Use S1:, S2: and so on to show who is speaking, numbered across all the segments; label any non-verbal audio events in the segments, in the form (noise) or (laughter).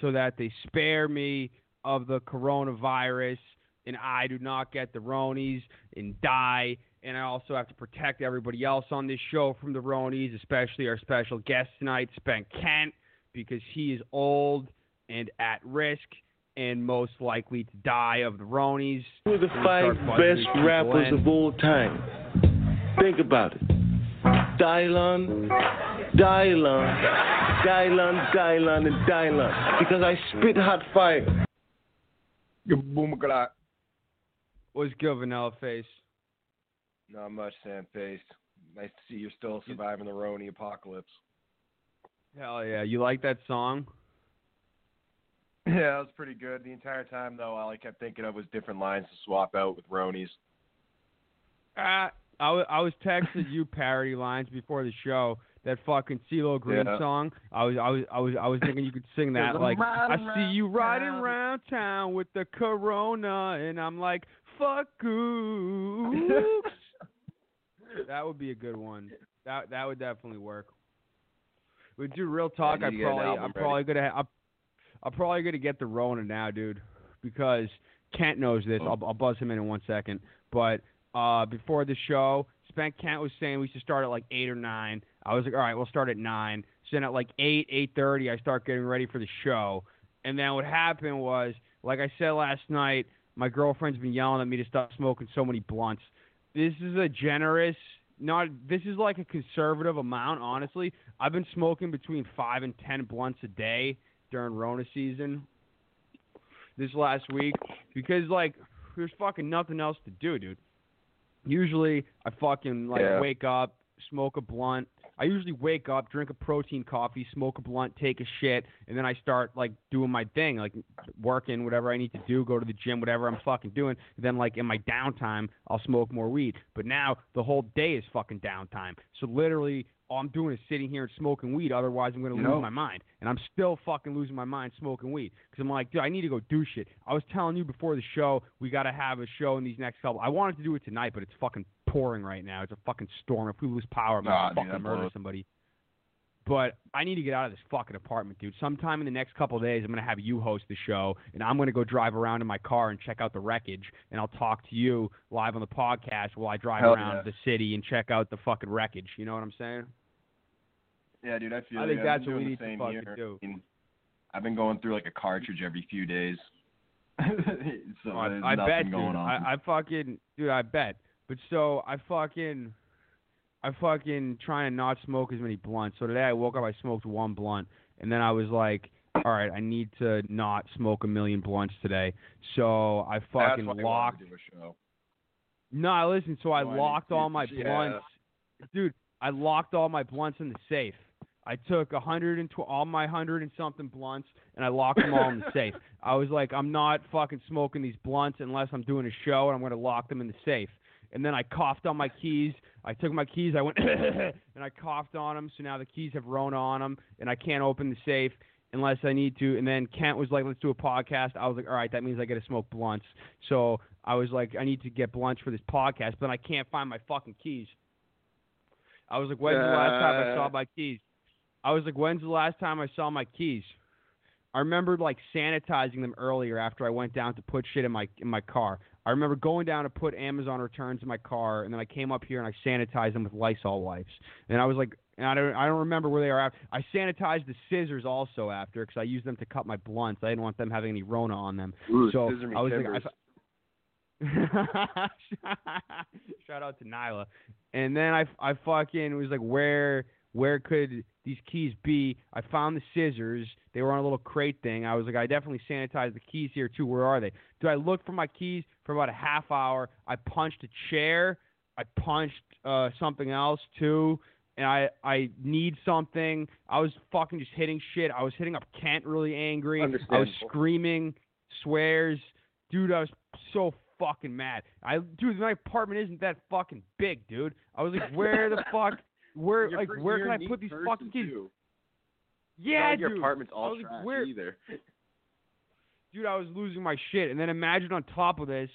S1: so that they spare me of the coronavirus and I do not get the Ronies and die and I also have to protect everybody else on this show from the Ronies, especially our special guest tonight, Spank Kent, because he is old and at risk and most likely to die of the Ronies.
S2: Who are the five best rappers of all time? Think about it. Dylon, Dylon, Dylan, Dylan, and Dylan. Because I spit hot fire.
S1: Boom, What's good, Vanilla Face?
S3: Not much, Sandface. Nice to see you're still surviving the Roni apocalypse.
S1: Hell yeah. You like that song?
S3: Yeah, it was pretty good. The entire time, though, all I kept thinking of was different lines to swap out with Ronies.
S1: Uh, I, w- I was texting you parody lines before the show. That fucking CeeLo Green
S3: Yeah.
S1: song. I was I was I was I was thinking you could sing (laughs) that like I see you riding
S3: round
S1: around town with the corona and I'm like fuck you. (laughs) that would be a good one. That that would definitely work. But do real talk, I
S3: an
S1: probably I'm
S3: ready.
S1: probably gonna I'm, I'm probably gonna get the Rona now, dude, because Kent knows this.
S3: Oh.
S1: I'll I'll buzz him in in one second. But uh, before the show, Spank Kent was saying we should start at like eight or nine. I was like, all right, we'll start at nine. So then at like eight, eight thirty, I start getting ready for the show. And then what happened was, like I said last night, my girlfriend's been yelling at me to stop smoking so many blunts. This is a generous, not. This is like a conservative amount, honestly. I've been smoking between five and ten blunts a day during Rona season this last week because like there's fucking nothing else to do, dude. Usually I fucking like
S3: Yeah.
S1: wake up, smoke a blunt. I usually wake up, drink a protein coffee, smoke a blunt, take a shit, and then I start like doing my thing, like working, whatever I need to do, go to the gym, whatever I'm fucking doing. then like in my downtime, I'll smoke more weed. But now the whole day is fucking downtime. So literally all I'm doing is sitting here and smoking weed. Otherwise, I'm gonna lose
S3: know-
S1: my mind, and I'm still fucking losing my mind smoking weed because I'm like, dude, I need to go do shit. I was telling you before the show, we gotta have a show in these next couple. I wanted to do it tonight, but it's fucking pouring right now. It's a fucking storm. If we lose power, I'm
S3: Nah,
S1: gonna
S3: dude,
S1: fucking murder
S3: blows.
S1: somebody. But I need to get out of this fucking apartment, dude. Sometime in the next couple of days, I'm gonna have you host the show, and I'm gonna go drive around in my car and check out the wreckage, and I'll talk to you live on the podcast while I drive
S3: Hell
S1: around
S3: yeah.
S1: the city and check out the fucking wreckage. You know what I'm saying?
S3: Yeah, dude, I feel.
S1: I think
S3: I've
S1: what we need to fucking do.
S3: I mean, I've been going through like a cartridge every few days. (laughs) so
S1: Oh, I, I bet, dude. I, I fucking, dude, I bet. But so I fucking, I fucking trying to not smoke as many blunts. So today I woke up, I smoked one blunt, and then I was like, all right, I need to not smoke a million blunts today. So I
S3: That's
S1: fucking locked.
S3: to do a show.
S1: No, listen. So I
S3: Why
S1: locked all my
S3: yeah.
S1: blunts, dude. I locked all my blunts in the safe. I took a hundred and tw- all my hundred and something blunts, and I locked them all in the (laughs) safe. I was like, I'm not fucking smoking these blunts unless I'm doing a show, and I'm going to lock them in the safe. And then I coughed on my keys. I took my keys. I went (coughs) and I coughed on them. So now the keys have Rona on them, and I can't open the safe unless I need to. And then Kent was like, "Let's do a podcast." I was like, "All right, that means I got to smoke blunts." So I was like, "I need to get blunts for this podcast," but I can't find my fucking keys. I was like, "When's the last time I saw
S3: Uh.
S1: my keys?" I was like, "When's the last time I saw my keys?" I remember like sanitizing them earlier after I went down to put shit in my in my car. I remember going down to put Amazon returns in my car, and then I came up here and I sanitized them with Lysol wipes. And I was like, and I don't I don't remember where they are. After. I sanitized the scissors also after because I used them to cut my blunts. I didn't want them having any Rona on them.
S3: Ooh,
S1: so I was
S3: timbers.
S1: like, I, (laughs) shout out to Nyla. And then I I fucking was like, where where could these keys be? I found the scissors. They were on a little crate thing. I was like, I definitely sanitized the keys here too. Where are they? Do I look for my keys for about a half hour? I punched a chair. I punched uh, something else too. And I I need something. I was fucking just hitting shit. I was hitting up Kent really angry. I was screaming swears. Dude, I was so fucking mad. I dude, my apartment isn't that fucking big, dude. I was like, where the (laughs) fuck where
S3: You're
S1: like where can I put these fucking keys?
S3: too.
S1: Yeah, dude.
S3: your apartment's all
S1: was
S3: trash
S1: where-
S3: either. (laughs)
S1: Dude, I was losing my shit. And then imagine on top of this,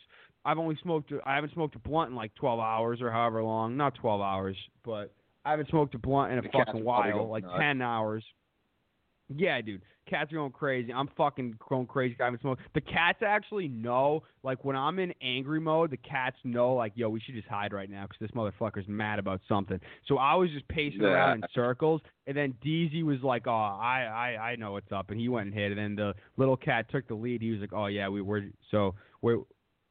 S1: I've only smoked a, I haven't smoked a blunt in like 12 hours or however long. Not 12 hours, but I haven't smoked a blunt in a
S3: The
S1: fucking while, like
S3: nuts.
S1: 10 hours. Yeah, dude. Cats are going crazy. I'm fucking going crazy. I haven't smoked. The cats actually know, like when I'm in angry mode, the cats know, like, yo, we should just hide right now because this motherfucker's mad about something. So I was just pacing around in circles, and then Deezy was like, oh, I, I, I know what's up, and he went and hit, and then the little cat took the lead. He was like, oh yeah, we were so we're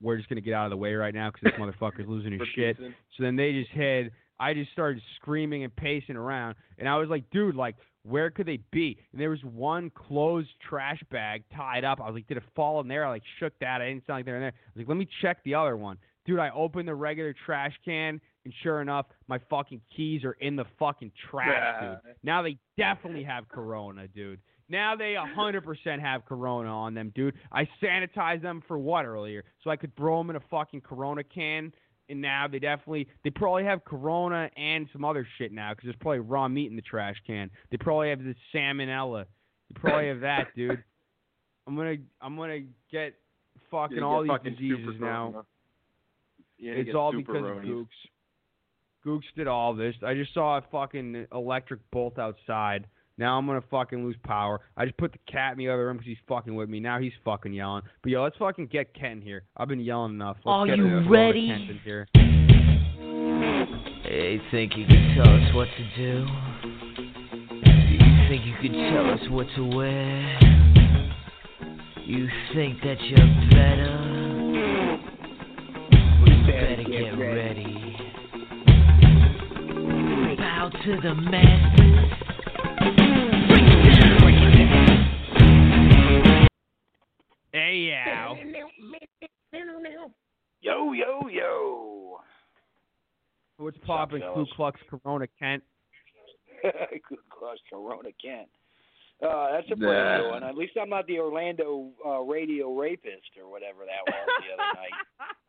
S1: we're just gonna get out of the way right now because this motherfucker's losing his shit. So then they just hid. I just started screaming and pacing around, and I was like, dude, like, where could they be? And there was one closed trash bag tied up. I was like, did it fall in there? I like shook that. I didn't sound like they were in there. I was like, let me check the other one. Dude, I opened the regular trash can, and sure enough, my fucking keys are in the fucking trash, dude. Now they definitely have Corona, dude. Now they 100% have Corona on them, dude. I sanitized them for what earlier? So I could throw them in a fucking Corona can. And now they definitely, they probably have Corona and some other shit now because there's probably raw meat in the trash can. They probably have the salmonella. They probably have that, (laughs) dude. I'm gonna, I'm gonna get fucking all these
S3: fucking
S1: diseases now.
S3: corona.
S1: It's all because of
S3: ronies.
S1: Gooks. Gooks did all this. I just saw a fucking electric bolt outside. Now I'm gonna fucking lose power. I just put the cat in the other room because he's fucking with me. Now he's fucking yelling. But yo, let's fucking get Ken here. I've been yelling enough. Let's
S4: Are
S1: get
S4: you ready?
S1: Here.
S4: Hey, think you can tell us what to do? Do you think you can tell us what to wear? You think that you're better? Well, you better get ready. Bow to the masters.
S1: Hey yow.
S5: Yo, yo, yo.
S1: What's popping? Ku
S5: fellas?
S1: Klux Corona Kent.
S5: Good cross Corona Kent. Uh, that's a pretty
S3: Nah.
S5: good one. At least I'm not the Orlando uh, radio rapist or whatever that was the other night. (laughs)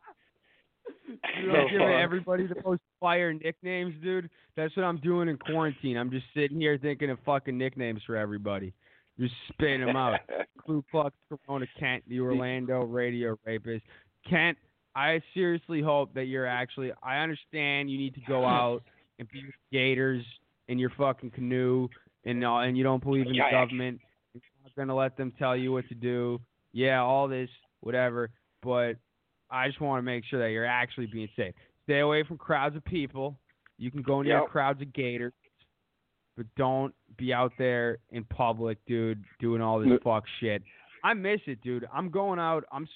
S5: (laughs)
S1: I'm giving everybody the most fire nicknames, dude. That's what I'm doing in quarantine. I'm just sitting here thinking of fucking nicknames for everybody. Just spitting them out. (laughs) Ku Klux Corona Kent, the Orlando radio rapist. Kent, I seriously hope that you're actually. I understand you need to go (laughs) out and be with gators in your fucking canoe, and uh, and you don't believe in the government. You're not gonna let them tell you what to do. Yeah, all this, whatever. But I just want to make sure that you're actually being safe. Stay away from crowds of people. You can go near
S5: Yep.
S1: crowds of gators. but don't be out there in public, dude, doing all this fuck shit. I miss it, dude. I'm going out. I'm.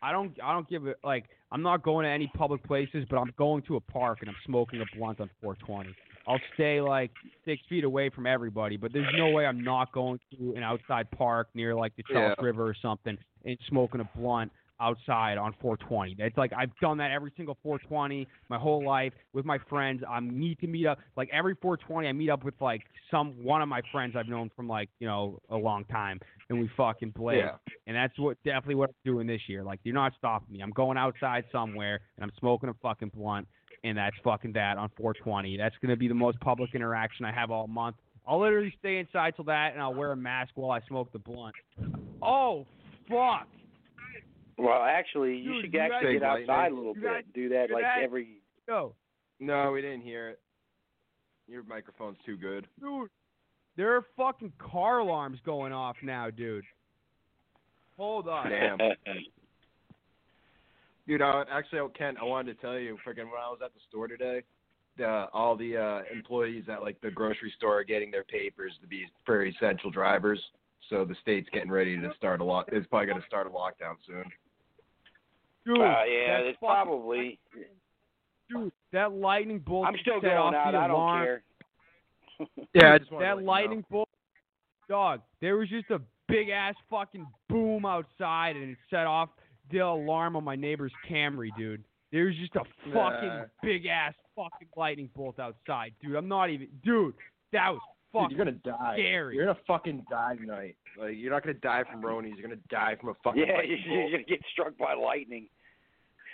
S1: I don't. I don't give it. Like I'm not going to any public places, but I'm going to a park and I'm smoking a blunt on 420. I'll stay like six feet away from everybody, but there's no way I'm not going to an outside park near like the Charles
S6: Yeah.
S1: River or something and smoking a blunt outside on 420. It's like I've done that every single 420 my whole life with my friends. I need to meet up like every 420. I meet up with like some one of my friends I've known from like you know a long time, and we fucking blaze.
S6: Yeah.
S1: And that's what definitely what I'm doing this year. Like you're not stopping me. I'm going outside somewhere and I'm smoking a fucking blunt, and that's fucking that on 420. That's gonna be the most public interaction I have all month. I'll literally stay inside till that, and I'll wear a mask while I smoke the blunt. Oh fuck!
S5: Well, actually, you
S1: Dude,
S5: should
S1: you
S5: actually
S6: guys-
S5: get outside a little bit.
S1: guys-
S5: do that like
S1: guys-
S5: every.
S1: Yo,
S3: No, we didn't hear it. Your microphone's too good.
S1: dude, there are fucking car alarms going off now, dude. Hold on.
S3: Damn. (laughs) Dude, uh, actually, oh, Kent, I wanted to tell you, freaking when I was at the store today, the, all the uh, employees at like the grocery store are getting their papers to be for essential drivers. So the state's getting ready to start a lock. It's probably going to start a lockdown soon.
S1: Dude,
S5: uh, yeah,
S1: that
S5: it's probably.
S1: Dude, that lightning bolt
S5: I'm still
S1: set
S5: going
S1: off
S5: out.
S1: the
S5: I don't
S1: alarm.
S5: care.
S3: Yeah, I just wanted to
S1: that
S3: let you know.
S1: lightning bolt, dog. There was just a big ass fucking boom outside, and it set off the alarm on my neighbor's Camry, dude. There was just a fucking
S3: Nah.
S1: big ass fucking lightning bolt outside, dude. I'm not even, dude. That was
S3: Dude, you're gonna die.
S1: scary.
S3: You're gonna fucking die tonight. Like you're not gonna die from Ronies. You're gonna die from a fucking.
S5: Yeah, (laughs)
S3: lightning
S5: you're gonna get struck by lightning.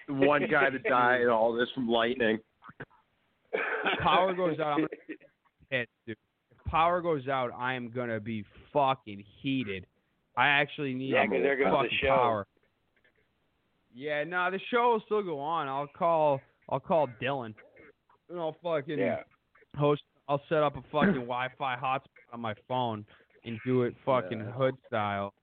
S3: One guy to (laughs) die and all this from lightning.
S1: power goes (laughs) out, I'm gonna hit, dude. If power goes out, I am gonna be fucking heated. I actually need
S5: Yeah, 'cause there goes the
S1: fucking
S5: show.
S1: power. Yeah, no, the show will still go on. I'll call. I'll call Dylan. And I'll fucking
S5: Yeah.
S1: host. I'll set up a fucking (coughs) Wi-Fi hotspot on my phone and do it fucking
S3: Yeah.
S1: hood style.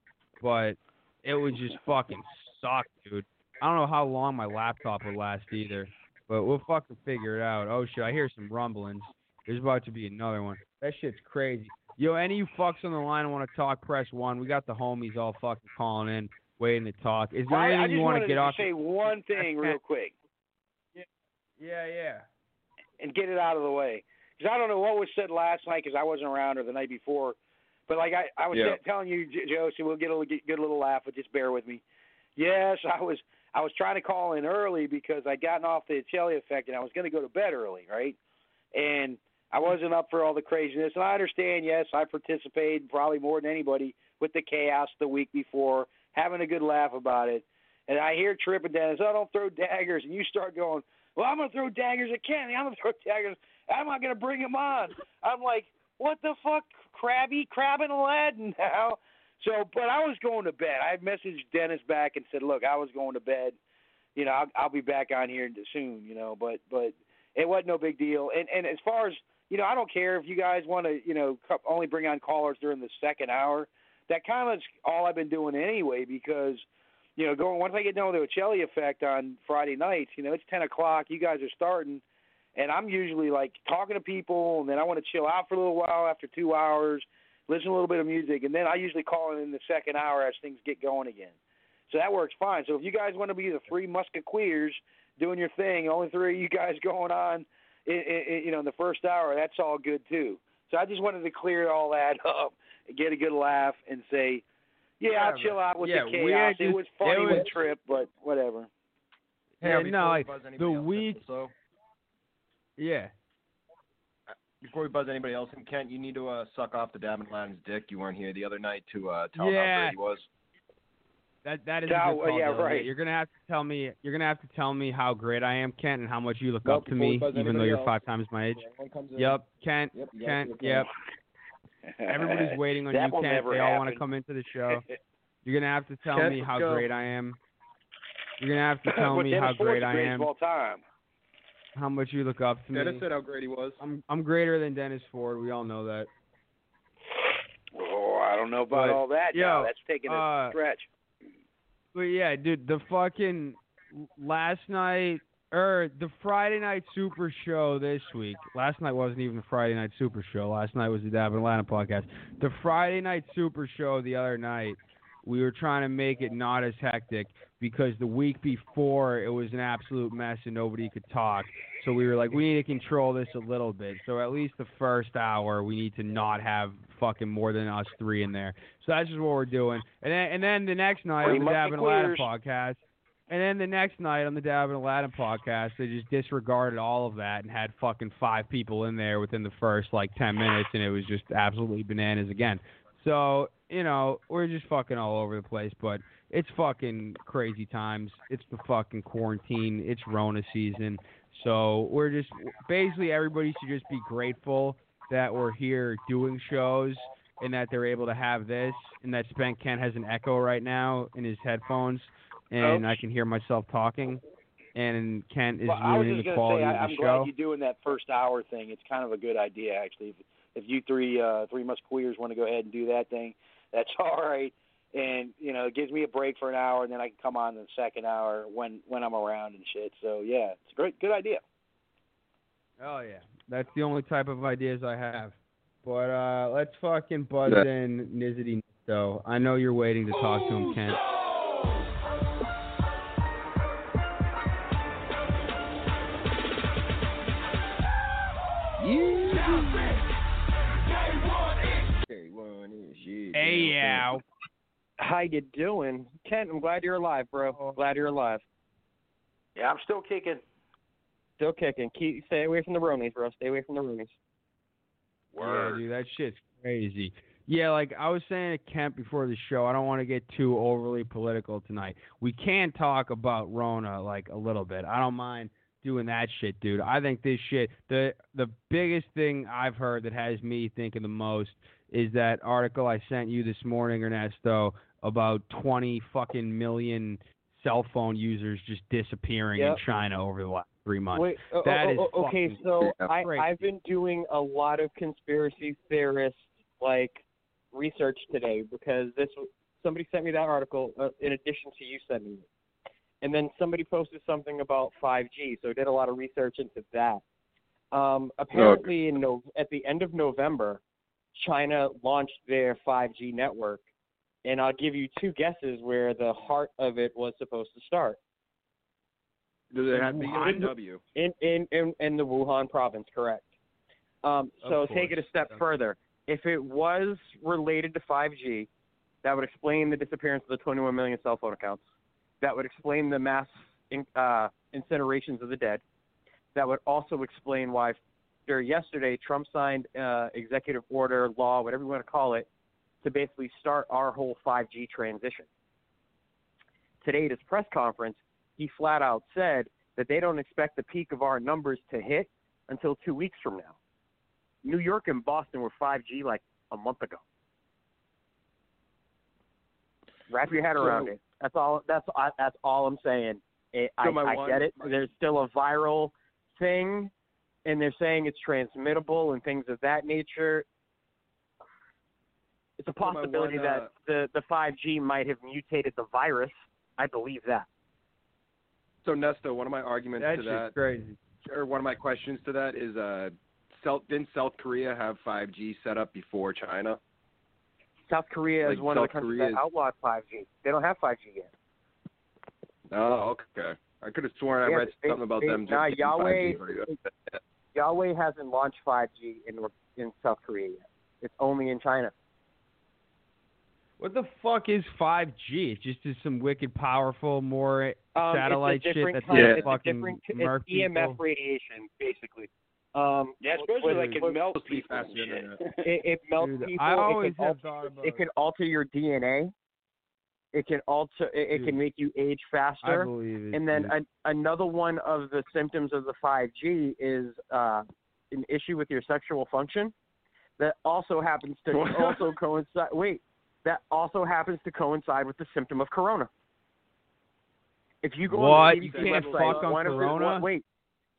S1: But it would just fucking suck, dude. I don't know how long my laptop would last either. But we'll fucking figure it out. Oh shit, I hear some rumblings. There's about to be another one. That shit's crazy. Yo, any of you fucks on the line want to talk, press one. We got the homies all fucking calling in, waiting to talk. Is there
S5: I, I
S1: anything
S5: just
S1: you want to get
S5: to
S1: off?
S5: say one thing real (laughs) quick
S1: Yeah, yeah.
S5: and get it out of the way. Because I don't know what was said last night because I wasn't around or the night before. But like I, I was
S3: Yeah.
S5: t- telling you, J- Joe, so we'll get a get, a little laugh, but just bear with me. Yes, I was I was trying to call in early because I'd gotten off the Chelly effect and I was going to go to bed early, right? And I wasn't up for all the craziness. And I understand, yes, I participated probably more than anybody with the chaos the week before, having a good laugh about it. And I hear Trip and Dennis, oh, don't throw daggers. And you start going, well, I'm going to throw daggers at Kenny. I'm going (laughs) to throw daggers. I'm not to bring him on. I'm like, what the fuck, crabby, crabbing Aladdin now? So, but I was going to bed. I messaged Dennis back and said, look, I was going to bed. You know, I'll, I'll be back on here soon. You know, but but it wasn't no big deal. And and as far as you know, I don't care if you guys want to, you know, only bring on callers during the second hour. That kind of is all I've been doing anyway because, you know, going once I get done with the Ocelli effect on Friday nights, you know, it's ten o'clock. You guys are starting, and I'm usually like talking to people, and then I want to chill out for a little while after two hours, listen to a little bit of music, and then I usually call in the second hour as things get going again. So that works fine. So if you guys want to be the three musketeers doing your thing, only three of you guys (laughs) going on, i i you know, in the first hour, that's all good too. So I just wanted to clear all that (laughs) up, get a good laugh, and say, yeah, I'll chill out with
S1: Yeah,
S5: the
S1: we
S5: chaos.
S1: had
S5: It was funny
S1: it was,
S5: with
S1: was-
S5: Trip, but whatever.
S1: Hey,
S3: Yeah,
S1: no,
S3: before we
S1: like the
S3: else
S1: week.
S3: So
S1: Yeah.
S3: before we buzz anybody else in, Kent, you need to uh, suck off the Dabbin Aladdin's dick. You weren't here the other night to uh, tell him how great he was.
S1: That that is
S5: Yeah,
S1: a good
S5: well,
S1: call,
S5: yeah,
S1: Dylan.
S5: right.
S1: You're gonna have to tell me. You're gonna have to tell me how great I am, Kent, and how much you look
S3: Nope,
S1: up to me, even though you're
S3: else.
S1: five times my age.
S3: Everyone comes in.
S1: Yep, Kent.
S3: Yep.
S1: Kent. Yep. Everybody's (laughs) waiting on you, Kent.
S5: never
S1: They all want to come into the show. (laughs) You're gonna have to tell
S3: Kent,
S1: me how
S3: go.
S1: great I am. You're gonna have to (clears throat) tell me how great I am.
S5: all time.
S1: How much you look up to
S3: Dennis
S1: me.
S3: Dennis said how great he was.
S1: I'm I'm greater than Dennis Ford. We all know that.
S5: Oh, I don't know about
S1: But,
S5: all that. Yeah,
S1: yo,
S5: That's taking a
S1: uh,
S5: stretch.
S1: But yeah, dude, the fucking last night or the Friday night Super Show this week. Last night wasn't even the Friday night Super Show. Last night was the Dabbin Aladdin podcast. The Friday night Super Show the other night, we were trying to make it not as hectic because the week before it was an absolute mess and nobody could talk. So we were like, we need to control this a little bit. So at least the first hour, we need to not have fucking more than us three in there. So that's just what we're doing. And then and then the next night on the Dab and
S5: Musketeers.
S1: podcast. And then the next night on the Dabbin Aladdin podcast, they just disregarded all of that and had fucking five people in there within the first like ten minutes, and it was just absolutely bananas again. So you know we're just fucking all over the place, but it's fucking crazy times. It's the fucking quarantine. It's Rona season. So we're just basically everybody should just be grateful that we're here doing shows and that they're able to have this and that Spank Kent has an echo right now in his headphones and
S5: Oh.
S1: I can hear myself talking and Kent is
S5: Well,
S1: ruining the quality
S5: say, I,
S1: of
S5: I'm
S1: the
S5: glad you're doing that first hour thing. It's kind of a good idea, actually. If, if you three, uh, three musketeers want to go ahead and do that thing, that's (laughs) all right. And you know, it gives me a break for an hour, and then I can come on in the second hour when when I'm around and shit. So yeah, it's a great, good idea.
S1: Oh yeah, that's the only type of ideas I have. But uh, let's fucking buzz
S3: Yeah.
S1: in Nizzity though. I know you're waiting to talk to him, Kent. Hey, yow.
S6: How you doing, Kent? I'm glad you're alive, bro. Oh. Glad you're alive.
S5: Yeah, I'm still kicking.
S6: Still kicking. Keep stay away from the Ronies, bro. Stay away from the Ronies.
S1: Yeah, dude, that shit's crazy. Yeah, like I was saying to Kent before the show, I don't want to get too overly political tonight. We can talk about Rona like a little bit. I don't mind doing that shit, dude. I think this shit the the biggest thing I've heard that has me thinking the most is that article I sent you this morning, Ernesto, about twenty fucking million cell phone users just disappearing
S6: Yep.
S1: in China over the last three months.
S6: Wait, oh,
S1: That
S6: oh,
S1: is
S6: oh, okay. So (laughs) I, I've been doing a lot of conspiracy theorist like research today because this somebody sent me that article uh, in addition to you sending it, and then somebody posted something about 5G. So I did a lot of research into that. Um, apparently, in no, at the end of November, China launched their 5G network, and I'll give you two guesses where the heart of it was supposed to start.
S3: Does it have to be
S1: Wuhan?
S3: in W?
S6: in in in, in the Wuhan province, correct. Um, so take it a step
S1: Of-
S6: further. If it was related to 5G, that would explain the disappearance of the 21 million cell phone accounts. That would explain the mass in, uh, incinerations of the dead. That would also explain why, or yesterday, Trump signed uh, executive order, law, whatever you want to call it, to basically start our whole 5G transition. Today, at his press conference, he flat out said that they don't expect the peak of our numbers to hit until two weeks from now. New York and Boston were 5G like a month ago. Wrap your head around
S3: So-
S6: it. That's all. That's I- that's all I'm saying. It, I,
S3: So my
S6: I
S3: one-
S6: get it.
S3: my-
S6: There's still a viral thing, and they're saying it's transmittable and things of that nature. It's a
S3: So my
S6: possibility that
S3: uh,
S6: the the 5G might have mutated the virus. I believe that.
S3: So Nesta, one of my arguments
S1: That
S3: to
S1: shit's
S3: that,
S1: crazy.
S3: or one of my questions to that is, uh, South, didn't South Korea have 5G set up before China?
S6: South Korea is
S3: Like,
S6: one of the countries
S3: Korea
S6: that
S3: is-
S6: outlawed 5G. They don't have 5G yet.
S3: Oh, okay. I could have sworn I read
S6: they-
S3: something about
S6: they-
S3: them just
S6: nah, Huawei-
S3: 5G pretty good.
S6: Huawei hasn't launched 5G in in South Korea yet. It's only in China.
S1: What the fuck is 5G? It just is some wicked powerful, more
S6: Um,
S1: satellite shit
S6: different
S1: that's
S6: kind,
S3: Yeah.
S6: it's a
S1: fucking
S6: different it's EMF
S1: people.
S6: radiation basically. Um,
S5: Yeah, it's supposed to like it
S6: what-
S5: melt
S3: supposed to be
S5: people and
S3: faster than
S5: shit. (laughs)
S6: it, it melts
S1: Dude,
S6: people.
S1: I
S6: it can
S1: have
S6: alter,
S1: about
S6: it can alter your DNA. It can alter. It, it
S1: Dude.
S6: can make you age faster.
S1: I
S6: faster.
S1: believe it.
S6: And then
S1: dude.
S6: an, another one of the symptoms of the 5G is uh, an issue with your sexual function that also happens to also coincide. Wait, that also happens to coincide with the symptom of corona. If you go
S1: What?
S6: on the
S1: You can't
S6: website,
S1: fuck on
S6: one of the-
S1: corona?
S6: wait,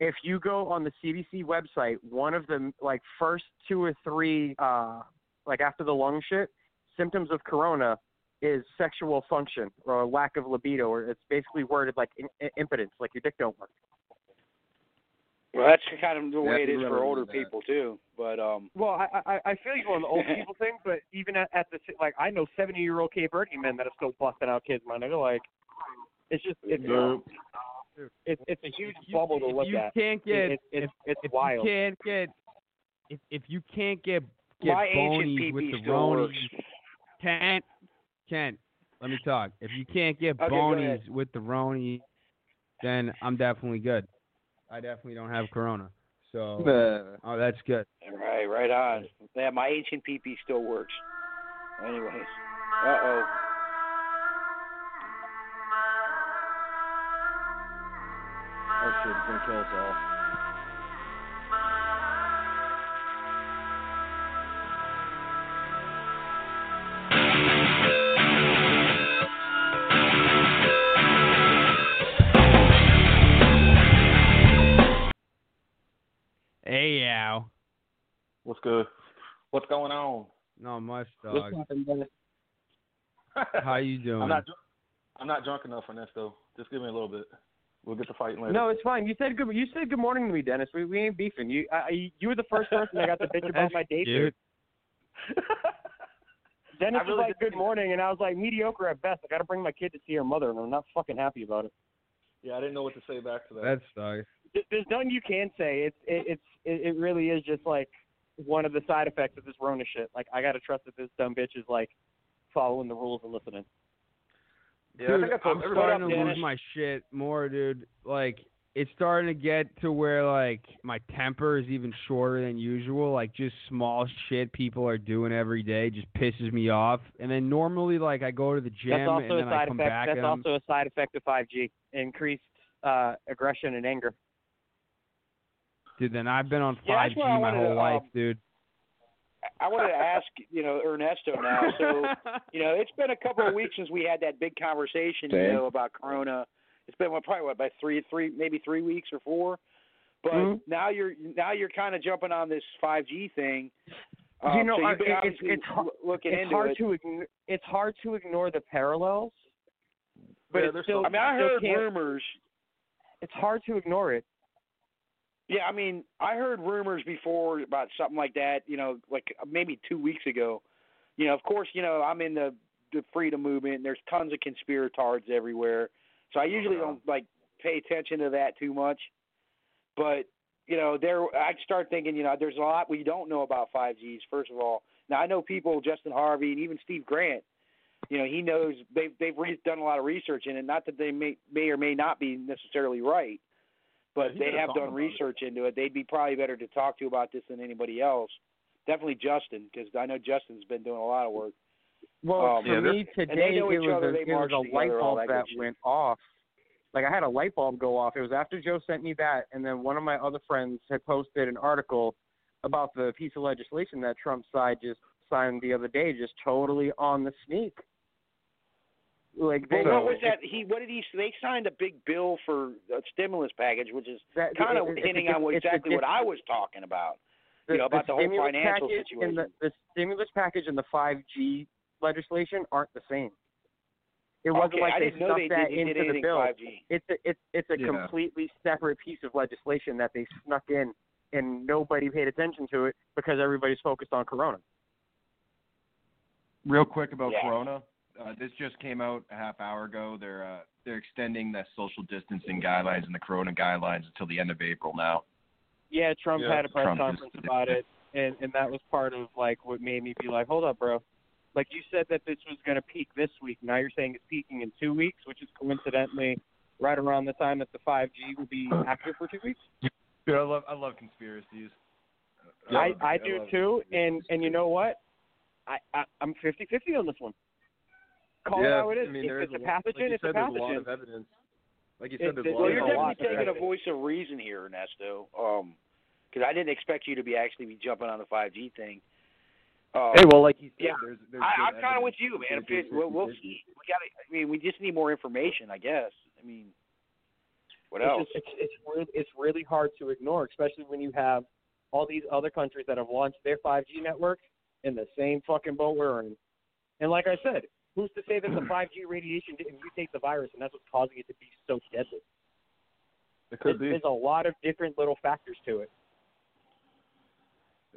S6: if you go on the CDC website, one of the like first two or three, uh, like after the lung shit, symptoms of corona is sexual function or lack of libido, or it's basically worded like in, in- impotence, like your dick don't work.
S5: Well, that's kind of the way
S3: Yeah,
S5: it is
S3: you
S5: for older people too. But um,
S6: Well, I I, I feel you on the old (laughs) people thing, but even at, at the like, I know seventy year old Cape Verde men that are still busting out kids, my nigga. Like, it's just it's
S3: Nope.
S6: It's it's a huge
S1: If you-
S6: bubble to
S1: if
S6: look
S1: you
S6: at.
S1: can't get
S6: It- it's it's
S1: if
S6: wild.
S1: you can't get if if you can't get get
S5: my
S1: bonies with the
S5: still
S1: Ronies,
S5: works.
S1: Kent, Kent, let me talk. If you can't get
S5: Okay,
S1: bonies with the Roni, then I'm definitely good. I definitely don't have Corona. So, (laughs)
S3: Nah.
S1: oh, that's good.
S5: Right, right on. Yeah, my ancient PP still works. Anyways, uh oh.
S3: Shit, he's gonna kill us all.
S1: Hey, yow.
S7: What's good? What's going on?
S1: Not much,
S7: What's
S1: dog.
S7: happening, brother?
S1: How you doing? (laughs)
S7: I'm not. I'm not drunk enough for this though. Just give me a little bit. We'll get to fighting later.
S6: No, it's fine. You said good. You said good morning to me, Dennis. We we ain't beefing. You I, you were the first person that got to bitch about my date.
S1: Dude,
S6: Dennis
S7: really
S6: was like, "Good morning," and I was like, "Mediocre at best." I got to bring my kid to see her mother, and I'm not fucking happy about it.
S7: yeah, I didn't know what to say back to that.
S1: That's
S6: nice. There's nothing you can say. It's it, it's it, it really is just like one of the side effects of this Rona shit. Like I got to trust that this dumb bitch is like following the rules and listening.
S7: Yeah, I
S1: dude,
S7: think I told
S1: I'm
S7: everybody.
S1: starting to
S5: Dennis.
S1: lose my shit more, dude. Like, it's starting to get to where like my temper is even shorter than usual. Like, just small shit people are doing every day just pisses me off. And then normally, like, I go to the gym
S6: That's also
S1: and
S6: a
S1: then I
S6: side
S1: come
S6: effect.
S1: back
S6: That's
S1: and I'm-
S6: also a side effect of 5G. Increased uh, aggression and anger.
S1: dude. Then I've been on 5G
S5: what I
S1: my
S5: wanted to,
S1: whole life,
S5: um,
S1: dude.
S5: I wanted to ask, you know, Ernesto now. So, (laughs) you know, it's been a couple of weeks since we had that big conversation, you know, about Corona. It's been what, probably what, about three, three, maybe three weeks or four. But
S6: Mhm.
S5: now you're now you're kind of jumping on this 5G thing. Um,
S6: you know,
S5: so
S6: I- it- it's it's hard,
S5: looking
S6: it's
S5: into
S6: hard
S5: it.
S6: to ignore, it's hard to ignore the parallels. But
S7: Yeah,
S6: it's
S7: there's
S6: still,
S5: I mean, I heard rumors.
S6: It's hard to ignore it.
S5: Yeah, I mean, I heard rumors before about something like that. You know, like uh, maybe two weeks ago. You know, of course, you know I'm in the the freedom movement. and There's tons of conspiratards everywhere, so I oh, usually
S7: yeah.
S5: don't like pay attention to that too much. But you know, there I start thinking, you know, there's a lot we don't know about 5Gs. First of all, now I know people, Justin Harvey and even Steve Grant. You know, he knows they've they've re- done a lot of research in it. Not that they may may or may not be necessarily right, but they have done
S7: about
S5: research into it. They'd be probably better to talk to about this than anybody else. Definitely Justin, because I know Justin's been doing a lot of work.
S6: Well,
S5: Um,
S6: for
S7: Yeah,
S6: me today, it was
S5: other,
S6: a, it was a light bulb
S5: that
S6: that went off. Like I had a light bulb go off. It was after Joe sent me that, and then one of my other friends had posted an article about the piece of legislation that Trump side just signed the other day, just totally on the sneak. Like they,
S5: Well, what was that? He what did he? They signed a big bill for a stimulus package, which is
S6: that,
S5: kind of
S6: it- it's
S5: hinting on what
S6: it's a
S5: exactly what I was talking about.
S6: the,
S5: you know, about the whole
S6: stimulus
S5: financial
S6: package
S5: situation.
S6: And the, the stimulus package and the 5G legislation aren't the same. It wasn't
S5: okay,
S6: like
S5: I
S6: they
S5: didn't know
S6: stuck
S5: they
S6: that
S5: did,
S6: into
S5: did
S6: the bill.
S5: 5G.
S6: It's a it's it's a
S3: Yeah.
S6: completely separate piece of legislation that they snuck in, and nobody paid attention to it because everybody's focused on Corona.
S3: Real quick about
S5: Yeah.
S3: Corona. Uh, this just came out a half hour ago. They're uh, they're extending the social distancing guidelines and the Corona guidelines until the end of April now.
S6: Yeah, Trump
S7: Yeah,
S6: had a press
S3: Trump
S6: conference
S3: just-
S6: about it, and and that was part of like what made me be like, hold up, bro. Like you said that this was going to peak this week. Now you're saying it's peaking in two weeks, which is coincidentally right around the time that the 5G will be (clears throat) active for two weeks.
S3: Dude, I love I love conspiracies.
S6: I
S3: love-
S6: I do
S3: love
S6: too, and and you know what? I, I I'm 50-50 on this one. Call it
S7: yeah,
S6: how it is.
S7: I mean,
S6: if
S7: there's
S6: it's a
S7: a lot- like
S6: pathogen,
S7: you
S6: it's a
S7: said, there's a lot
S6: pathogen.
S7: of evidence. Like you said, there's
S6: it-
S7: a lot
S5: Well,
S7: of
S5: you're definitely taking a voice of reason here, Ernesto. Um, because I didn't expect you to be actually be jumping on the 5G thing. Um,
S7: Hey, well, like you said,
S5: yeah,
S7: there's, there's
S5: I, I'm kind of with you, man. If it, we'll, we'll see. We gotta. I mean, we just need more information, I guess. I mean, what
S6: it's
S5: else?
S6: Just, it's it's really, it's really hard to ignore, especially when you have all these other countries that have launched their 5G networks in the same fucking boat we're in. And like I said, who's to say that the 5G radiation didn't mutate the virus and that's what's causing it to be so deadly?
S7: It could
S6: There's,
S7: be.
S6: there's a lot of different little factors to it.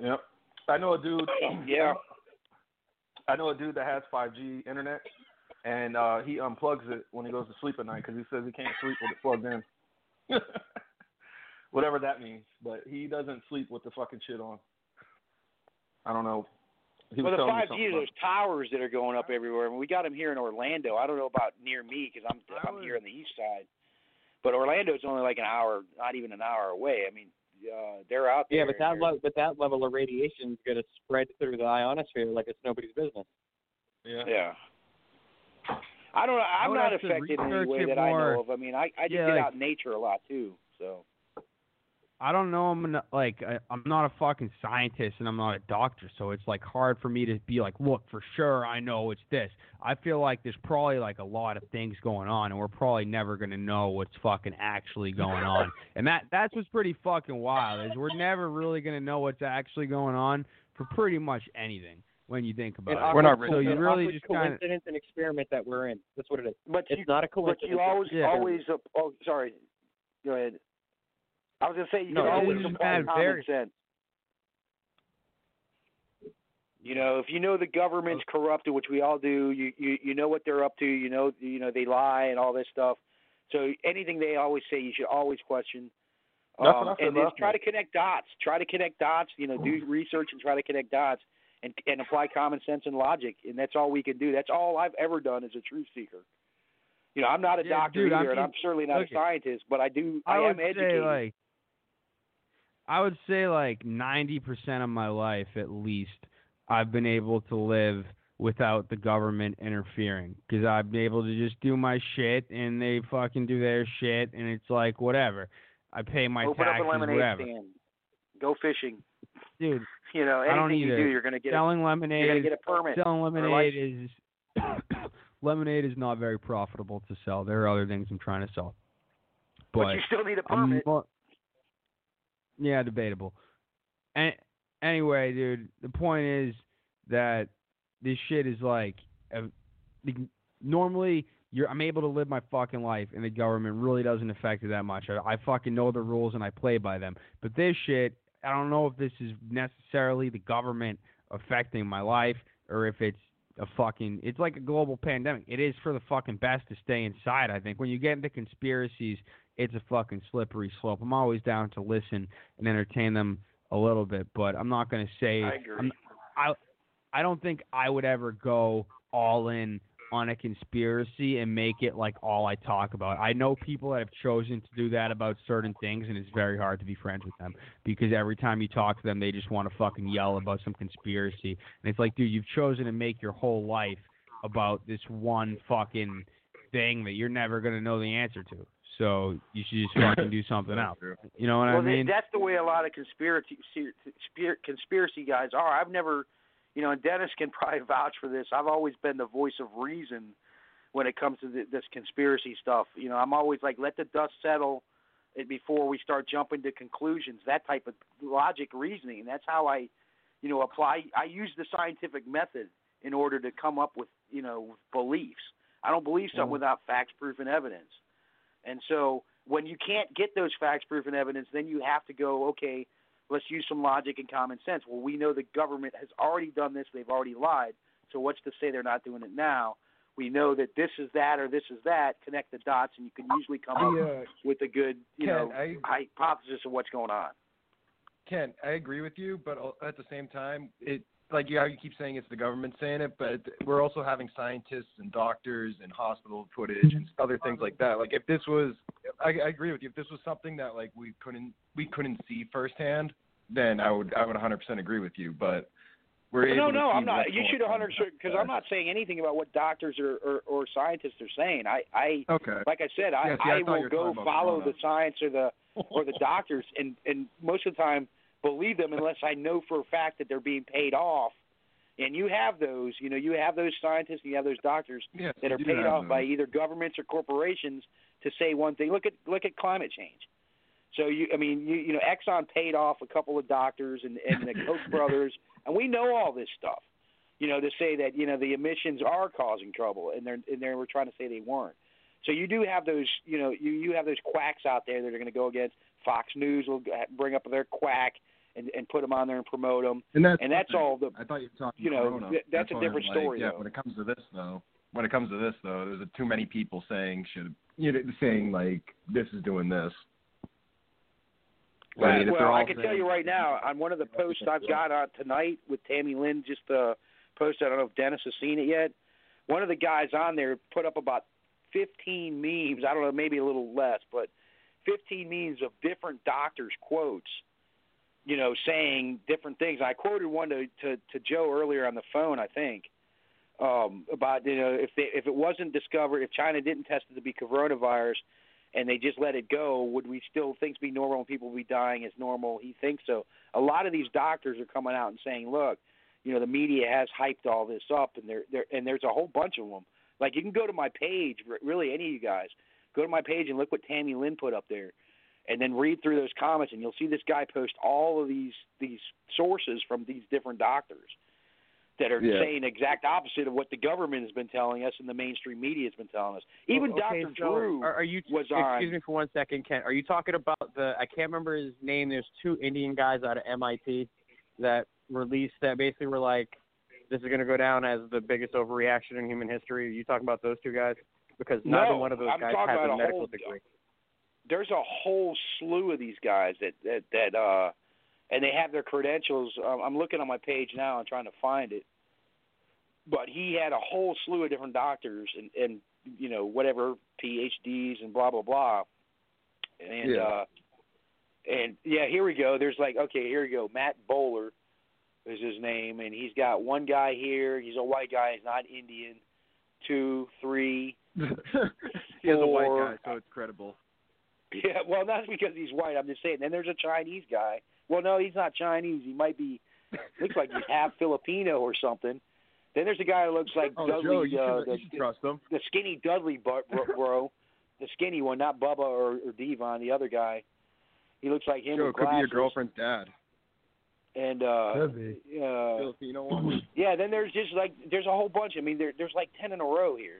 S7: Yep. I know a dude. (clears throat)
S5: Yeah.
S7: I know a dude that has 5G internet, and uh he unplugs it when he goes to sleep at night because he says he can't sleep with it plugged in. (laughs) Whatever that means, but he doesn't sleep with the fucking shit on. I don't know. He was
S5: well, the five
S7: something
S5: G,
S7: about-
S5: there's towers that are going up everywhere. I mean, we got them here in Orlando. I don't know about near me because I'm I'm here on the east side, but Orlando's only like an hour, not even an hour away. I mean, uh, they're out there.
S6: Yeah, but that
S5: and
S6: but that level of radiation is going to spread through the ionosphere like it's nobody's business.
S7: Yeah.
S5: Yeah. I don't know.
S1: I
S5: I'm
S1: would
S5: not affected in any way
S1: it
S5: that I know of. I mean, I I just
S1: Yeah,
S5: get
S1: like-
S5: out in nature a lot too. So
S1: I don't know. I'm not, like I, I'm not a fucking scientist and I'm not a doctor, so it's like hard for me to be like, look, for sure I know it's this. I feel like there's probably like a lot of things going on, and we're probably never gonna know what's fucking actually going on. (laughs) and that that's what's pretty fucking wild is we're never really gonna know what's actually going on for pretty much anything when you think about
S6: An
S1: it.
S6: awkward-
S7: We're not really.
S1: so you really
S6: awkward
S1: just kind of
S6: coincidence and experiment that we're in. That's what it is.
S5: but
S6: It's
S5: you
S6: not a
S5: but you always
S1: Yeah.
S5: always uh, oh sorry. Go ahead. I was gonna say you
S1: No,
S5: can always apply common
S1: Very-
S5: sense. You know, if you know the government's corrupted, which we all do, you, you you know what they're up to. You know, you know they lie and all this stuff. So anything they always say, you should always question. Um,
S7: I
S5: and just
S7: last
S5: try to connect dots. Try to connect dots. You know, do research and try to connect dots, and and apply common sense and logic. And that's all we can do. That's all I've ever done as a truth seeker. You know, I'm not a
S1: Yeah,
S5: doctor
S1: dude, I
S5: either, and
S1: mean,
S5: I'm certainly not
S1: look
S5: a scientist, but I do.
S1: I,
S5: I, am educated.
S1: like I would say like ninety percent of my life at least I've been able to live without the government interfering because I've been able to just do my shit and they fucking do their shit and it's like whatever. I pay my
S5: Open
S1: taxes,
S5: up a lemonade
S1: whatever.
S5: stand. Go fishing.
S1: Dude, (laughs)
S5: You know,
S1: I
S5: anything
S1: don't
S5: you do, you're gonna get. A,
S1: selling lemonade
S5: you're gonna get a permit.
S1: selling lemonade is (coughs) lemonade is not very profitable to sell. There are other things I'm trying to sell.
S5: but,
S1: But
S5: you still need a
S1: I'm
S5: permit.
S1: mo- yeah, debatable. And anyway, dude, the point is that this shit is like normally you're I'm able to live my fucking life and the government really doesn't affect it that much. I, I fucking know the rules and I play by them. But this shit, I don't know if this is necessarily the government affecting my life or if it's a fucking it's like a global pandemic. It is for the fucking best to stay inside, I think. When you get into conspiracies, it's a fucking slippery slope. I'm always down to listen and entertain them a little bit, but I'm not going to say
S5: I agree.
S1: I'm, I I don't think I would ever go all in on a conspiracy and make it like all I talk about. I know people that have chosen to do that about certain things, and it's very hard to be friends with them because every time you talk to them, they just want to fucking yell about some conspiracy. And it's like, dude, you've chosen to make your whole life about this one fucking thing that you're never going to know the answer to. So you should just fucking do (coughs) something else. You know what
S5: well,
S1: I mean?
S5: Well, that's the way a lot of conspiracy conspiracy guys are. I've never, you know, and Dennis can (laughs) probably vouch for this. I've always been the voice of reason when it comes to th- this conspiracy stuff. You know, I'm always like, let the dust settle before we start jumping to conclusions. That type of logic reasoning. That's how I, you know, apply. I use the scientific method in order to come up with, you know, beliefs. I don't believe something without facts, proof, and evidence. And so when you can't get those facts, proof, and evidence, then you have to go, okay, let's use some logic and common sense. Well, we know the government has already done this; they've already lied. So what's to say they're not doing it now? We know that this is that or this is that. Connect the dots, and you can usually come up
S8: uh,
S5: with a good, you
S8: Ken,
S5: know,
S8: I-
S5: hypothesis of what's going on.
S8: Ken, I agree with you, but at the same time, it like you, how you keep saying it's the government saying it, but we're also having scientists and doctors and hospital footage and other things like that. Like if this was, I, I agree with you. If this was something that like we couldn't we couldn't see firsthand, then I would I would 100% agree with you. But we're
S5: no,
S8: able to
S5: no, I'm not. You should 100
S8: on.
S5: because I'm not saying anything about what doctors or, or, or scientists are saying. I, I
S8: Okay.
S5: like I said, I,
S8: Yeah, see, I
S5: I will go follow the science or the or the doctors, and and most of the time believe them unless I know for a fact that they're being paid off. And you have those, you know, you have those scientists and you have those doctors
S8: Yes,
S5: that are paid off by either governments or corporations to say one thing. Look at look at climate change. So you, I mean, you you know, Exxon paid off a couple of doctors and and the Koch (laughs) brothers, and we know all this stuff. You know, to say that you know the emissions are causing trouble, and they're and they were trying to say they weren't. So you do have those, you know, you you have those quacks out there that are going to go against Fox News will bring up their quack and and put them on there and promote them.
S8: And that's
S5: and that's all the
S8: I thought you were talking
S5: you know,
S8: Corona.
S5: th- that's a different
S8: like,
S5: story,
S8: Yeah,
S5: though.
S8: when it comes to this though, when it comes to this though, there's too many people saying should you know saying like this is doing this. I mean,
S5: well, I can
S8: saying-
S5: tell you right now, on one of the posts I've got on tonight with Tammy Lynn, just uh, posted. I don't know if Dennis has seen it yet. One of the guys on there put up about 15 memes. I don't know, maybe a little less, but 15 memes of different doctors' quotes. You know, saying different things. I quoted one to to, to Joe earlier on the phone. I think um, about you know if they, if it wasn't discovered, if China didn't test it to be coronavirus, and they just let it go, would we still things be normal and people be dying as normal? He thinks so. A lot of these doctors are coming out and saying, look, you know, the media has hyped all this up, and there, there, and there's a whole bunch of them. Like you can go to my page, really, any of you guys, go to my page and look what Tammy Lynn put up there, and then read through those comments, and you'll see this guy post all of these these sources from these different doctors that are
S6: Yeah.
S5: saying exact opposite of what the government has been telling us and the mainstream media has been telling us. Even
S6: okay,
S5: Dr.
S6: so
S5: Drew
S6: Are, are you?
S5: was
S6: excuse
S5: on.
S6: me for one second, Kent. Are you talking about the? I can't remember his name. There's two Indian guys out of MIT that released that basically were like, "This is going to go down as the biggest overreaction in human history." Are you talking about those two guys? Because neither
S5: No,
S6: one of those
S5: I'm
S6: guys
S5: talking
S6: has
S5: about
S6: a
S5: a
S6: medical
S5: whole-
S6: degree.
S5: There's a whole slew of these guys that that that uh and they have their credentials. Um, i'm looking on my page now and trying to find it. But he had a whole slew of different doctors and and you know whatever phds and blah blah blah. And
S8: Yeah.
S5: uh and yeah here we go. There's like okay here we go. Matt bowler is his name. And he's got one guy here. He's a white guy. He's not indian. Two three (laughs)
S8: he has a white guy, so it's credible.
S5: Yeah, well, not because he's white. I'm just saying. Then there's a Chinese guy. Well, no, he's not Chinese. He might be. Looks like he's half Filipino or something. Then there's a guy that looks like
S8: Oh,
S5: Dudley,
S8: Joe, you
S5: uh,
S8: should,
S5: the,
S8: you should trust him.
S5: the skinny Dudley bro, bro, bro, the skinny one, not Bubba or, or Devon, the other guy. He looks like him
S8: Joe,
S5: with
S8: it could be your girlfriend's dad.
S5: And uh,
S8: Could be.
S5: uh,
S8: Filipino one. (clears throat)
S5: yeah, then there's just like there's a whole bunch. I mean, there, there's like ten in a row here.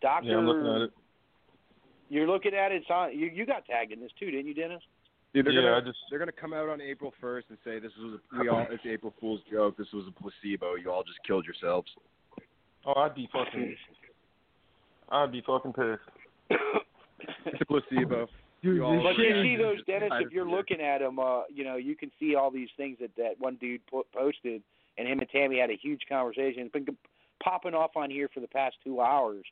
S5: Doctor,
S8: Yeah, I'm looking at it.
S5: You're looking at it. It's on. You you got tagged in this too, didn't you, Dennis?
S8: Dude, they're
S7: Yeah,
S8: gonna
S7: just-
S8: they're gonna come out on April first and say this was a, we all it's April Fool's joke. This was a placebo. You all just killed yourselves.
S7: Oh, I'd be fucking. I'd be fucking pissed. (coughs)
S8: It's a placebo.
S1: Dude,
S8: You
S5: But you see those,
S8: just
S5: Dennis, if you're looking at them, uh, you know, you can see all these things that that one dude po- posted, and him and Tammy had a huge conversation. It's been g- popping off on here for the past two hours.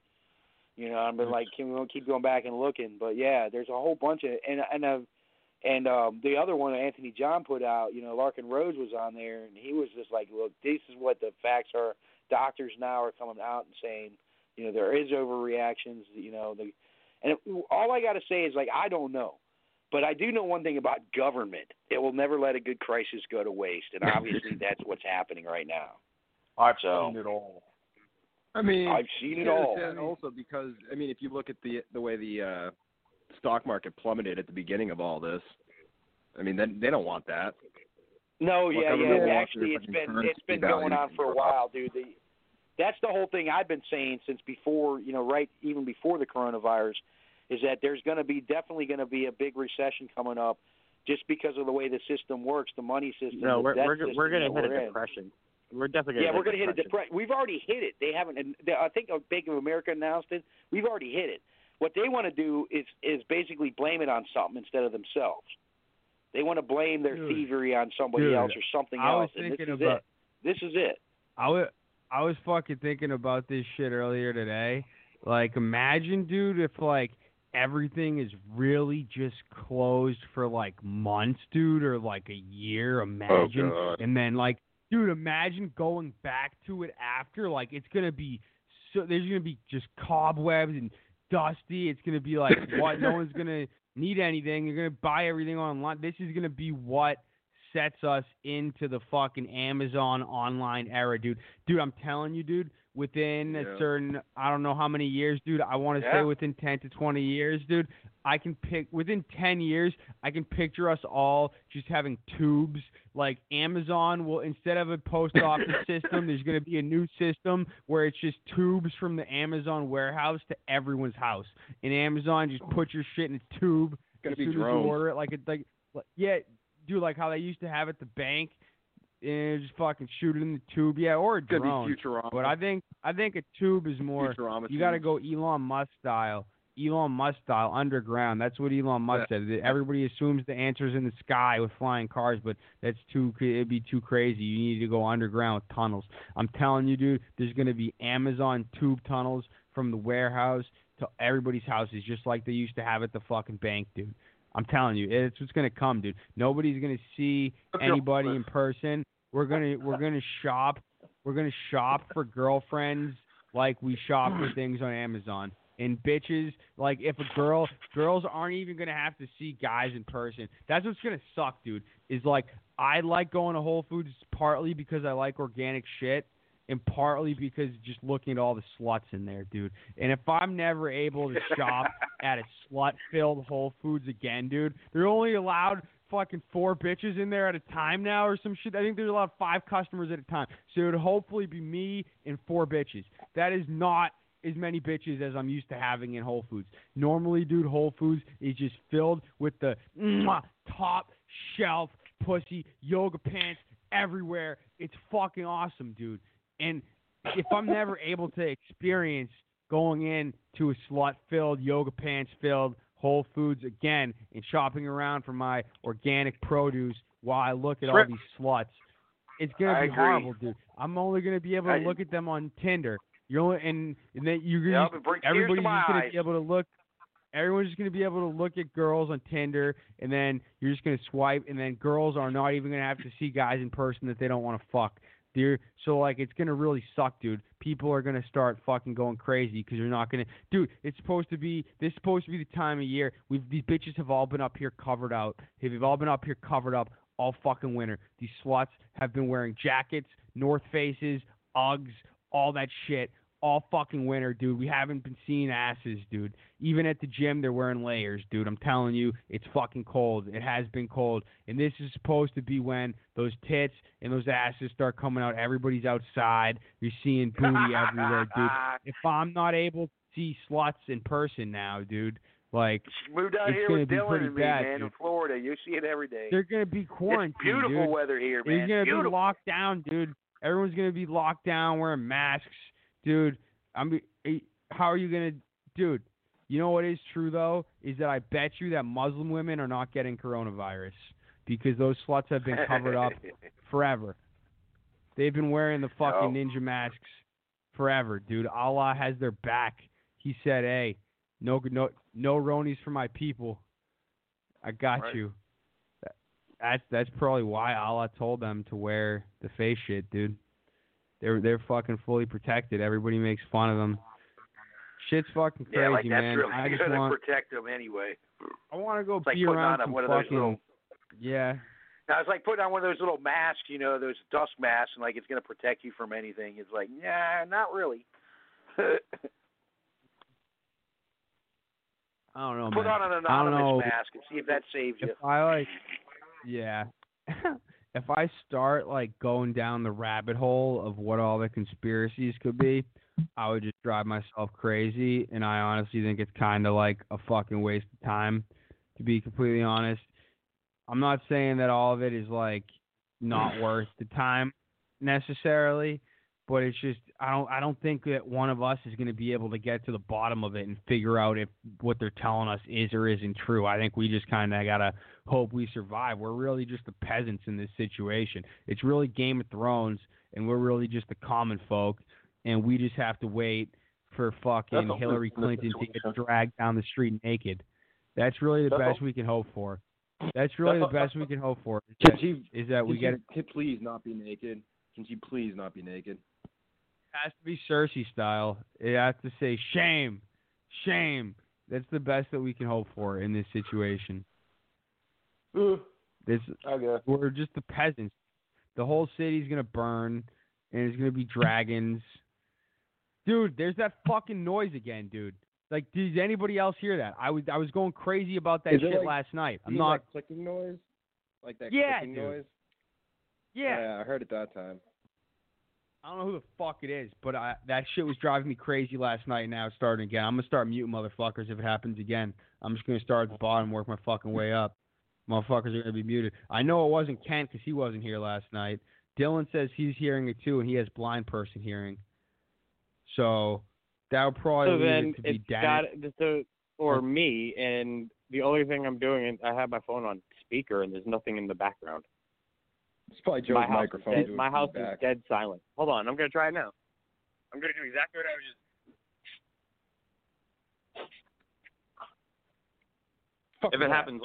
S5: You know, I've been like, can we keep going back and looking? But yeah, there's a whole bunch of and and uh, and um, the other one Anthony John put out, you know, Larken Rose was on there, and he was just like, look, this is what the facts are. Doctors now are coming out and saying, you know, there is overreactions. You know, the and it, all I got to say is like, I don't know. But I do know one thing about government. It will never let a good crisis go to waste. And obviously (laughs) that's what's happening right now.
S7: I've
S5: So-
S7: seen it all.
S8: I mean,
S5: I've seen it all.
S8: And also because I mean, if you look at the the way the uh, stock market plummeted at the beginning of all this, I mean, they, they don't want that.
S5: No,
S8: What
S5: yeah, yeah. Actually,
S8: their
S5: it's
S8: fucking
S5: been it's been going on for a while, dude. The, that's the whole thing I've been saying since before, you know, right even before the coronavirus, is that there's going to be definitely going to be a big recession coming up, just because of the way the system works, the money system.
S6: No, we're we're
S5: system
S6: we're gonna
S5: that
S6: hit
S5: we're
S6: a
S5: in.
S6: Depression. We're definitely
S5: Yeah,
S6: gonna
S5: we're going to hit a
S6: depression.
S5: depression. We've already hit it. They haven't. and they- I think Bank of America announced it. We've already hit it. What they want to do is is basically blame it on something instead of themselves. They want to blame their
S1: Dude.
S5: thievery on somebody
S1: Dude,
S5: else or something
S1: I was
S5: else. And this
S1: thinking
S5: is it. This is it.
S1: I was I was fucking thinking about this shit earlier today. Like, imagine, dude, if like everything is really just closed for like months, dude, or like a year. Imagine, oh,
S8: God.
S1: and then like, dude, imagine going back to it after. Like, it's gonna be so. There's gonna be just cobwebs and dusty. It's gonna be like what? no (laughs) one's gonna need anything. You're gonna buy everything online. This is gonna be what sets us into the fucking Amazon online era, dude. Dude, I'm telling you, dude, within
S5: Yeah.
S1: a certain I don't know how many years, dude. I want to
S5: Yeah.
S1: say within 10 to 20 years, dude. I can pick within 10 years, I can picture us all just having tubes. Like Amazon will instead of a post (laughs) office system, there's going to be a new system where it's just tubes from the Amazon warehouse to everyone's house. And Amazon just put your shit in a tube
S8: Gonna
S1: as
S8: be
S1: soon as
S8: drones.
S1: you order it. Like it, like like- yeah, dude, like how they used to have at the bank. And just fucking shoot it in the tube, yeah, or a
S8: It's
S1: drone.
S8: be Futurama.
S1: But I think I think a tube is more.
S8: Futurama
S1: You got to go Elon Musk style. Elon Musk style, underground. That's what Elon Musk said. Everybody assumes the answer's in the sky with flying cars, but that's too. It'd be too crazy. You need to go underground with tunnels. I'm telling you, dude. There's gonna be Amazon tube tunnels from the warehouse to everybody's houses, just like they used to have at the fucking bank, dude. I'm telling you, it's what's gonna come, dude. Nobody's gonna see anybody in person. We're gonna we're gonna shop. We're gonna shop for girlfriends like we shop for (sighs) things on Amazon. And bitches, like if a girl, girls aren't even gonna have to see guys in person. That's what's gonna suck, dude. Is like I like going to Whole Foods partly because I like organic shit, and partly because just looking at all the sluts in there, dude. And if I'm never able to shop (laughs) at a slut-filled Whole Foods again, dude, they're only allowed fucking four bitches in there at a time now or some shit. I think they're allowed five customers at a time. So it would hopefully be me and four bitches. That is not as many bitches as I'm used to having in Whole Foods. Normally, dude, Whole Foods is just filled with the mwah, top shelf pussy yoga pants everywhere. It's fucking awesome, dude. And if I'm never able to experience going in to a slut filled, yoga pants filled Whole Foods again and shopping around for my organic produce while I look at all these sluts, it's gonna
S5: I
S1: be
S5: agree.
S1: horrible, dude. I'm only gonna be able to
S5: I-
S1: look at them on Tinder. You're only, and and then you're gonna
S5: Yep, it brings to
S1: everybody's just gonna
S5: eyes.
S1: be able to look. Everyone's just gonna be able to look at girls on Tinder, and then you're just gonna swipe, and then girls are not even gonna have to see guys in person that they don't want to fuck. Dude, so like it's gonna really suck, dude. People are gonna start fucking going crazy because you're not gonna, dude. It's supposed to be this is supposed to be the time of year. We've these bitches have all been up here covered out. They've all been up here covered up all fucking winter. These sluts have been wearing jackets, North Faces, Uggs, all that shit all fucking winter, dude. We haven't been seeing asses, dude. Even at the gym, they're wearing layers, dude. I'm telling you, it's fucking cold. It has been cold. And this is supposed to be when those tits and those asses start coming out. Everybody's outside. You're seeing booty (laughs) everywhere, dude. If I'm not able to see sluts in person now, dude, like
S5: Move down
S1: it's
S5: here with
S1: be
S5: Dylan
S1: pretty
S5: and me,
S1: bad,
S5: man, in. Florida. You see it every day.
S1: they're gonna be quarantined,
S5: it's beautiful
S1: dude.
S5: weather here,
S1: They're gonna
S5: beautiful.
S1: be locked down, dude. Everyone's gonna be locked down, wearing masks, dude. I'm. eh, How are you gonna, dude? You know what is true though is that I bet you that Muslim women are not getting coronavirus because those sluts have been covered up (laughs) forever. They've been wearing the fucking
S5: No.
S1: ninja masks forever, dude. Allah has their back. He said, "Hey, no, no, no Ronies for my people. I got
S5: Right.
S1: you." That's that's probably why Allah told them to wear the face shit, dude. They're they're fucking fully protected. Everybody makes fun of them. Shit's fucking crazy,
S5: yeah, like that's
S1: man.
S5: really
S1: I just
S5: gonna (laughs) protect them anyway.
S1: I want to go
S5: It's like
S1: be
S5: putting
S1: around
S5: on
S1: some
S5: one of those
S1: fucking
S5: little-
S1: yeah.
S5: Now it's like putting on one of those little masks, you know, those dust masks, and like it's gonna protect you from anything. It's like, nah, not really. (laughs)
S1: I don't know,
S5: Put
S1: man.
S5: on an
S1: I don't know.
S5: anonymous mask and see if that saves you.
S1: if I like, yeah, (laughs) if I start like going down the rabbit hole of what all the conspiracies could be, I would just drive myself crazy, and I honestly think it's kind of like a fucking waste of time, to be completely honest. I'm not saying that all of it is like not (sighs) worth the time necessarily, but it's just I don't I don't think that one of us is going to be able to get to the bottom of it and figure out if what they're telling us is or isn't true. I think we just kind of got to hope we survive. We're really just the peasants in this situation. It's really Game of Thrones and we're really just the common folk and we just have to wait for fucking
S8: That's
S1: Hillary Clinton to get dragged down the street naked. That's really the
S8: That's
S1: best
S8: all-
S1: we can hope for. That's really the best we can hope for. Is
S8: Can
S1: that,
S8: she,
S1: is that we get
S8: she, please not be naked? Can she please not be naked?
S1: It has to be Cersei style. It has to say shame, shame. That's the best that we can hope for in this situation.
S8: Uh,
S1: This
S7: Okay.
S1: we're just the peasants. The whole city's gonna burn, and it's gonna be dragons. Dude, there's that fucking noise again, dude. Like, did anybody else hear that? I was I was going crazy about that
S8: Is
S1: shit
S8: like-
S1: last night. I'm not.
S8: like clicking noise, like that
S1: Yeah,
S8: clicking
S1: dude.
S8: noise.
S1: yeah,
S8: yeah, I heard it that time.
S1: I don't know who the fuck it is, but I, that shit was driving me crazy last night. and Now it's starting again. I'm gonna start muting motherfuckers if it happens again. I'm just gonna start at the bottom, work my fucking way up. Motherfuckers are gonna be muted. I know it wasn't Kent because he wasn't here last night. Dylan says he's hearing it too, and he has blind person hearing. So that would probably
S6: so
S1: leave
S6: then
S1: it to be
S6: it's
S1: Dennis.
S6: got so or me, and the only thing I'm doing is I have my phone on speaker, and there's nothing in the background.
S8: It's probably Joe's
S6: my
S8: microphone.
S6: is dead, my house
S8: feedback.
S6: is dead silent. Hold on, I'm gonna try it now. I'm gonna do exactly what I was just.
S8: Fuck
S6: If it
S8: that.
S6: happens,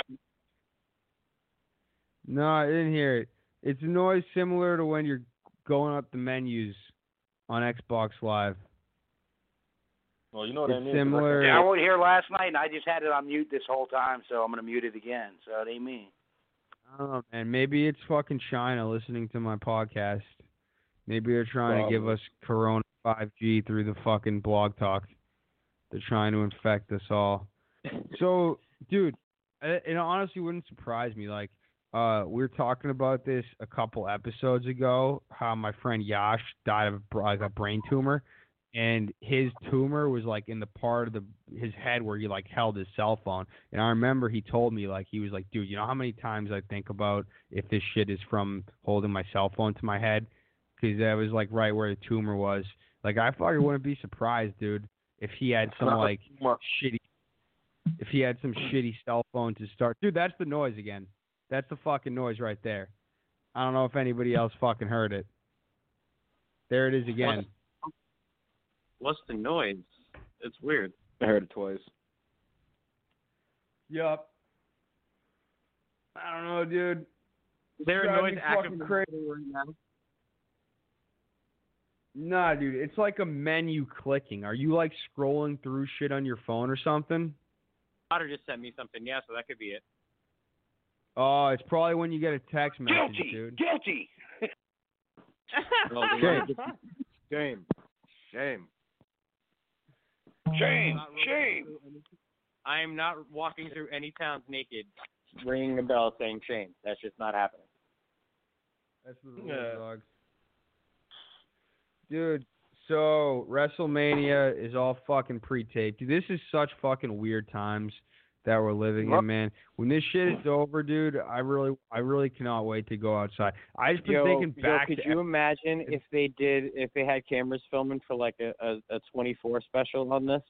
S1: No, I didn't hear it. It's a noise similar to when you're going up the menus on Xbox Live.
S7: Well, you know what
S1: It's
S7: I mean. 'cause I
S1: similar-
S5: Yeah, I wasn't here last night, and I just had it on mute this whole time, so I'm gonna mute it again. So it ain't me.
S1: I don't man. Maybe it's fucking China listening to my podcast. Maybe they're trying to give us Corona 5G through the fucking blog talk. They're trying to infect us all. (laughs) So, dude, it, it honestly wouldn't surprise me. Like, uh, we were talking about this a couple episodes ago. How my friend Yash died of like a brain tumor, and his tumor was like in the part of the his head where he like held his cell phone. And I remember he told me like he was like, dude, you know how many times I think about if this shit is from holding my cell phone to my head, because that was like right where the tumor was. Like I fucking wouldn't be surprised, dude, if he had some like shitty, if he had some shitty cell phone to start. Dude, that's the noise again. That's the fucking noise right there. I don't know if anybody else fucking heard it. There it is again.
S6: what's the noise? It's weird.
S8: I heard it twice.
S1: Yup. I don't know, dude.
S6: Is there a
S1: Drive
S6: noise
S1: me
S6: active
S1: fucking crazy.
S6: right now?
S1: Nah, dude, it's like a menu clicking. Are you like scrolling through shit on your phone or something?
S6: Otter just sent me something. Yeah, so that could be it.
S1: Oh, it's probably when you get a text message,
S5: Guilty,
S1: dude.
S5: guilty.
S1: Shame.
S8: Shame. Shame.
S5: Shame, shame.
S6: I am not walking through any towns naked, ringing a bell saying shame. That's just not happening.
S1: That's the
S8: rules, Yeah.
S1: dogs. Dude, so WrestleMania is all fucking pre-taped. Dude, this is such fucking weird times that we're living
S6: Yep.
S1: in, man. When this shit is over, dude, I really, I really cannot wait to go outside. I just been
S6: Yo,
S1: thinking
S6: yo,
S1: back
S6: could
S1: to
S6: you imagine if they did, if they had cameras filming for like a a, a 24 special on this,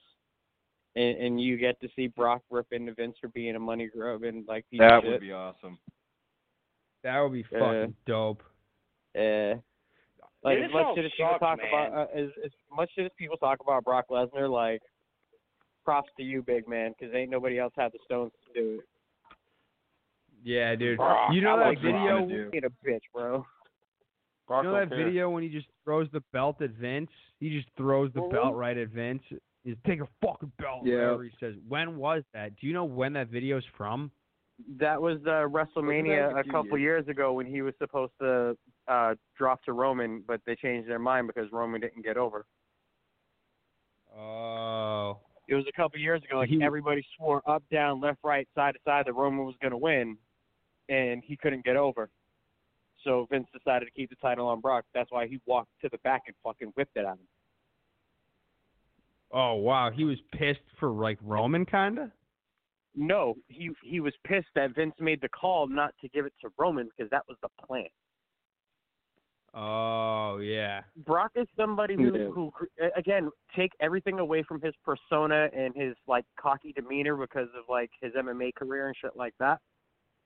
S6: and, and you get to see Brock rip into Vince for being a money grub and like piece
S8: That
S6: of
S8: would be awesome.
S1: that would be
S6: Uh,
S1: fucking dope.
S6: Uh, like as much shit as people talk
S5: man.
S6: about, uh, as, as much shit as people talk about Brock Lesnar, like props to you, big man, because ain't nobody else had the stones to do it.
S1: Yeah, dude.
S5: Brock,
S1: you know
S5: I
S1: that
S5: like
S1: video?
S8: Brock. do.
S6: Being a bitch, bro.
S7: Brock
S1: You know that
S7: care.
S1: video when he just throws the belt at Vince? He just throws the
S6: Mhm.
S1: belt right at Vince. He's take a fucking belt.
S8: Yeah.
S1: Whatever he says. When was that? Do you know when that video's from?
S6: That was uh, WrestleMania
S8: a
S6: a couple
S8: years.
S6: years ago when he was supposed to uh, drop to Roman, but they changed their mind because Roman didn't get over.
S1: Oh.
S6: It was a couple years ago. Like
S1: He-
S6: everybody swore up, down, left, right, side to side that Roman was going to win, and he couldn't get over. So Vince decided to keep the title on Brock. That's why he walked to the back and fucking whipped it at him.
S1: Oh wow, he was pissed for like Roman kinda.
S6: No, he he was pissed that Vince made the call not to give it to Roman because that was the plan.
S1: Oh yeah.
S6: Brock is somebody who,
S8: Yeah.
S6: who again take everything away from his persona and his like cocky demeanor because of like his MMA career and shit like that. At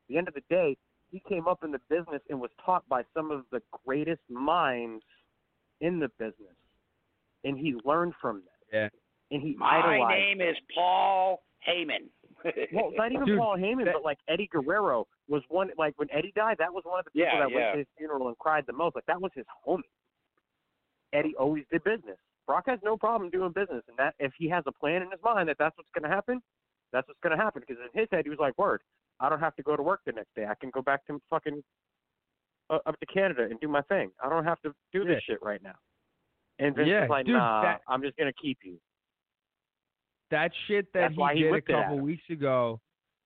S6: the end of the day, he came up in the business and was taught by some of the greatest minds in the business, and he learned from them.
S1: Yeah.
S6: And he
S5: My
S6: idolized.
S5: name is Paul Heyman. (laughs)
S6: Well, not even
S1: Dude,
S6: Paul Heyman,
S1: that-
S6: but like Eddie Guerrero was one. Like when Eddie died, that was one of the people
S5: Yeah,
S6: that
S5: yeah.
S6: went to his funeral and cried the most. Like that was his homie. Eddie always did business. Brock has no problem doing business, and that if he has a plan in his mind that that's what's going to happen, that's what's going to happen. Because in his head, he was like, "Word, I don't have to go to work the next day. I can go back to fucking uh, up to Canada and do my thing. I don't have to do this shit right now. And Vince
S1: Yeah,
S6: was like,
S1: dude,
S6: nah,
S1: that-
S6: I'm just gonna keep you.
S1: That shit that
S6: That's
S1: he
S6: he
S1: did a
S6: whipped it at
S1: couple weeks ago,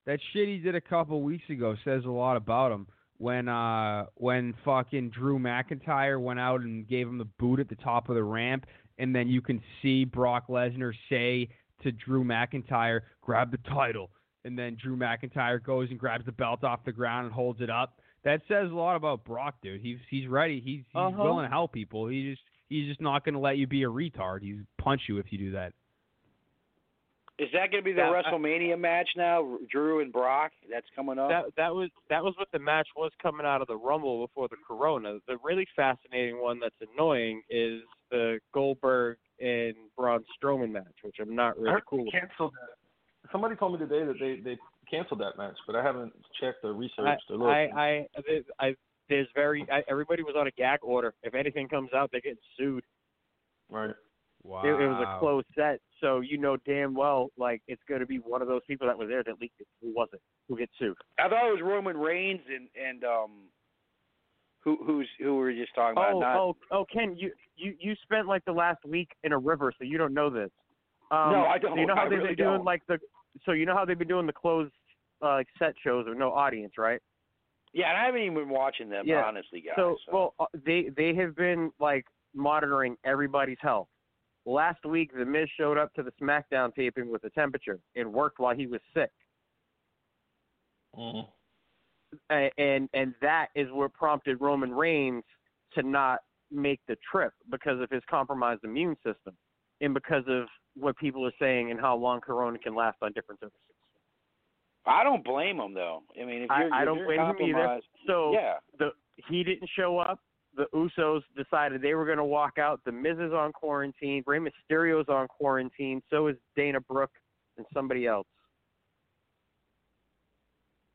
S1: that shit he did a couple weeks ago says a lot about him. When uh when fucking Drew McIntyre went out and gave him the boot at the top of the ramp, and then you can see Brock Lesnar say to Drew McIntyre, "Grab the title," and then Drew McIntyre goes and grabs the belt off the ground and holds it up. That says a lot about Brock, dude. He's he's ready. He's he's
S6: Uh-huh.
S1: willing to help people. He just he's just not going to let you be a retard. He's punch you if you do that.
S5: Is that going to be the
S6: Yeah, I-
S5: WrestleMania match now? Drew and Brock. That's coming up.
S6: That that was that was what the match was coming out of the Rumble before the Corona. The really fascinating one that's annoying is the Goldberg and Braun Strowman match, which I'm not
S7: I
S6: really
S7: heard
S6: cool
S7: they canceled that. Somebody told me today that they they canceled that match, but I haven't checked or
S6: I,
S7: researched or looked.
S6: I, I, I, there's very, I, everybody was on a gag order. If anything comes out, they're getting sued.
S7: right.
S1: Wow.
S6: It, it was a closed set, so you know damn well, like it's going to be one of those people that was there that leaked it. Who was it? Who gets sued?
S5: I thought it was Roman Reigns and and um, who who's who we were just talking about.
S6: Oh,
S5: Not,
S6: oh, oh, Ken, you, you, you spent like the last week in a river, so you don't know this. Um,
S5: No, I
S6: So you know (laughs) how
S5: I
S6: they've
S5: really
S6: been doing
S5: don't.
S6: like the, so you know how they've been doing the closed, uh, like set shows with no audience, right?
S5: Yeah, and I haven't even been watching them,
S6: Yeah.
S5: honestly, guys.
S6: So, well, uh, they they have been like monitoring everybody's health. Last week, The Miz showed up to the SmackDown taping with a temperature. It worked while he was sick.
S7: Mm-hmm.
S6: A- and and that is what prompted Roman Reigns to not make the trip because of his compromised immune system, and because of what people are saying and how long Corona can last on different surfaces.
S5: I don't blame him though. I mean, if you're,
S6: I
S5: if
S6: don't
S5: you're
S6: blame him either.
S5: compromised-
S6: So
S5: yeah,
S6: the he didn't show up. The Usos decided they were going to walk out. The Miz is on quarantine. Rey Mysterio's on quarantine. So is Dana Brooke and somebody else.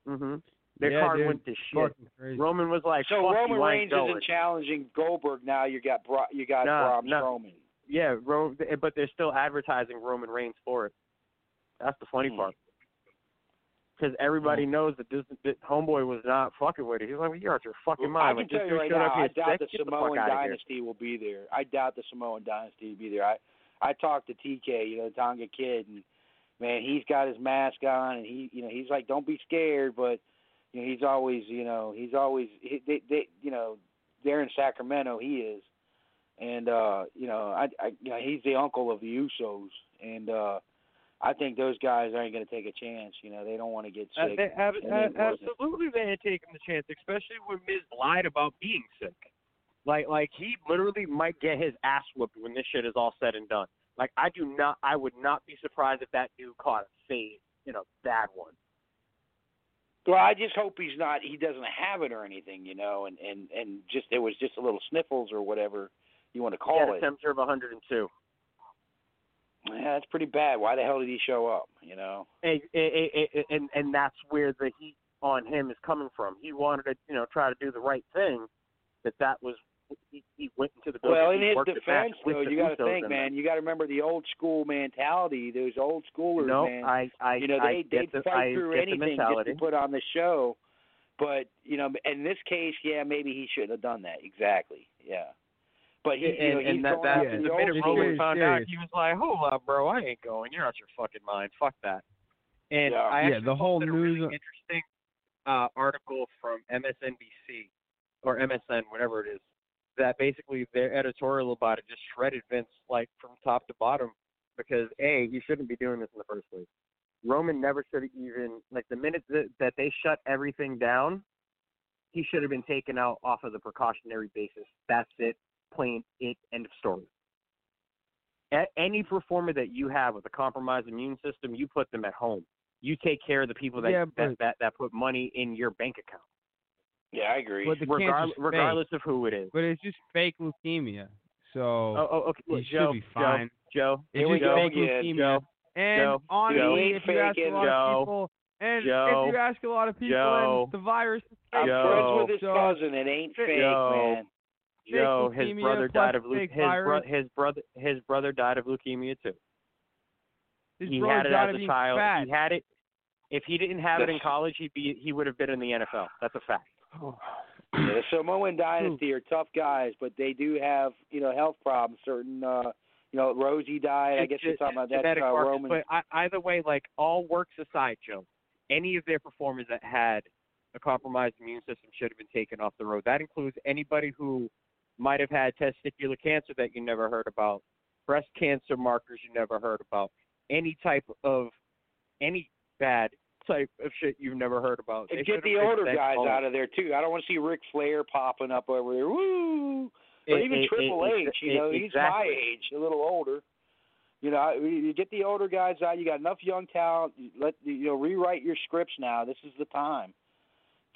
S6: Mm-hmm. Their
S1: Yeah,
S6: card
S1: dude.
S6: went to shit.
S1: Fucking crazy.
S6: Roman was like,
S5: so
S6: "Fuck
S5: Roman
S6: you,
S5: Reigns isn't challenging Goldberg now. You got Bro- you got
S6: No,
S5: Braun
S6: no.
S5: Strowman.
S6: Yeah, Ro- but they're still advertising Roman Reigns for it. That's the funny
S5: Hmm.
S6: part. Because everybody knows that this that homeboy was not fucking with it. He's like, well, "You're out your fucking
S5: I
S6: mind."
S5: can
S6: Like,
S5: tell you right now, I doubt the
S6: Get the
S5: Samoan dynasty will be there. I doubt the Samoan dynasty will be there. I I talked to TK, you know, the Tonga kid, and man, he's got his mask on, and he, you know, he's like, don't be scared, but you know, he's always, you know, he's always, he, they, they, you know, they're in Sacramento, he is, and uh, you know, I, I, you know, he's the uncle of the Usos, and uh, I think those guys aren't going to take a chance. You know, they don't want to get
S6: Uh,
S5: sick.
S6: they, ab- uh, absolutely, they had taken the chance, especially when Miz lied about being sick. Like, like he literally might get his ass whooped when this shit is all said and done. Like, I do not, I would not be surprised if that dude caught a fade in a bad one.
S5: Well, I just hope he's not. He doesn't have it or anything, you know, and and and just it was just a little sniffles or whatever you want to call
S6: a
S5: it.
S6: temperature of 102.
S5: Yeah, that's pretty bad. Why the hell did he show up? You know.
S6: and, and and that's where the heat on him is coming from. He wanted to, you know, try to do the right thing. That that was he, he went into the building.
S5: Well, in his
S6: worked the match
S5: defense, though, you got to think, man. You got to remember the old school mentality. Those old schoolers,
S6: No,
S5: man.
S6: I, I,
S5: you know, they
S6: get
S5: they'd
S6: the,
S5: fight
S6: I
S5: through anything just to put on the show. But you know, in this case, yeah, maybe he shouldn't have done that. Exactly. Yeah. But he, you
S6: and,
S5: know, he's
S6: and that,
S5: going
S6: that
S5: after
S6: the
S5: the
S6: minute
S1: It's
S6: Roman
S1: serious,
S6: found out, he was like, "Hold up, bro, I ain't going. You're out your fucking mind. Fuck that." And
S5: Yeah.
S6: I
S1: Yeah, the whole
S6: posted a really
S1: news-
S6: interesting uh, article from MSNBC or MSN, whatever it is, that basically their editorial about it just shredded Vince like from top to bottom because a he shouldn't be doing this in the first place. Roman never should have even like the minute that, that they shut everything down, he should have been taken out off of the precautionary basis. That's it, plain it, end of story. A- any performer that you have with a compromised immune system, you put them at home. You take care of the people that
S1: Yeah,
S6: that,
S1: but-
S6: that that put money in your bank account,
S5: Yeah, I agree.
S1: But the
S6: regard,
S1: fake.
S6: regardless of who it is.
S1: But it's just fake leukemia. So
S6: Oh, oh okay.
S1: he
S6: Look,
S1: should
S6: Joe,
S1: be fine.
S6: Joe,
S1: It's
S5: Here
S1: just
S5: go
S1: fake
S5: again,
S1: leukemia.
S6: Joe.
S1: And
S6: Joe,
S1: honestly,
S5: Joe.
S1: if you ask a
S5: Faking.
S1: lot
S6: Joe.
S1: of people, and
S6: Joe.
S1: if you ask a lot of people,
S6: Joe.
S1: and the virus is fake.
S6: I'm
S5: friends with his
S1: So,
S5: cousin. It ain't fake,
S6: Joe.
S5: man.
S1: Fake
S6: Joe, his brother died of leu- his bro- his brother his brother died of leukemia too.
S1: His
S6: he
S1: brother
S6: had it
S1: died
S6: as
S1: of
S6: a child.
S1: Fat.
S6: He had it If he didn't have it in college, he'd be he would have been in the NFL. That's a fact.
S5: Yeah, the Samoan dynasty are tough guys, but they do have you know health problems. Certain uh, you know Rosey died. I guess you're talking about that uh, Roman.
S6: But I, either way, like all works aside, Joe, any of their performers that had a compromised immune system should have been taken off the road. That includes anybody who might have had testicular cancer that you never heard about, breast cancer markers you never heard about, any type of any bad type of shit you've never heard about.
S5: And get the older guys
S6: home.
S5: out of there too. I don't want to see Ric Flair popping up over there. Woo! Or
S6: It-
S5: even
S6: it-
S5: Triple
S6: it-
S5: H. You know, he's my
S6: exactly.
S5: age, a little older. You know, you you get the older guys out. You got enough young talent. You Let you know, rewrite your scripts now. This is the time.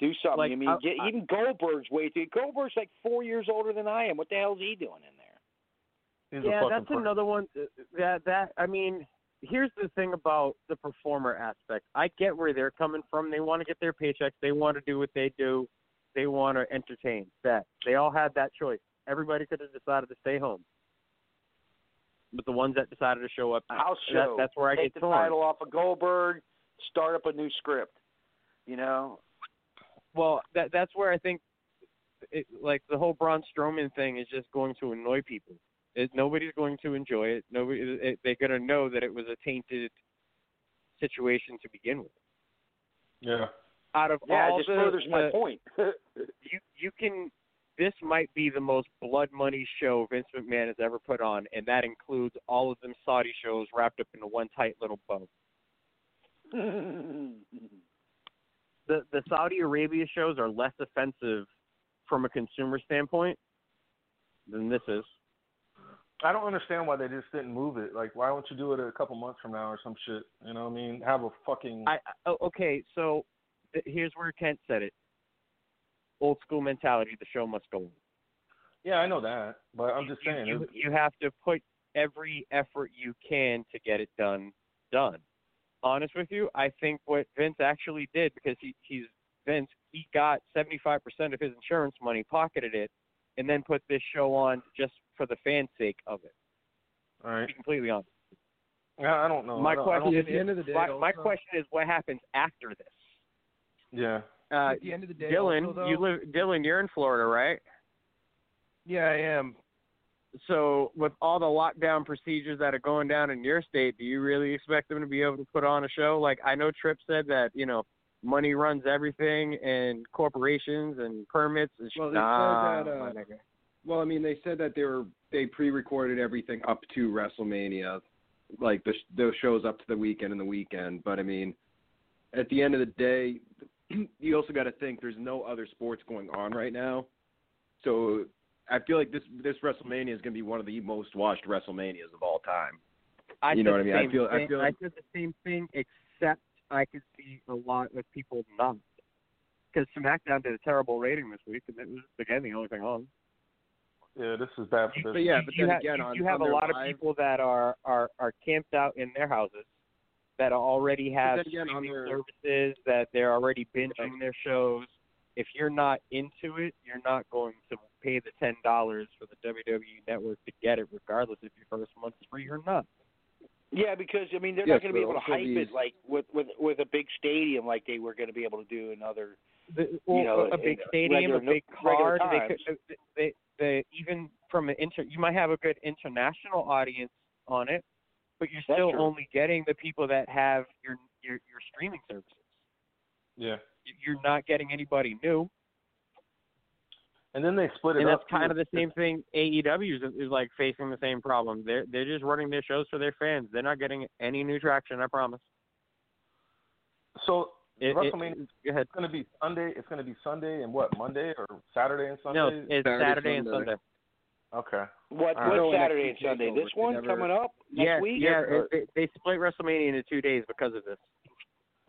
S5: Do something.
S6: Like,
S5: I mean,
S6: I-
S5: get,
S6: I-
S5: even Goldberg's way too. Goldberg's like four years older than I am. What the hell is he doing in there?
S7: He's
S6: yeah, that's
S7: prick.
S6: another one. uh, That that I mean, here's the thing about the performer aspect. I get where they're coming from. They want to get their paychecks. They want to do what they do. They want to entertain. That they all had that choice. Everybody could have decided to stay home, but the ones that decided to show up,
S5: House
S6: that,
S5: show.
S6: that's where I
S5: Take
S6: get
S5: the
S6: torn.
S5: title off of Goldberg. Start up a new script. You know,
S6: Well, that that's where I think, it, like the whole Braun Strowman thing is just going to annoy people. It, nobody's going to enjoy it. Nobody, it, they're going to know that it was a tainted situation to begin with.
S7: Yeah.
S6: Out of
S5: yeah,
S6: all
S5: it just
S6: the,
S5: furthers my point. (laughs)
S6: you you can. This might be the most blood money show Vince McMahon has ever put on, and that includes all of them Saudi shows wrapped up into one tight little bow. (laughs) the the Saudi Arabia shows are less offensive from a consumer standpoint than this is.
S7: I don't understand why they just didn't move it. Like, why don't you do it a couple months from now or some shit? You know what I mean? Have a fucking.
S6: I, oh, okay, so uh, here's where Kent said it. Old school mentality: the show must go on.
S7: yeah, I know that, but I'm just saying.
S6: You, you have to put every effort you can to get it done. Done. Honest with you, I think what Vince actually did because he he's Vince, he got 75% of his insurance money, pocketed it, and then put this show on just for the fans' sake of it.
S7: all right.
S6: To be completely honest.
S7: I don't know.
S6: my
S7: don't,
S6: question
S7: don't-
S8: At the end of the day,
S6: my, my question is what happens after this?
S7: Yeah.
S6: Uh,
S8: At the end of the day,
S6: Dylan,
S8: also, though-
S6: you live Dylan, you're in Florida, right?
S8: Yeah, I am.
S6: So with all the lockdown procedures that are going down in your state, do you really expect them to be able to put on a show? Like I know Tripp said that, you know, money runs everything and corporations and permits and shit.
S9: Well, they
S6: nah,
S9: said that. Uh, well, I mean, they said that they were they pre-recorded everything up to WrestleMania, like the those shows up to the weekend and the weekend. But I mean, at the end of the day, (clears throat) you also got to think there's no other sports going on right now, so I feel like this this WrestleMania is going to be one of the most watched WrestleManias of all time.
S6: I
S9: you know what I mean? I
S6: same
S9: feel- I
S6: thing-
S9: feel like-
S6: said the same thing, except I could see a lot of people not. Because SmackDown did a terrible rating this week, and it was again the only thing on.
S7: Yeah, this is bad for
S9: But yeah, but
S6: you
S9: then
S6: have,
S9: again,
S6: you,
S9: on,
S6: you have
S9: on
S6: a lot
S9: live,
S6: of people that are are are camped out in their houses that already have
S9: then again,
S6: streaming
S9: their-
S6: services that they're already binging their shows. If you're not into it, you're not going to pay the ten dollars for the WWE network to get it, regardless if your first month is free or not.
S5: Yeah, because I mean they're
S9: Yes,
S5: not going to be able to hype
S9: these-
S5: it like with with with a big stadium like they were going to be able to do in other.
S6: The, well,
S5: know,
S6: a big stadium,
S5: regular-
S6: a big
S5: regular
S6: card. They could, they, they, they even from an inter, you might have a good international audience on it, but you're
S5: That's
S6: still
S5: true.
S6: only getting the people that have your your your streaming services.
S7: Yeah.
S6: You're not getting anybody new,
S7: And then they split it
S6: and
S7: up.
S6: that's kind of the same thing. AEW is, is like facing the same problem. They're they're just running their shows for their fans. They're not getting any new traction. I promise.
S7: So
S6: It, it,
S7: WrestleMania
S6: go ahead.
S7: it's going to be Sunday. It's going to be Sunday and what Monday or Saturday and Sunday.
S6: No, it's
S9: Saturday,
S6: Saturday and
S9: Sunday.
S6: Sunday.
S7: Okay.
S5: What
S7: All right.
S5: what Saturday and Sunday? This
S9: they
S5: one
S9: never-
S5: coming up next
S6: yeah,
S5: week?
S6: yeah.
S5: or-
S6: It, they, they split WrestleMania into two days because of this.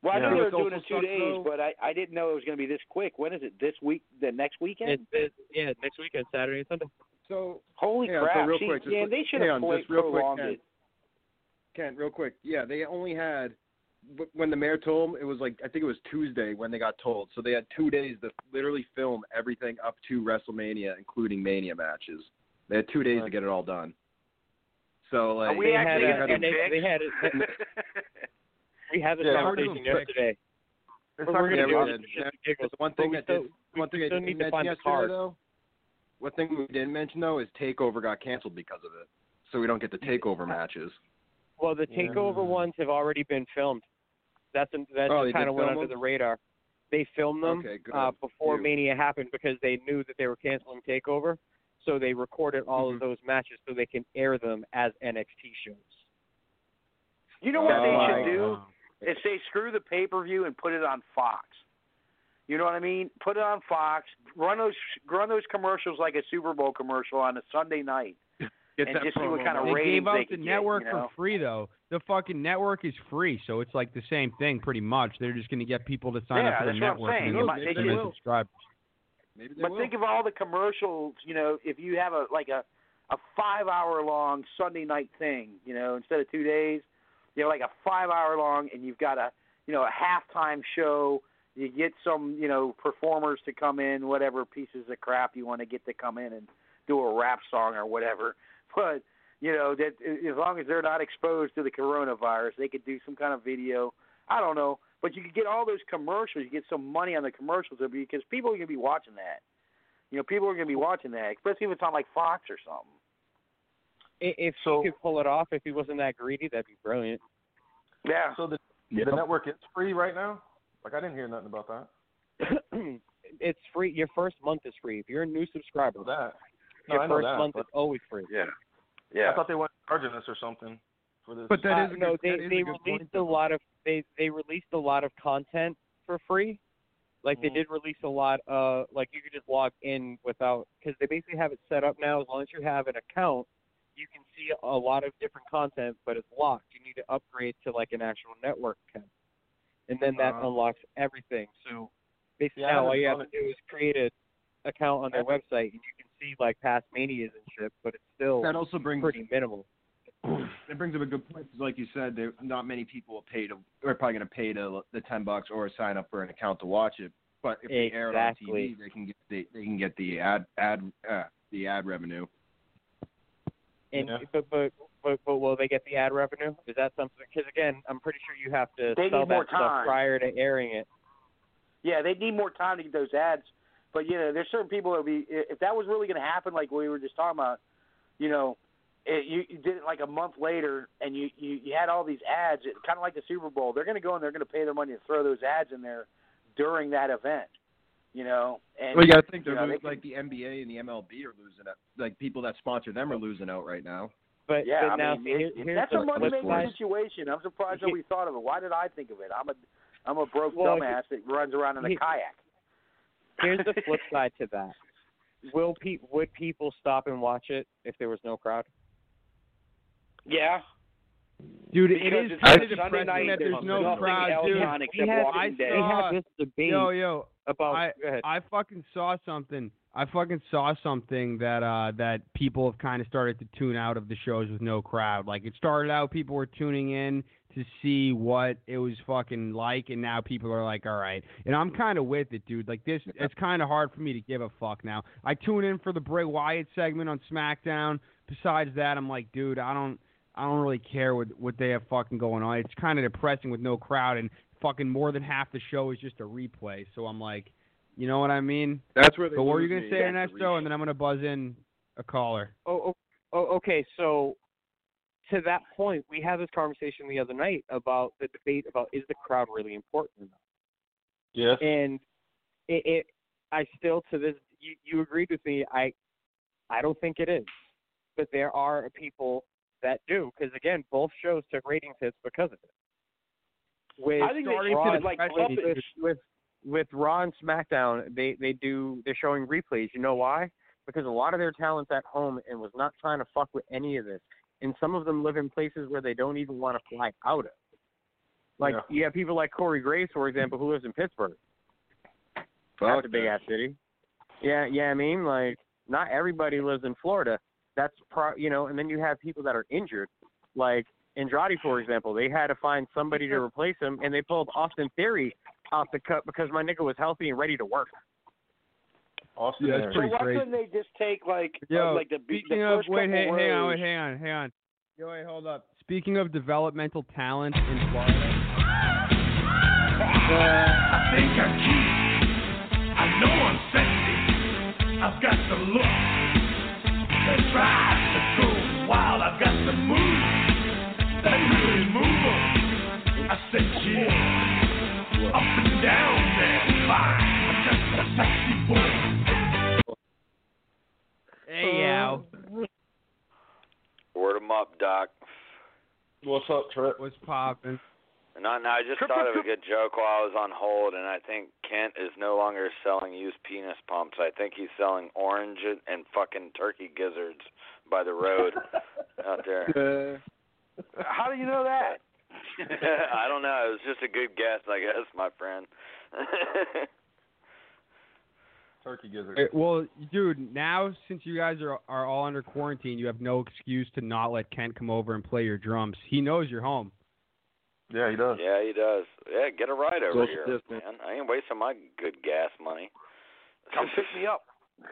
S5: Well, I
S7: Yeah.
S5: knew they were doing it
S9: also
S5: two days,
S9: though.
S5: but I I didn't know it was going to be this quick. When is it? This week? The next weekend?
S6: It's, it's yeah, next weekend, Saturday and Sunday.
S9: So
S5: Holy
S9: Yeah, so
S5: crap!
S9: real
S5: See,
S9: quick, just
S5: yeah, they should have
S9: on,
S5: played
S9: just real quick,
S5: prolonged it.
S9: Kent, real quick, yeah, they only had when the mayor told them it was like I think it was Tuesday when they got told. So they had two days to literally film everything up to WrestleMania, including Mania matches. They had two days to get it all done. So like
S5: we
S6: they
S5: actually
S6: had,
S5: gonna
S6: a,
S5: get
S6: they,
S5: fixed?
S6: they had a, (laughs) (laughs) We had this
S9: Yeah, we're
S6: conversation
S9: doing
S6: yesterday.
S7: It's
S6: we're
S7: gonna
S6: gonna do it.
S9: Yeah,
S6: It's
S9: one thing
S6: we
S9: that
S6: still-
S9: did, one thing
S6: we
S9: I
S6: still
S9: didn't
S6: need to
S9: mention
S6: find the
S9: yesterday though. One thing we didn't mention though is Takeover got canceled because of it, so we don't get the Takeover matches.
S6: Well, the takeover ones have already been filmed. That's that
S9: Oh, they
S6: kind of went under
S9: them?
S6: the radar. They filmed them
S9: Okay,
S6: uh, before
S9: Phew.
S6: Mania happened because they knew that they were canceling Takeover, so they recorded all
S9: Mm-hmm.
S6: of those matches so they can air them as NXT shows.
S5: You know what
S9: Oh,
S5: they should do?
S1: God.
S5: Is say screw the pay per view and put it on Fox. You know what I mean? Put it on Fox. Run those run those commercials like a Super Bowl commercial on a Sunday night. (laughs)
S9: Get
S5: And
S9: that
S5: just see what kind of
S1: They
S9: money.
S5: ratings
S1: gave out
S5: they
S1: the
S5: could get,
S1: network
S5: you know?
S1: for free though. The fucking network is free, so it's like the same thing pretty much. They're just gonna get people to sign
S5: Yeah,
S1: up for the
S5: that's what I'm
S1: network
S5: saying.
S1: and
S5: You
S1: then
S5: might-
S1: get
S5: they
S1: them as subscribers.
S9: Maybe they
S5: But
S9: will.
S5: think of all the commercials. You know, if you have a like a a five hour long Sunday night thing, you know, instead of two days, you know, like a five hour long, and you've got a you know a halftime show. You get some you know performers to come in, whatever pieces of crap you want to get to come in and do a rap song or whatever. (laughs) But you know that as long as they're not exposed to the coronavirus, they could do some kind of video. I don't know, but you could get all those commercials. You get some money on the commercials because people are to be watching that. You know, people are to be watching that, especially if it's on like Fox or something.
S6: I- If
S7: So-
S6: he could pull it off, if he wasn't that greedy, that'd be brilliant.
S5: Yeah.
S7: So the
S9: Yep.
S7: the network is free right now. Like I didn't hear nothing about that. (clears throat)
S6: it's free. Your first month is free. If you're a new subscriber,
S7: Know that. No,
S6: your
S7: I know
S6: first
S7: that,
S6: month
S7: but
S6: is always free.
S5: Yeah. Yeah.
S7: I thought they weren't charging us or something for this.
S9: But that
S6: Uh,
S9: is a
S6: no,
S9: good,
S6: they
S9: that is
S6: they
S9: a good point,
S6: released a
S9: though.
S6: lot of they they released a lot of content for free. Like they
S7: Mhm.
S6: did release a lot. Uh, like you could just log in without because they basically have it set up now. As long as you have an account, you can see a lot of different content, but it's locked. You need to upgrade to like an actual network account, and then that
S7: Uh-huh.
S6: unlocks everything. So basically,
S7: Yeah,
S6: now all you have to do is create a account on their website, and you can see like past manias and shit. But it's still
S9: That also brings
S6: pretty minimal. (clears throat)
S9: It brings up a good point. 'cause like you said, there not many people will pay to. Are probably going to pay to the ten bucks or sign up for an account to watch it. But if they air it on TV, they can get the they can get the ad ad uh, the ad revenue.
S6: And
S7: Yeah.
S6: but, but but but will they get the ad revenue? Is that something? Because again, I'm pretty sure you have to
S5: They
S6: sell
S5: more
S6: that stuff prior to airing it.
S5: Yeah, they need more time to get those ads. But you know, there's certain people that be if that was really going to happen, like we were just talking about, you know, it, you, you did it like a month later, and you you, you had all these ads, it, kind of like the Super Bowl. They're going to go and they're going to pay their money to throw those ads in there during that event. You know, and
S9: Well, you got to think they're
S5: know,
S9: lo-
S5: they
S9: like the NBA and the MLB are losing out. Like people that sponsor them are losing out right now.
S6: But
S5: yeah,
S6: but
S5: I
S6: now
S5: mean, it-
S6: here- here's
S5: that's a money
S6: flip
S5: making situation. I'm surprised that we thought of it. Why did I think of it? I'm a I'm a broke
S6: Well,
S5: dumbass that runs around in a
S6: he-
S5: kayak.
S6: Here's the flip (laughs) side to that. Will pe- would people stop and watch it if there was no crowd?
S5: Yeah.
S1: Dude, it
S5: Because
S1: is
S5: it's
S1: kind of
S5: Sunday
S1: depressing
S5: night,
S1: that there's
S5: there's
S1: no crowd,
S5: else
S1: dude.
S5: on
S6: we
S5: except
S6: had,
S1: I
S5: Dead.
S6: we
S1: saw-
S6: this debate
S1: Yo, yo,
S6: about.
S1: I- I fucking saw something. I fucking saw something that uh that people have kind of started to tune out of the shows with no crowd. Like it started out, people were tuning in to see what it was fucking like, and now people are like, all right. And I'm kind of with it, dude. Like this, it's kind of hard for me to give a fuck now. I tune in for the Bray Wyatt segment on SmackDown. Besides that, I'm like, dude, I don't, I don't really care what what they have fucking going on. It's kind of depressing with no crowd, and fucking more than half the show is just a replay. So I'm like, you know what I mean?
S9: That's where they.
S1: But what were you gonna
S9: me,
S1: say,
S9: is the
S1: Ernesto? And then I'm gonna buzz in a caller.
S6: Oh, oh, oh, okay. So to that point, we had this conversation the other night about the debate about is the crowd really important or not?
S7: yes.
S6: and it, it I still to this you, you agreed with me I I don't think it is but there are people that do because again both shows took ratings hits because of it with
S5: I think they
S6: Raw
S5: like
S6: with,
S5: it.
S6: with, with with Raw and SmackDown they they do they're showing replays you know why because a lot of their talent's at home and was not trying to fuck with any of this and some of them live in places where they don't even want to fly out of like
S7: Yeah.
S6: you have people like Corey Graves for example who lives in Pittsburgh
S9: Fuck
S6: that's a big ass city. Yeah, yeah. I mean, like, not everybody lives in Florida. That's pro, you know. And then you have people that are injured, like Andrade, for example. They had to find somebody to replace him, and they pulled Austin Theory out the cut because my nigga was healthy and ready to work.
S7: Austin
S1: Yeah,
S7: there.
S5: So why
S1: crazy.
S5: couldn't they just take like
S1: Yo,
S5: uh, like the the
S1: speaking of,
S5: first
S1: wait,
S5: couple
S1: hey, hang on, wait, hang on, hang on. Yo, wait, hold up. speaking of developmental talent in Florida,
S10: I think I'm cute. I know I'm sexy. I've got the look,
S7: What's up, Trip?
S1: what's poppin'?
S11: No, no, I just thought of a good joke while I was on hold, and I think Kent is no longer selling used penis pumps. I think he's selling orange and, and fucking turkey gizzards by the road (laughs) out there.
S5: How do you know that? (laughs)
S11: I don't know. It was just a good guess, I guess, my friend. (laughs)
S7: Turkey gizzard.
S1: Eh, Well, dude, now since you guys are are all under quarantine, you have no excuse to not let Kent come over and play your drums. He knows you're home.
S7: Yeah, he does.
S11: yeah, he does. Yeah, get a ride over
S9: Social
S11: here,
S9: distance.
S11: man. I ain't wasting my good gas money.
S5: Come pick me up.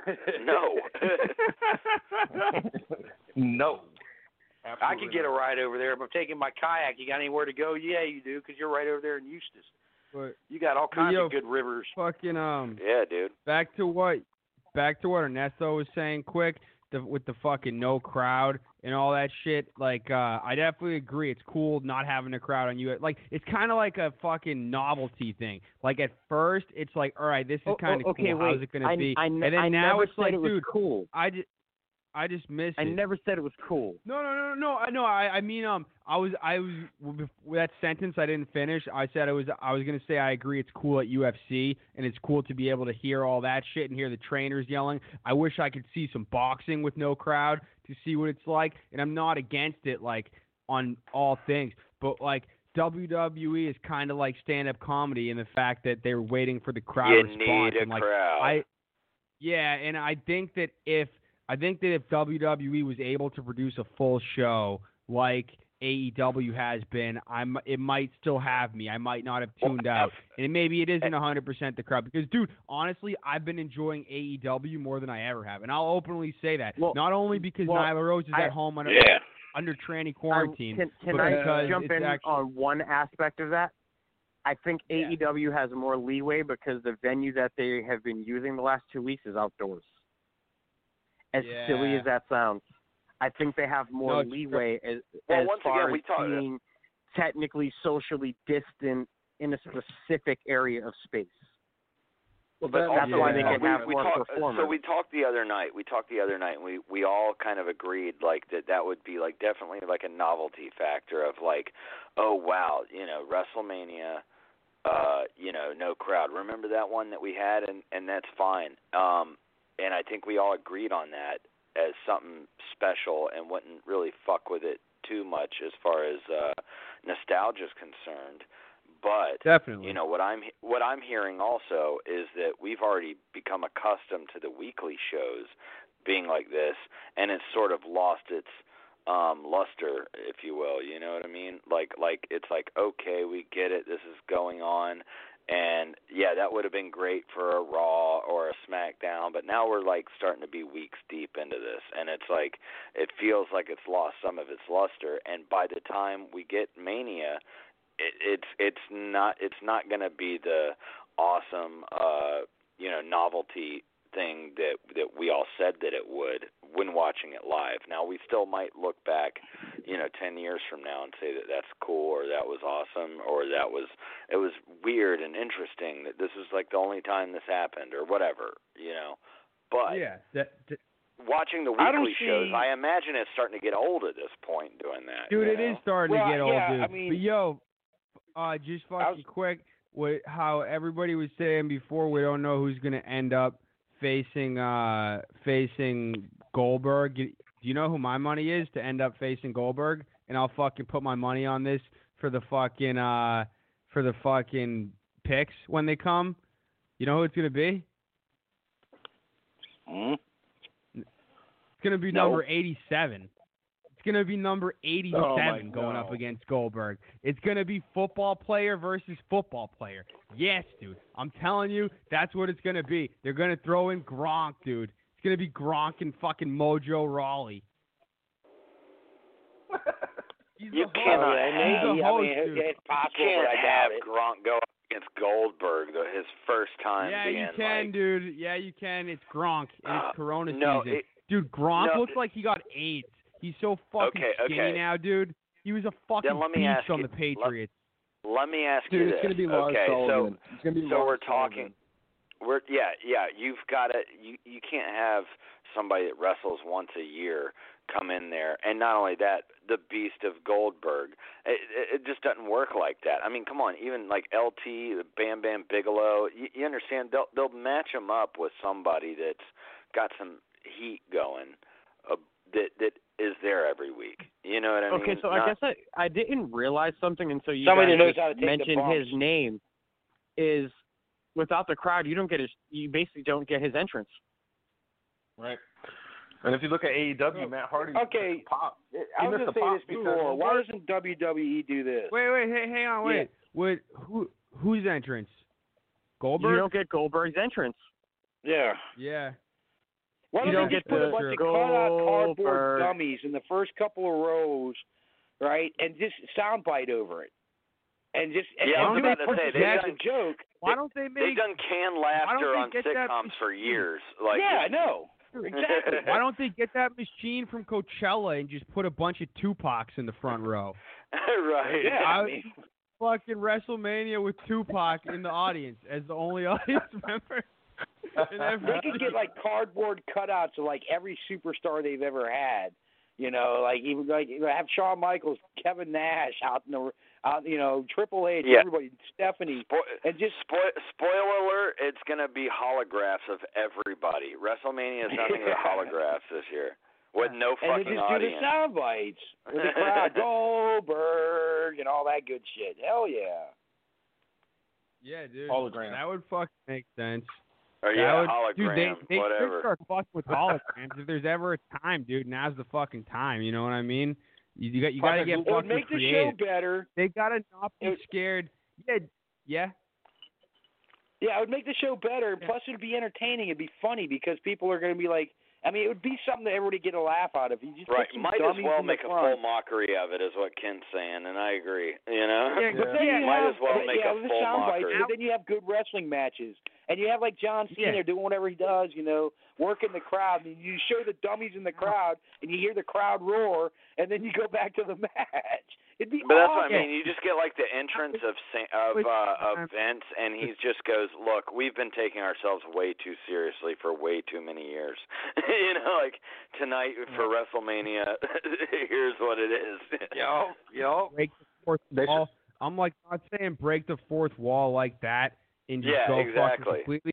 S5: (laughs)
S11: No. (laughs)
S7: no.
S5: Absolutely I could get a ride over there, but I'm taking my kayak. You got anywhere to go? Yeah, you do, because you're right over there in Eustis.
S1: But
S5: You got all kinds
S1: yo,
S5: of good rivers.
S1: fucking um,
S11: yeah, dude.
S1: back to what, back to what Ernesto was saying. Quick, the, with the fucking no crowd and all that shit. Like, uh, I definitely agree. It's cool not having a crowd on you. Like, it's kind of like a fucking novelty thing. Like at first, it's like, all right, this is
S6: Oh,
S1: kind of
S6: oh, okay,
S1: cool.
S6: wait.
S1: How's it gonna
S6: I,
S1: be?
S6: I,
S1: and then
S6: I
S1: now it's like,
S6: it
S1: dude,
S6: cool.
S1: I just, I just missed.
S6: I
S1: it.
S6: never said it was cool.
S1: No, no, no, no. I know. I, I mean, um, I was, I was with that sentence. I didn't finish. I said I was, I was gonna say I agree. It's cool at UFC, and it's cool to be able to hear all that shit and hear the trainers yelling. I wish I could see some boxing with no crowd to see what it's like. And I'm not against it, like on all things, but like. WWE is kind of like stand-up comedy in the fact that they're waiting for the crowd
S11: You
S1: response.
S11: need a
S1: and like,
S11: crowd.
S1: I, yeah, and I think that if I think that if WWE was able to produce a full show like AEW has been, I'm it might still have me. I might not have tuned out, and maybe it isn't 100% the crowd because, dude, honestly, I've been enjoying AEW more than I ever have, and I'll openly say that.
S6: Well-
S1: not only because
S6: well,
S1: Nyla Rose is
S6: I-
S1: at home under
S11: Yeah.
S1: under tranny
S6: Um,
S1: quarantine,
S6: can can
S1: but
S6: I
S1: because
S6: jump in
S1: actually,
S6: on one aspect of that? I think AEW has more leeway because the venue that they have been using the last two weeks is outdoors. As silly as that sounds, I think they have more
S1: No,
S6: leeway as,
S11: Well,
S6: as
S11: once
S6: far
S11: again, we
S6: as
S11: talk-
S6: being technically socially distant in a specific area of space.
S7: Well,
S11: But
S6: That's
S1: also-
S6: why they
S1: Yeah.
S6: can
S11: we,
S6: have
S11: we
S6: more
S11: talked,
S6: performers.
S11: So we talked the other night. We talked the other night, and we we all kind of agreed like that that would be like definitely like a novelty factor of like, oh wow, you know, WrestleMania, uh, you know, no crowd. Remember that one that we had, and and that's fine. Um, and I think we all agreed on that as something special and wouldn't really fuck with it too much as far as uh, nostalgia is concerned. But
S1: definitely.
S11: you know what I'm what I'm hearing also is that we've already become accustomed to the weekly shows being like this, and it's sort of lost its um luster, if you will. You know what I mean? Like like it's like okay, we get it. This is going on, and yeah, that would have been great for a Raw or a SmackDown, but now we're like starting to be weeks deep into this, and it's like it feels like it's lost some of its luster. And by the time we get Mania, it, it's it's not it's not going to be the awesome uh you know novelty thing that that we all said that it would when watching it live. Now we still might look back, you know, 10 years from now and say that that's cool or that was awesome or that was it was weird and interesting that this was like the only time this happened or whatever, you know. But
S1: yeah, that, that-
S11: watching the
S5: I don't
S11: weekly shows,
S5: see-
S11: I imagine it's starting to get old at this point doing that.
S1: Dude,
S11: you
S1: it is
S11: know?
S1: starting
S5: Well,
S1: to get old,
S5: yeah,
S1: dude.
S5: I mean-
S1: but yo, uh, just fucking quick, what how everybody was saying before, we don't know who's gonna end up facing uh facing Goldberg. Do you know who my money is to end up facing Goldberg? And I'll fucking put my money on this for the fucking uh for the fucking picks when they come. You know who it's gonna be?
S11: Hmm?
S1: It's gonna be
S11: No.
S1: number eighty-seven. It's gonna be number eighty-seven
S7: Oh, my
S1: going up against Goldberg. It's gonna be football player versus football player. Yes, dude. I'm telling you, that's what it's gonna be. They're gonna throw in Gronk, dude. It's gonna be Gronk and fucking Mojo Rawley. (laughs) He's
S11: You
S1: the host.
S11: cannot have-
S1: He's the
S5: I mean,
S1: dude.
S5: it's
S11: You can't
S5: but
S11: have
S5: it.
S11: Gronk go up against Goldberg, the, his first time
S1: Yeah,
S11: being
S1: you can,
S11: like,
S1: dude. Yeah, you can. It's Gronk and
S11: Uh,
S1: it's Corona
S11: no,
S1: season.
S11: it-
S1: dude, Gronk
S11: no,
S1: looks like he got AIDS. He's so fucking
S11: Okay,
S1: skinny
S11: okay.
S1: now, dude. He was a fucking
S11: let me
S1: beast
S11: ask
S1: on
S11: you-
S1: the Patriots.
S11: Let me ask
S9: Dude,
S11: you
S9: it's
S11: this.
S9: gonna be Lars
S11: okay,
S9: Sullivan.
S11: so
S9: it's gonna be
S11: so
S9: Lars
S11: we're
S9: Sullivan.
S11: talking. We're yeah yeah. You've got to you you can't have somebody that wrestles once a year come in there, and not only that, the beast of Goldberg. It, it, it just doesn't work like that. I mean, come on, even like LT, Bam Bam Bigelow. You, you understand? They'll they'll match him up with somebody that's got some heat going. Uh, that that is there every week. You know what I mean?
S6: Okay, so
S11: Not-
S6: I guess I, I didn't realize something until you
S5: Somebody
S6: guys
S5: knows
S6: just
S5: how to take the
S6: mentioned his name. Is without the crowd, you don't get his. You basically don't get his entrance.
S7: Right. And if you look at AEW, oh, Matt Hardy
S5: Okay,
S7: pop.
S5: I
S7: He
S5: was
S7: missed
S5: gonna say this
S7: because
S5: before. Why doesn't WWE do this?
S1: Wait, wait, hey, hang on, wait. Would who whose entrance? Goldberg.
S6: You don't get Goldberg's entrance.
S5: Yeah.
S1: Yeah.
S5: Why don't
S6: don't
S5: they just
S6: get
S5: put a bunch of cutout cardboard
S6: Goldberg.
S5: dummies in the first couple of rows, right, and just soundbite over it, and just and,
S11: Yeah, I
S5: and
S11: was
S5: do
S11: about
S5: it
S11: to say, they
S5: as
S11: done-
S5: a joke.
S1: Why don't they
S11: They've done canned laughter on
S1: they that
S11: sitcoms for years. Like
S5: yeah, I know.
S1: Exactly. (laughs) Why don't they get that machine from Coachella and just put a bunch of Tupacs in the front row? (laughs)
S11: right.
S5: Yeah,
S1: I-
S5: I mean,
S1: Fucking WrestleMania with Tupac in the audience as the only (laughs) audience member. (laughs) in every
S5: they could get like cardboard cutouts of like every superstar they've ever had. You know, like even like have Shawn Michaels, Kevin Nash out in the out, you know, Triple H,
S11: Yeah.
S5: everybody, Stephanie,
S11: Spo-
S5: and just
S11: Spoil, spoiler alert: It's gonna be holographs of everybody. WrestleMania is nothing but (laughs) holographs this year, with no fucking audience.
S5: and then
S11: fucking
S5: just do the sound bites with the crowd, (laughs) Goldberg, and all that good shit. Hell yeah.
S1: Yeah, dude.
S7: Hologram.
S1: That would fucking make sense.
S11: Or yeah,
S1: would, dude, they, they
S11: whatever.
S1: start fucking with (laughs) holograms. if there's ever a time, dude, now's the fucking time. You know what I mean? You, you got you got to get fucking
S5: make the
S1: creative.
S5: show better.
S1: They gotta not be
S5: It-
S1: scared. Yeah, yeah.
S5: Yeah, it would make the show better. and Plus, it'd be entertaining. It'd be funny because people are going to be like, I mean, it would be something that everybody get a laugh out of. You just
S11: Right, might as well make a full mockery of it, is what Ken's saying, and I agree. You know,
S1: Yeah,
S5: But then you
S11: might
S5: have,
S11: as well
S5: but
S11: make
S5: yeah,
S11: a
S5: with the
S11: full
S5: sound bites,
S11: mockery.
S5: but then you have good wrestling matches, and you have like John Cena
S1: Yeah.
S5: doing whatever he does, you know, working the crowd, and you show the dummies in the crowd, and you hear the crowd roar, and then you go back to the (laughs) match. It'd be
S11: But that's what I mean. You just get like the entrance of Sa- of uh, of Vince, and he just goes, "Look, we've been taking ourselves way too seriously for way too many years. (laughs) you know, like tonight for WrestleMania, (laughs) here's what it is."
S5: Yo, yo.
S1: Break the fourth
S7: They
S1: wall. I'm like not saying break the fourth wall like that and just
S11: Yeah,
S1: go
S11: exactly.
S1: completely.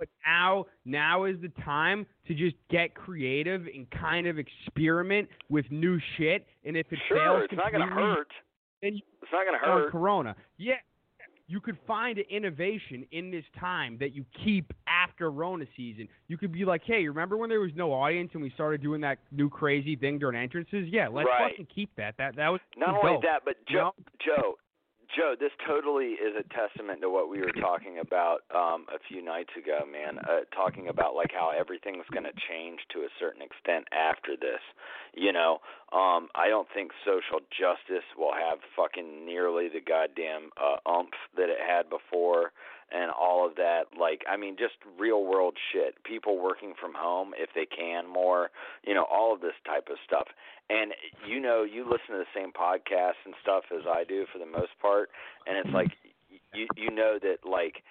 S1: But now, now is the time to just get creative and kind of experiment with new shit. And if it
S11: Sure,
S1: fails
S11: it's not gonna hurt.
S1: then you
S11: It's not gonna
S1: on
S11: hurt.
S1: Corona. Yeah, you could find an innovation in this time that you keep after Rona season. You could be like, hey, remember when there was no audience and we started doing that new crazy thing during entrances? Yeah, let's
S11: Right.
S1: fucking keep that. That that was
S11: Not
S1: dope.
S11: only that, but
S1: You
S11: Joe,
S1: know?
S11: Joe, Joe, this totally is a testament to what we were talking about um, a few nights ago, man. Uh, talking about like how everything's going to change to a certain extent after this. You know, um, I don't think social justice will have fucking nearly the goddamn uh, umph that it had before. And all of that, like, I mean, just real world shit. People working from home if they can more, you know, all of this type of stuff and you know you listen to the same podcasts and stuff as I do for the most part, and it's like you you know that like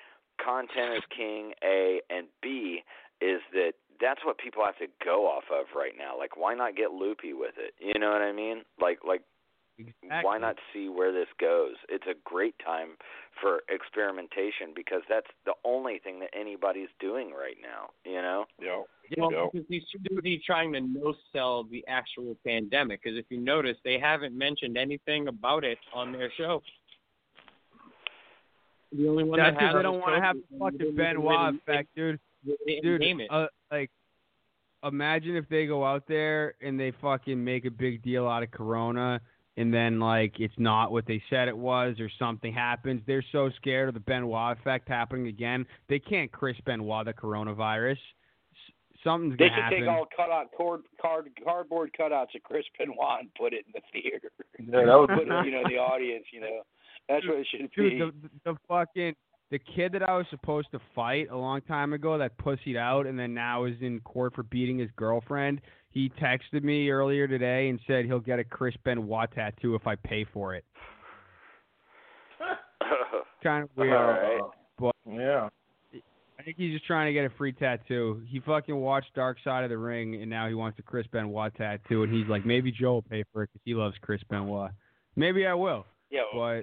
S11: content is king. A and B is that that's what people have to go off of right now. Like, why not get loopy with it? You know what I mean? Like, like
S1: Exactly.
S11: why not see where this goes? It's a great time for experimentation because that's the only thing that anybody's doing right now. You know?
S5: Yo.
S6: Well, because he's too busy trying to no sell the actual pandemic. Because if you notice, they haven't mentioned anything about it on their show. The only one
S1: That's
S6: that has
S1: because they
S6: on
S1: don't want to have
S6: is-
S1: the fucking Benoit effect, dude.
S6: they didn't
S1: Dude,
S6: name it.
S1: uh, like, imagine if they go out there and they fucking make a big deal out of Corona, and then like it's not what they said it was, or something happens. They're so scared of the Benoit effect happening again, they can't Chris Benoit the coronavirus. S- Something's
S5: They
S1: gonna
S5: should
S1: happen.
S5: take all cutout cord, card, cardboard cutouts of Chris Benoit and put it in the theater.
S7: Yeah, that would (laughs)
S5: put it, you know, the audience. You know, that's what it should
S1: Dude,
S5: be.
S1: the, the fucking the kid that I was supposed to fight a long time ago that pussied out and then now is in court for beating his girlfriend. He texted me earlier today and said he'll get a Chris Benoit tattoo if I pay for it. (laughs) Kind of weird,
S11: Alright.
S1: but
S7: yeah.
S1: I think he's just trying to get a free tattoo. He fucking watched Dark Side of the Ring and now he wants a Chris Benoit tattoo and he's like maybe Joe will pay for it because he loves Chris Benoit. Maybe I will,
S5: Yeah.
S1: but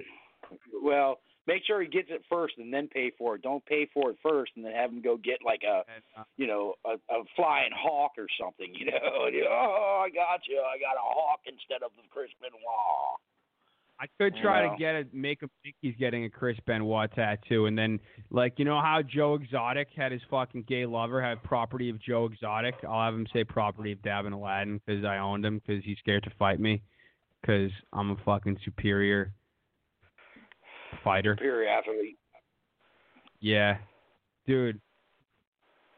S5: Well, make sure he gets it first and then pay for it. Don't pay for it first and then have him go get like a,
S1: uh,
S5: you know, a, a flying hawk or something. You know, (laughs) oh, I got you. I got a hawk instead of the Chris Benoit.
S1: I could try
S5: Wow.
S1: to get it, make him think he's getting a Chris Benoit tattoo, and then like you know how Joe Exotic had his fucking gay lover have property of Joe Exotic. I'll have him say property of Dabbin Aladdin because I owned him because he's scared to fight me because I'm a fucking superior fighter.
S5: Superior athlete.
S1: Yeah, dude.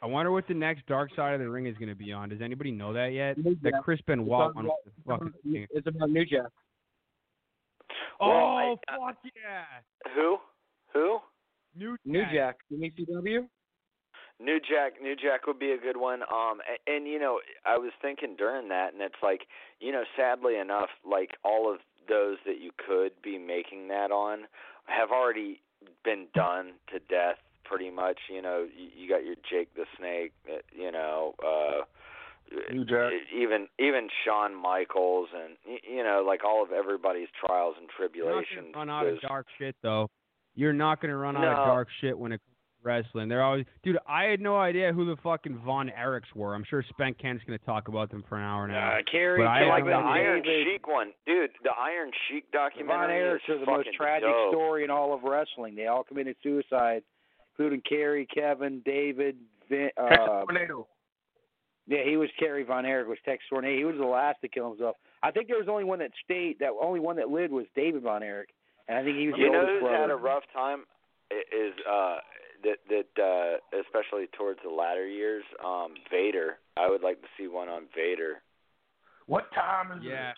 S1: I wonder what the next Dark Side of the Ring is going to be on. Does anybody know that yet?
S6: New
S1: That
S6: Jack.
S1: Chris Benoit
S6: It's
S1: one.
S6: about-
S1: was the fucking thing.
S6: It's about New Jack.
S11: Well,
S1: Oh
S11: I-
S1: fuck yeah!
S11: Who? Who?
S1: New
S6: New Jack. From ECW.
S11: New Jack, New Jack would be a good one. Um, and, and you know, I was thinking during that, and it's like, you know, sadly enough, like all of those that you could be making that on have already been done to death, pretty much. You know, you, you got your Jake the Snake, uh, you know, uh,
S7: New Jack.
S11: even even Shawn Michaels, and you know, like all of everybody's trials and tribulations.
S1: You're not
S11: tribulations.
S1: gonna run out of dark shit though. You're not gonna run out of dark shit when it comes to wrestling. They're always, dude. I had no idea who the fucking Von Erichs were. I'm sure Spank Kent's gonna talk about them for an hour now.
S5: Uh, Kerry,
S1: But I
S11: I like the Iron
S5: David,
S11: Sheik one, dude. The Iron Sheik
S5: Von
S11: documentary
S5: Erichs
S11: is
S5: are the most tragic
S11: dope.
S5: story in all of wrestling. They all committed suicide, including Kerry, Kevin, David, Vin,
S7: Texas
S5: uh,
S7: Tornado.
S5: Yeah, he was Kerry Von Erich was Tex Tornado. He was the last to kill himself. I think there was only one that stayed. That only one that lived was David Von Erich, and I think he was
S11: You
S5: the
S11: know
S5: oldest
S11: who's had a rough time is uh that that uh especially towards the latter years, um Vader. I would like to see one on Vader.
S7: What time is
S1: Yeah,
S7: it?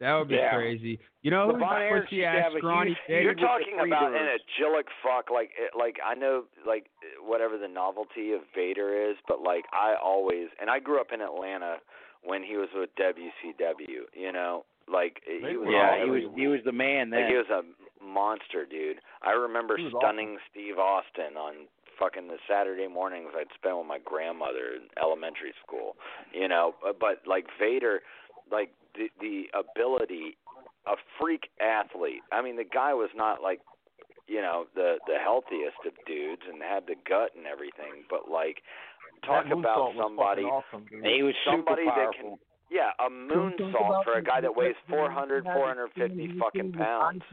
S1: that would be
S5: Yeah.
S1: crazy. You know
S5: But
S1: who's
S5: Von
S1: that
S5: Erich
S1: pussy ass
S5: have a
S1: scrawny
S5: huge?
S11: You're talking about an
S5: Freebirds.
S11: agilic fuck, like like I know like whatever the novelty of Vader is, but like I always and I grew up in Atlanta when he was with WCW. You know, like he was
S5: Yeah, he was he was the man
S11: Like
S5: then.
S11: he was a monster, dude. I remember stunning Steve Austin on fucking the Saturday mornings I'd spend with my grandmother in elementary school. You know, but, but like Vader, like the the ability, a freak athlete. I mean, the guy was not like, you know, the the healthiest of dudes and had the gut and everything, but like talk about somebody
S7: awesome,
S5: he was super
S11: somebody that can yeah, a moonsault for a guy that weighs 400, 450 fucking pounds. (laughs) (laughs)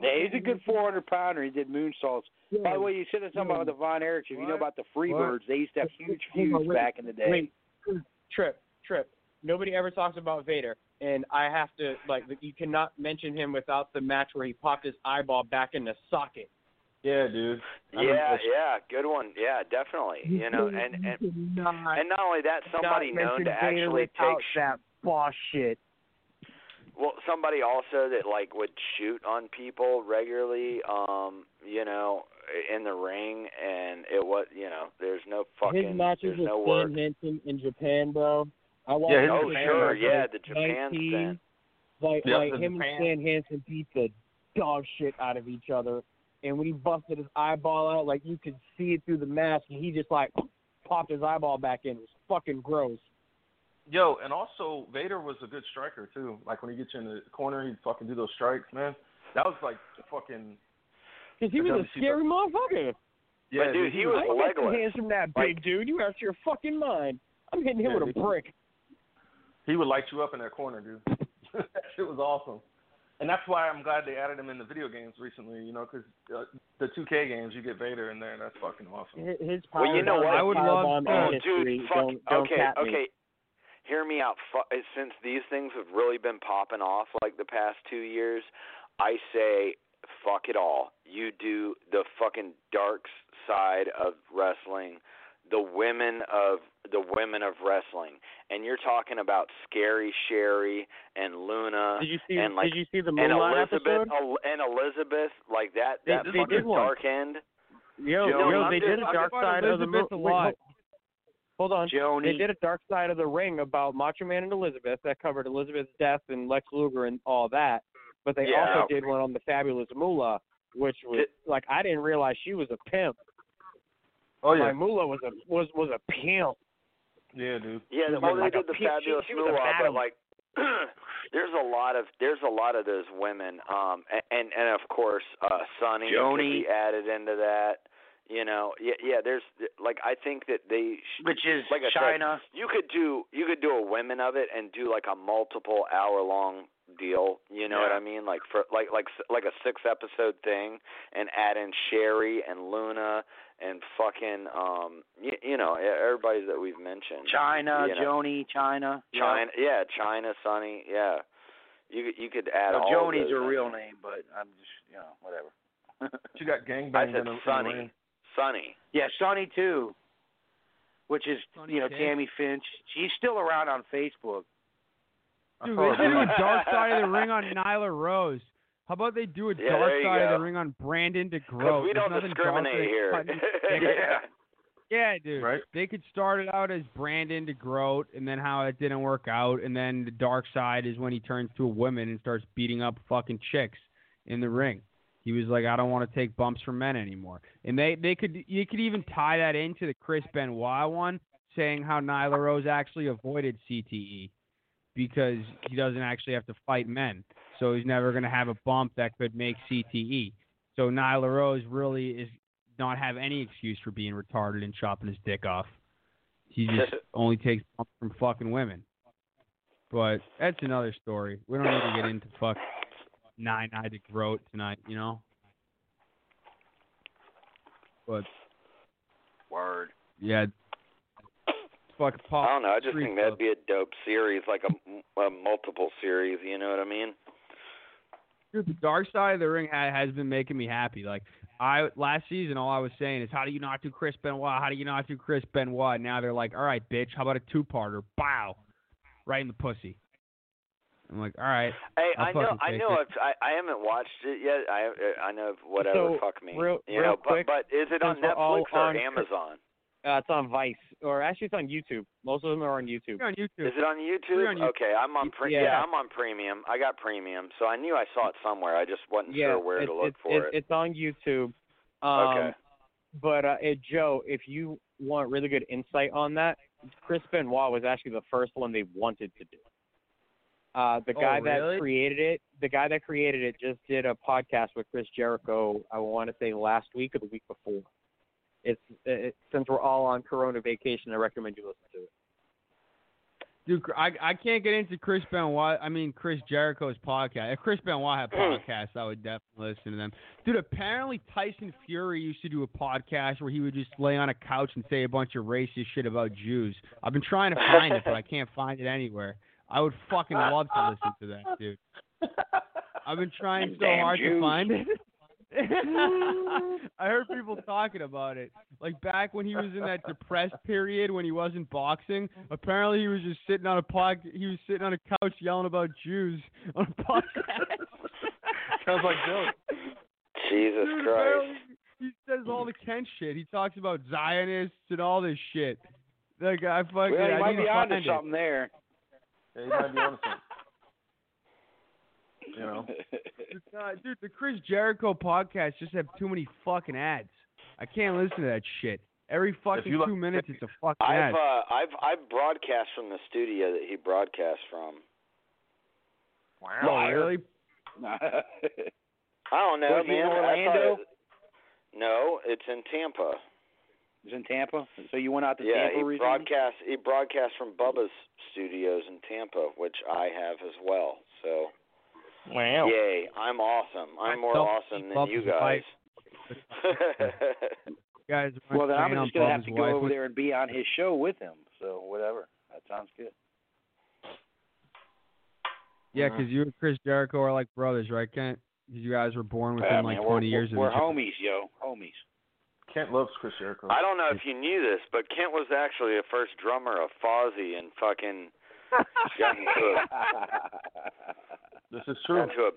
S5: Yeah, he's a good 400 pounder. He did moonsaults. By the way, you said something about the Von Erichs. If you know about the Freebirds, they used to have huge feuds back in the day.
S6: Wait, trip, trip. Nobody ever talks about Vader, and I have to like you cannot mention him without the match where he popped his eyeball back in the socket.
S7: Yeah, dude. I remember
S11: Yeah,
S7: that
S11: yeah, good one. Yeah, definitely. You know, and and
S6: cannot,
S11: and not only that, somebody known to actually
S6: without
S11: take sh-
S6: that boss shit.
S11: well, somebody also that like would shoot on people regularly. Um, you know, in the ring, and it was you know, there's no fucking,
S6: his matches
S11: there's
S6: with
S11: no work.
S6: Stan Hansen in Japan, bro. I watched
S7: Yeah, his
S6: him
S11: Oh sure,
S6: Japan,
S11: yeah, the Japan
S6: 19,
S11: stint.
S6: Like
S7: Yep,
S6: like him
S7: Japan.
S6: and Stan Hansen beat the dog shit out of each other. And when he busted his eyeball out, like you could see it through the mask, and he just like popped his eyeball back in. It was fucking gross.
S7: Yo, and also Vader was a good striker too. Like when he gets you in the corner, he'd fucking do those strikes, man. That was like fucking.
S6: Cause he was a
S7: WCW.
S6: scary motherfucker.
S7: Yeah,
S11: But dude, he was
S6: I ain't got the
S11: legless.
S6: hands from that
S7: Like-
S6: big dude. You out your fucking mind. I'm hitting him
S7: Yeah,
S6: with a brick.
S7: He would light you up in that corner, dude. (laughs) that shit was awesome. And that's why I'm glad they added him in the video games recently. You know, because uh, the 2K games, you get Vader in there, and that's fucking awesome.
S6: His- His
S11: Well, you know
S6: power-
S11: what?
S1: I would
S6: power
S1: love-
S11: Oh, dude, fuck.
S6: Don't, don't
S11: okay,
S6: cap me.
S11: okay. Hear me out. Fu- Since these things have really been popping off like the past two years, I say fuck it all. You do the fucking dark side of wrestling. The women of the women of wrestling, and you're talking about Scary Sherry and Luna
S6: Did you see?
S11: and like
S6: did you see the
S11: and Elizabeth
S6: episode?
S11: El- and Elizabeth like that
S6: They-
S11: that
S6: they
S11: fucking
S6: did one.
S11: dark end.
S6: Yo,
S11: Joey,
S6: yo, they did a
S11: I'm
S6: dark
S1: about
S6: side of the
S1: Elizabeth
S6: mo-
S1: a
S6: wait,
S1: lot.
S6: hold- Hold on.
S5: Joni.
S6: They did a dark side of the ring about Macho Man and Elizabeth that covered Elizabeth's death and Lex Luger and all that. But they
S11: Yeah.
S6: also did one on the Fabulous Moolah, which was
S11: Did-
S6: like I didn't realize she was a pimp.
S7: Oh yeah,
S6: My Moolah was a was was a pimp.
S7: yeah, dude.
S11: Yeah,
S6: She was
S11: well, they
S6: like a
S11: did the
S6: pe- she-
S11: fabulous
S6: she was a
S11: moolah, but like, (clears throat) there's a lot of there's a lot of those women, um, and and, and of course, uh, Sunny could
S5: Joni.
S11: be added into that. You know, yeah, yeah. There's like I think that they, sh-
S5: Which is
S11: like I
S5: Chyna.
S11: said, you could do you could do a women of it and do like a multiple hour long deal. You know what I mean? Like for like like like a six episode thing, and add in Sherry and Luna and fucking um you, you know everybody that we've mentioned.
S5: Chyna,
S11: you know.
S5: Joni, Chyna.
S11: Chyna, yeah, Chyna, Sunny, yeah. You could- you could add
S5: Well,
S11: all.
S5: Joni's
S11: those
S5: her real name, but I'm just you know whatever.
S7: She got (laughs)
S11: I
S7: gangbanged
S11: said
S7: in the, in the
S11: Sunny. Sunny.
S5: yeah, Sunny too. Which is
S1: Sunny
S5: you know
S1: Chick.
S5: Tammy Finch. She's still around on Facebook.
S1: Dude, they should do a dark side of the (laughs) ring on Nyla Rose. How about they do a
S11: Yeah,
S1: dark
S11: there you
S1: side of the ring on Brandon
S11: Because
S1: DeGroat?
S11: we
S1: There's
S11: don't discriminate here.
S1: cutting (laughs) his dick.
S5: Yeah.
S1: Yeah, dude.
S7: Right.
S1: They could start it out as Brandon DeGroat, and then how it didn't work out, and then the dark side is when he turns to a woman and starts beating up fucking chicks in the ring. He was like, I don't want to take bumps from men anymore. And they they could you could even tie that into the Chris Benoit one, saying how Nyla Rose actually avoided CTE because he doesn't actually have to fight men, so he's never gonna have a bump that could make CTE. So Nyla Rose really is not have any excuse for being retarded and chopping his dick off. He just (laughs) only takes bumps from fucking women. But that's another story. We don't need to get into fuck nine eyed growth tonight, you know? But
S5: Word.
S1: yeah. Fuck pop.
S11: I don't know. I just
S1: Street
S11: think that'd be a dope series, like a, a multiple series. You know what I mean?
S1: Dude, the dark side of the ring ha- has been making me happy. Like I last season, all I was saying is, how do you not do Chris Benoit? How do you not do Chris Benoit? Now they're like, all right, bitch, how about a two-parter? Bow, right in the pussy. I'm like, all right.
S11: Hey,
S1: I'll
S11: I know,
S1: fucking
S11: I
S1: take
S11: know.
S1: it.
S11: If, I I haven't watched it yet. I I know whatever.
S6: So,
S11: fuck me.
S6: real-
S11: you
S6: real
S11: know,
S6: quick,
S11: but but is it on
S6: since we're all
S11: Netflix or
S6: on-
S11: Amazon?
S6: Uh, it's on Vice, or actually it's on YouTube. Most of them are on YouTube.
S1: You're on YouTube.
S11: Is it on YouTube?
S1: On YouTube.
S11: Okay, I'm on pre-
S6: Yeah.
S11: yeah. I'm on premium. I got premium, so I knew I saw it somewhere. I just wasn't
S6: yeah,
S11: sure where
S6: it's,
S11: to look
S6: it's,
S11: for
S6: it's,
S11: it.
S6: It's on YouTube. Um,
S11: Okay.
S6: But uh, eh, Joe, if you want really good insight on that, Chris Benoit was actually the first one they wanted to do. Uh, the
S1: Oh,
S6: guy
S1: really?
S6: that created it, the guy that created it, just did a podcast with Chris Jericho. I want to say last week or the week before. It's it, since we're all on Corona vacation, I recommend you listen to it.
S1: Dude, I I can't get into Chris Benoit. I mean Chris Jericho's podcast. If Chris Benoit had (clears throat) podcasts, I would definitely listen to them. Dude, apparently Tyson Fury used to do a podcast where he would just lay on a couch and say a bunch of racist shit about Jews. I've been trying to find it, but I can't find it anywhere. I would fucking love to listen to that, dude. I've been trying (laughs) so
S5: Damn
S1: hard to find it. (laughs) I heard people talking about it. Like back when he was in that depressed period when he wasn't boxing, apparently he was just sitting on a pod he was sitting on a couch yelling about Jews on a (laughs) podcast.
S7: Sounds like Joe.
S11: Jesus
S1: Dude,
S11: Christ.
S1: He says all the Kent shit. He talks about Zionists and all this shit. Like I fucking
S5: Well, you
S1: I
S5: might
S1: need
S5: be
S1: to
S5: onto
S1: find it.
S5: something there.
S7: Yeah, you might be on something. You know.
S1: It's (laughs) not- dude, the Chris Jericho podcast just have too many fucking ads. I can't listen to that shit. Every fucking
S7: you like-
S1: two minutes, it's a fucking ad.
S11: I've uh, I've I've broadcast from the studio that he broadcast from.
S1: oh, really? (laughs)
S11: I don't know,
S5: Was he in
S11: man.
S5: Orlando?
S11: it- no, it's in Tampa.
S5: It's in Tampa. So you went out to
S11: yeah,
S5: Tampa
S11: he
S5: recently?
S11: broadcast he broadcast from Bubba's studios in Tampa, which I have as well. So
S6: Wow.
S11: yay, I'm awesome. I'm more awesome than you
S1: with
S11: guys. (laughs)
S1: guys,
S5: Well, then I'm just gonna have to go over
S1: with-
S5: there and be on his show with him. So whatever. That sounds good.
S1: Yeah, mm-hmm. because you and Chris Jericho are like brothers, right, Kent? 'Cause you guys were born within
S5: Yeah,
S1: like
S5: man,
S1: 20
S5: we're,
S1: years of
S5: we're
S1: each other.
S5: homies, yo, homies.
S7: Kent loves Chris Jericho.
S11: I don't know if you knew this, but Kent was actually the first drummer of Fozzy and fucking got into a,
S7: This is true.
S11: got into a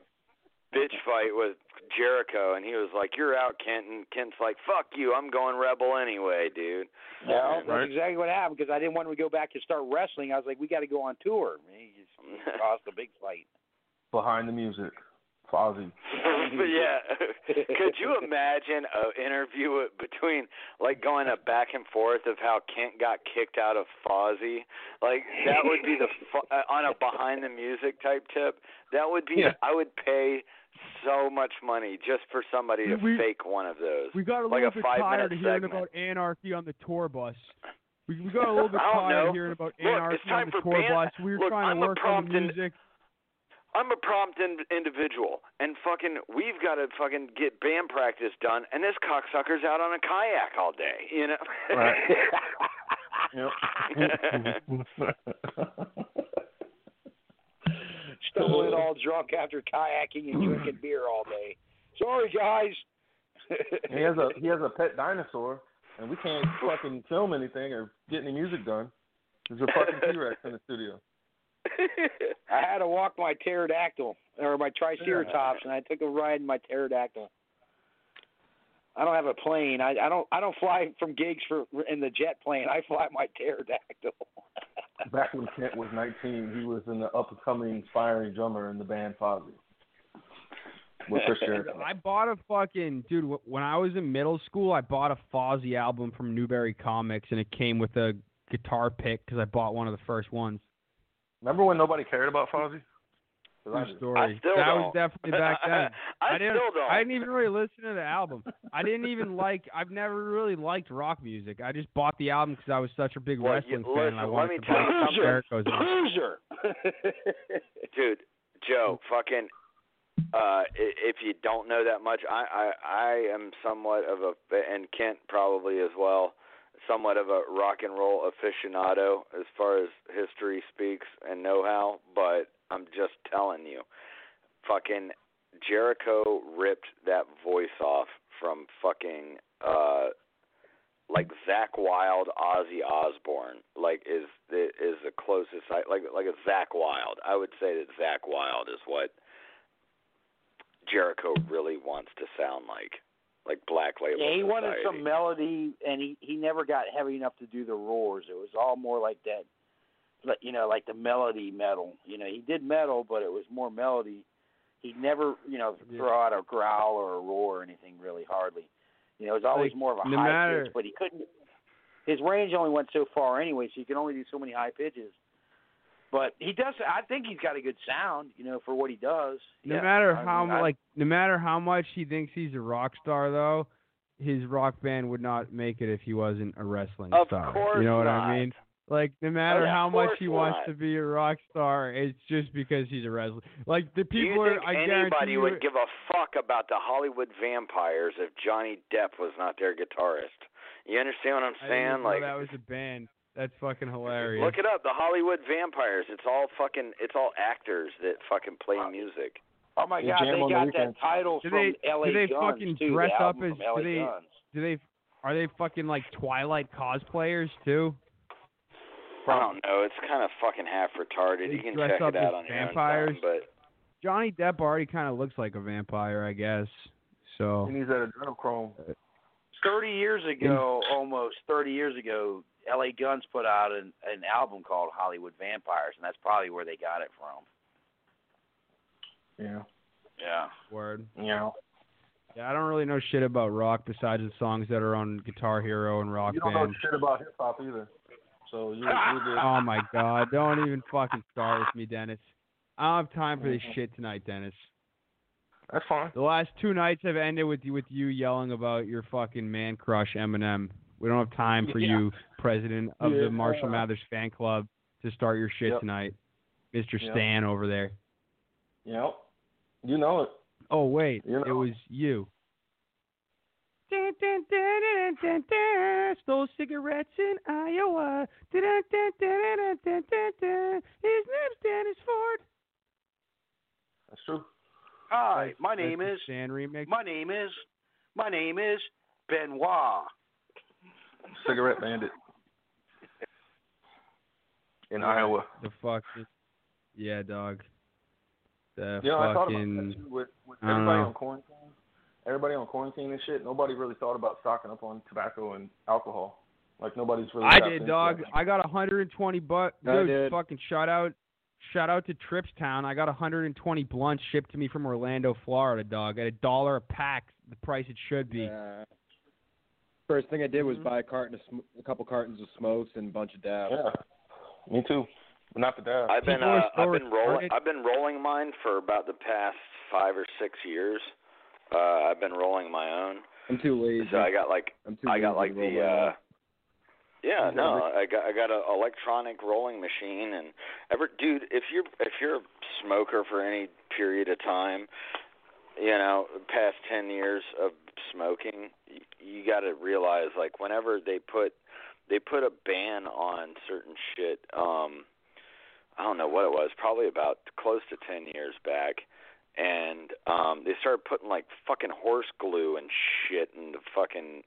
S11: bitch fight with Jericho, and he was like, "You're out, Kent," and Kent's like, "Fuck you, I'm going Rebel anyway, dude."
S5: Well, that's
S7: Right.
S5: exactly what happened because I didn't want to go back and start wrestling. I was like, we got to go on tour. And He just (laughs) caused a big fight.
S7: Behind the music, Fozzy. (laughs) (laughs)
S11: but yeah, could you imagine an interview between like going a back and forth of how Kent got kicked out of Fozzy? Like that would be the uh, on a behind the music type tip. That would be.
S1: Yeah.
S11: I would pay so much money just for somebody to
S1: We-
S11: fake one of those.
S1: We got a
S11: like
S1: little
S11: a
S1: bit
S11: five
S1: tired
S11: minute
S1: of hearing
S11: segment.
S1: about anarchy on the tour bus. We, we got a little (laughs) bit tired
S11: know.
S1: of hearing about
S11: Look,
S1: anarchy on the tour
S11: band-
S1: bus. We were
S11: Look,
S1: trying
S11: I'm
S1: to work on the music.
S11: I'm a prompt in- individual, and fucking, we've got to fucking get band practice done, and this cocksucker's out on a kayak all day, you know. (laughs)
S5: Stumbling all drunk after kayaking and drinking beer all day. Sorry, guys. (laughs)
S7: he has a he has a pet dinosaur, and we can't (laughs) fucking film anything or get any music done. There's a fucking T Rex in the studio. (laughs)
S5: I had to walk my pterodactyl or my triceratops, and I took a ride in my pterodactyl. I don't have a plane. I, I don't. I don't fly from gigs for in the jet plane. I fly my pterodactyl. (laughs)
S7: Back when Kent was 19, he was in the up and coming aspiring drummer in the band Fozzy. With Chris (laughs) Jericho.
S1: I bought a fucking dude. When I was in middle school, I bought a Fozzy album from Newbury Comics, and it came with a guitar pick because I bought one of the first ones.
S7: Remember when nobody cared about Fozzy? I
S1: True story.
S11: I still
S1: that
S11: don't.
S1: was definitely (laughs) back then.
S11: I
S1: didn't.
S11: still don't.
S1: I didn't even really listen to the album. I didn't even like. I've never really liked rock music. I just bought the album because I was such a big
S11: Well,
S1: wrestling
S11: you-
S1: fan. and I
S11: listen, let
S1: wanted
S11: me
S1: to
S11: tell you
S1: some
S11: something.
S5: Loser.
S11: Dude, Joe, fucking. Uh, if you don't know that much, I, I I am somewhat of a and Kent probably as well, somewhat of a rock and roll aficionado as far as history speaks and know-how. But I'm just telling you, fucking Jericho ripped that voice off from fucking uh like Zakk Wylde, Ozzy Osbourne, like is is the closest I like like a Zakk Wylde. I would say that Zakk Wylde is what Jericho really wants to sound like, like Black Label.
S5: Yeah, he wanted some melody, and he he never got heavy enough to do the roars. It was all more like that, like you know, like the melody metal. You know, he did metal, but it was more melody. He never, you know, throw out a growl or a roar or anything really hardly. You know, it was always
S1: Like,
S5: more of a
S1: no
S5: high
S1: matter-
S5: pitch, but he couldn't. His range only went so far anyway, so you can only do so many high pitches. But he does. I think he's got a good sound, you know, for what he does.
S1: No
S5: Yeah,
S1: matter
S5: I
S1: how
S5: mean,
S1: mu-
S5: I-
S1: like no matter how much he thinks he's a rock star though, his rock band would not make it if he wasn't a wrestling
S11: Of
S1: star.
S11: course
S1: you know what
S11: not.
S1: I mean? Like no oh, matter
S11: Of
S1: how much he wants to be a rock star, it's just because he's a wrestler. Like the
S11: Do you
S1: people
S11: think
S1: are I
S11: anybody
S1: you
S11: would give a fuck about the Hollywood vampires if Johnny Depp was not their guitarist? You understand what I'm
S1: I
S11: saying? Like,
S1: that was a band. That's fucking hilarious.
S11: look it up. The Hollywood vampires. It's all fucking. It's all actors that fucking play music.
S5: Oh my
S7: They
S5: God,
S7: jam
S5: they
S7: on the
S5: got
S7: weekends.
S5: that title
S1: Do
S5: from
S1: they-
S5: L.A.
S1: do they
S5: Guns
S1: fucking
S5: too.
S1: dress
S5: the
S1: up as- do they-
S5: Guns.
S1: Do they are they fucking like Twilight cosplayers too?
S11: I don't know. It's kind of fucking half retarded. You can check it out
S1: as
S11: on your own
S1: vampires.
S11: time, but
S1: Johnny Depp already kind of looks like a vampire, I guess. So
S7: He needs that adrenochrome.
S5: Uh, thirty years ago, almost thirty years ago, L.A. Guns put out an an album called Hollywood Vampires, and that's probably where they got it from.
S7: Yeah.
S5: Yeah.
S1: word.
S7: Yeah.
S1: Yeah, I don't really know shit about rock besides the songs that are on Guitar Hero and Rock Band.
S7: You don't know shit about hip hop either. So you you (laughs) good.
S1: Oh my god, don't even fucking start with me, Dennis. I don't have time for this mm-hmm. shit tonight, Dennis.
S7: That's fine.
S1: The last two nights have ended with you with you yelling about your fucking man crush Eminem. We don't have time for
S7: Yeah.
S1: you, president of
S7: Yeah.
S1: the Marshall Mathers fan club, to start your shit
S7: Yep.
S1: tonight, Mr.
S7: Yep.
S1: Stan over there.
S7: Yep. You know it.
S1: Oh wait,
S7: You
S1: it
S7: know.
S1: was you. Dun, dun, dun, dun, dun, dun, Stole cigarettes in Iowa. Dun, dun, dun, dun, dun, dun, dun, dun. His name's Dennis Ford.
S7: That's true.
S5: Hi, my name is
S1: Stan remix.
S5: my name is my name is Benoit.
S7: Cigarette Bandit in Iowa.
S1: The fucking yeah, dog. The
S7: You know, I thought about that too with, with everybody on quarantine. Everybody on quarantine and shit. Nobody really thought about stocking up on tobacco and alcohol. Like nobody's really.
S1: I did, dog.
S7: that.
S1: I got 120 bucks.
S9: I
S1: Dude,
S9: did.
S1: fucking shout out, shout out to Tripstown. I got 120 blunts shipped to me from Orlando, Florida, dog, at a dollar a pack, the price it should be.
S9: Yeah. First thing I did
S1: Mm-hmm.
S9: was buy a carton of sm- a couple cartons of smokes and a bunch of dabs.
S7: Yeah, me too. But not the dab.
S11: I've been uh, I've been rolling. I've been rolling mine for about the past five or six years. Uh, I've been rolling my own.
S9: I'm too lazy.
S11: So I got like
S9: I'm too
S11: I got like the uh yeah, no, I got I got an electronic rolling machine and ever dude, if you're if you're a smoker for any period of time, you know, past 10 years of smoking, you, you got to realize like whenever they put they put a ban on certain shit um I don't know what it was, probably about close to 10 years back. And um they started putting like fucking horse glue and shit in the fucking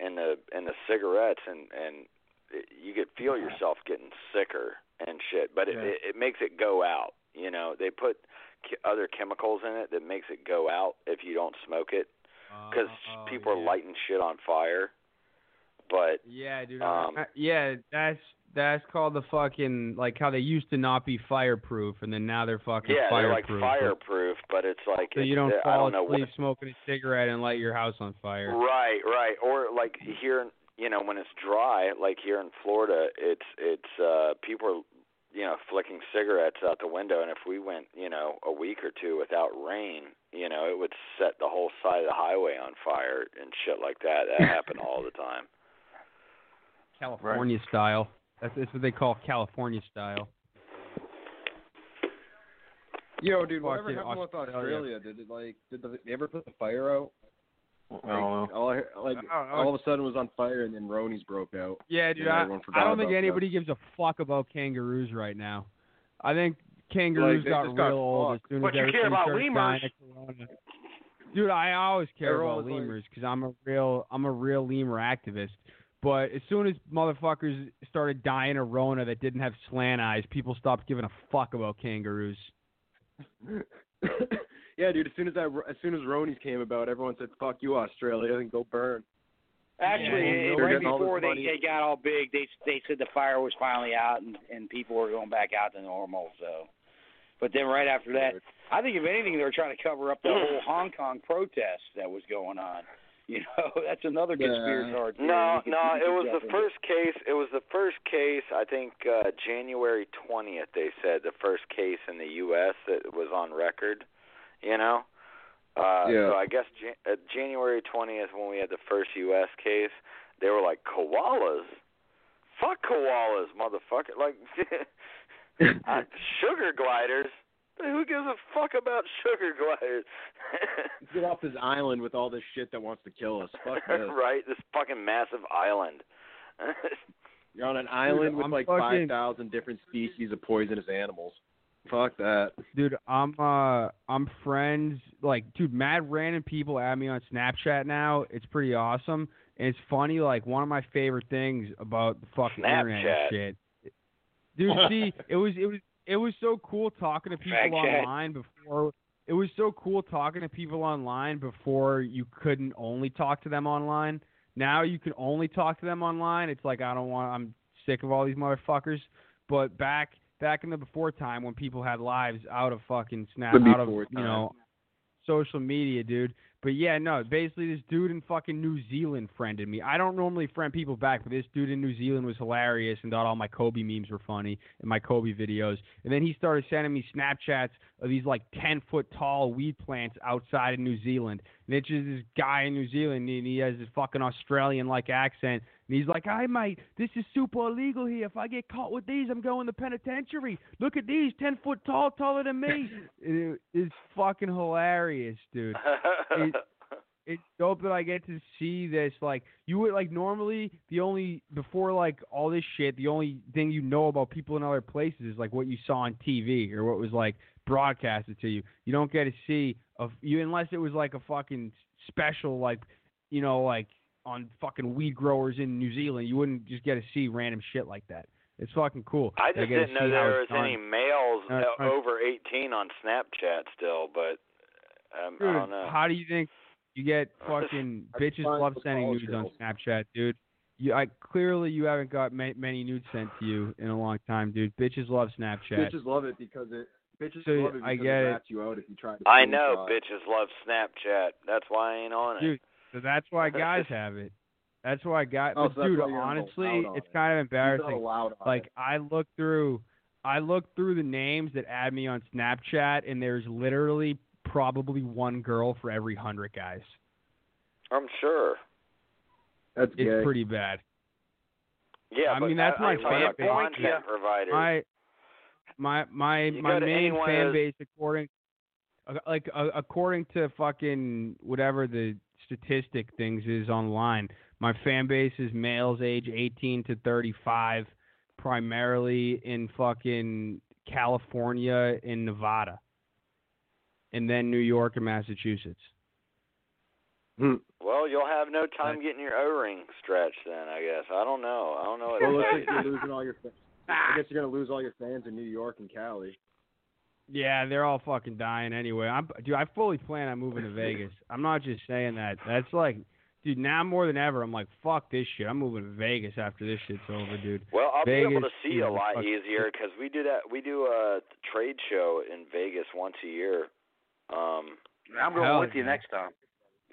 S11: in the in the cigarettes and and it, you could feel yourself getting sicker and shit, but it,
S9: Yeah.
S11: it it makes it go out. You know, they put other chemicals in it that makes it go out if you don't smoke it because
S1: Oh,
S11: people are lighting shit on fire. But
S1: Yeah, dude.
S11: Um,
S1: I- yeah, that's that's called the fucking like how they used to not be fireproof, and then now they're fucking
S11: yeah, they're like
S1: fireproof.
S11: fireproof, but it's like
S1: So you don't fall
S11: don't
S1: asleep
S11: what
S1: smoking a cigarette and light your house on fire.
S11: Right, right. Or like here, you know, when it's dry, like here in Florida, it's it's uh people are you know flicking cigarettes out the window, and if we went you know a week or two without rain, you know, it would set the whole side of the highway on fire and shit like that. That happened all the time. (laughs)
S1: California style. That's, that's what they call California style.
S9: Yo, dude, whatever
S1: Fucking
S9: happened with
S1: Australia.
S9: Australia? Did it like did they ever put the fire out?
S7: I don't know.
S9: All I, like
S1: I know.
S9: all of a sudden it was on fire and then Ronies broke out.
S1: Yeah, dude. I, I don't think
S9: about
S1: anybody gives a fuck about kangaroos right now. I think kangaroos
S9: they
S1: got
S9: just
S1: real
S9: got
S1: old as soon
S5: But
S1: as
S5: you care about
S1: started
S5: lemurs.
S1: dying. Dude, I always care
S9: Everyone
S1: about
S9: was
S1: lemurs because I'm a real I'm a real lemur activist. But as soon as motherfuckers started dying of Rona that didn't have slant eyes, people stopped giving a fuck about kangaroos. (laughs)
S9: yeah, dude. As soon as that, as soon as Ronies came about, everyone said "fuck you, Australia" (laughs) and go burn.
S5: Actually,
S1: Yeah,
S5: right
S9: getting all this
S5: before they,
S9: money.
S5: they got all big, they they said the fire was finally out and and people were going back out to normal. So, but then right after that, I think if anything, they were trying to cover up the whole Hong Kong protest that was going on. (laughs) You know, that's another
S9: Yeah.
S5: conspiracy theory.
S11: No,
S5: you
S11: no, it was the
S5: into.
S11: first case. It was the first case. I think uh January twentieth. They said the first case in the U.S. that was on record. You know, uh,
S9: Yeah.
S11: so I guess Jan- uh, January twentieth when we had the first U.S. case, they were like koalas. Fuck koalas, motherfucker! Like (laughs) uh, (laughs) sugar gliders. Who gives a fuck about sugar gliders? (laughs)
S9: Get off this island with all this shit that wants to kill us. Fuck this.
S11: right, this fucking massive island.
S9: You're on an island with
S1: I'm
S9: like
S1: fucking-
S9: five thousand different species of poisonous animals. Fuck that.
S1: Dude, I'm uh I'm friends like dude, mad random people add me on Snapchat now. It's pretty awesome. And it's funny, like one of my favorite things about the fucking internet
S11: Snapchat.
S1: and shit. Dude, (laughs) see, it was it was it was so cool talking to people
S5: Fag chat.
S1: online before it was so cool talking to people online before you couldn't only talk to them online. Now you can only talk to them online. It's like I don't want I'm sick of all these motherfuckers. But back back in the before time when people had lives out of fucking snap out of
S9: before
S1: you know social media, dude. But yeah, no, basically this dude in fucking New Zealand friended me. I don't normally friend people back, but this dude in New Zealand was hilarious and thought all my Kobe memes were funny and my Kobe videos. And then he started sending me Snapchats of these like ten foot tall weed plants outside of New Zealand. And it's just this guy in New Zealand and he has this fucking Australian like accent. And he's like, Hi mate, this is super illegal here. If I get caught with these, I'm going to penitentiary. Look at these, ten foot tall, taller than me. (laughs) It- it's fucking hilarious, dude it- (laughs) it's dope that I get to see this. Like you would like normally the only before like all this shit, the only thing you know about people in other places is like what you saw on TV or what was like broadcasted to you. You don't get to see of you unless it was like a fucking special like you know, like on fucking weed growers in New Zealand. You wouldn't just get to see random shit like that. It's fucking cool.
S11: I just
S1: get
S11: didn't know there was
S1: done.
S11: any males uh, over 18 on Snapchat still, but um, I don't know.
S1: how do you think you get (laughs) fucking bitches love sending
S9: college
S1: nudes on. Snapchat, dude? You, I clearly you haven't got ma- many nudes sent to you in a long time, dude. Bitches love Snapchat.
S9: Bitches love it because it. Bitches
S1: So,
S9: love it
S1: I get it.
S9: rats you out if you try to.
S11: I know
S9: screenshot.
S11: bitches love Snapchat. That's why I ain't on it.
S1: Dude, so that's why (laughs) guys have it. That's why guys.
S9: Oh,
S1: but
S9: so that's
S1: dude,
S9: you're not
S1: honestly,
S9: on
S1: it's
S9: it.
S1: kind of embarrassing.
S9: allowed on
S1: Like
S9: it.
S1: I look through, I look through the names that add me on Snapchat, and there's literally probably one girl for every hundred guys.
S11: I'm sure.
S9: That's good.
S1: It's
S9: gay.
S1: pretty bad.
S11: Yeah,
S1: I
S11: but
S1: mean, that's
S11: I,
S1: my
S11: I mean,
S1: fan base.
S11: content providers.
S1: My my my
S11: You
S1: my main
S11: any one of
S1: fan
S11: those-
S1: base according uh, like uh, according to fucking whatever the statistic things is online. My fan base is males age 18 to 35, primarily in fucking California and Nevada, and then New York and Massachusetts.
S11: Well, you'll have no time getting your O-ring stretched then, I guess. I don't know. I don't know what
S9: Well,
S11: to
S9: looks like
S11: you.
S9: you're losing all your. Fa- I guess you're gonna lose all your fans in New York and Cali.
S1: Yeah, they're all fucking dying anyway. I'm, dude, I fully plan on moving to (laughs) Vegas. I'm not just saying that. That's like, dude, now more than ever, I'm like, fuck this shit. I'm moving to Vegas after this shit's over, dude.
S11: Well, I'll be able to
S1: Vegas
S11: see
S1: is
S11: a lot
S1: fucking
S11: easier because we do that. We do a trade show in Vegas once a year. Um,
S5: I'm going
S1: Hell
S5: with you
S1: yeah.
S5: next time.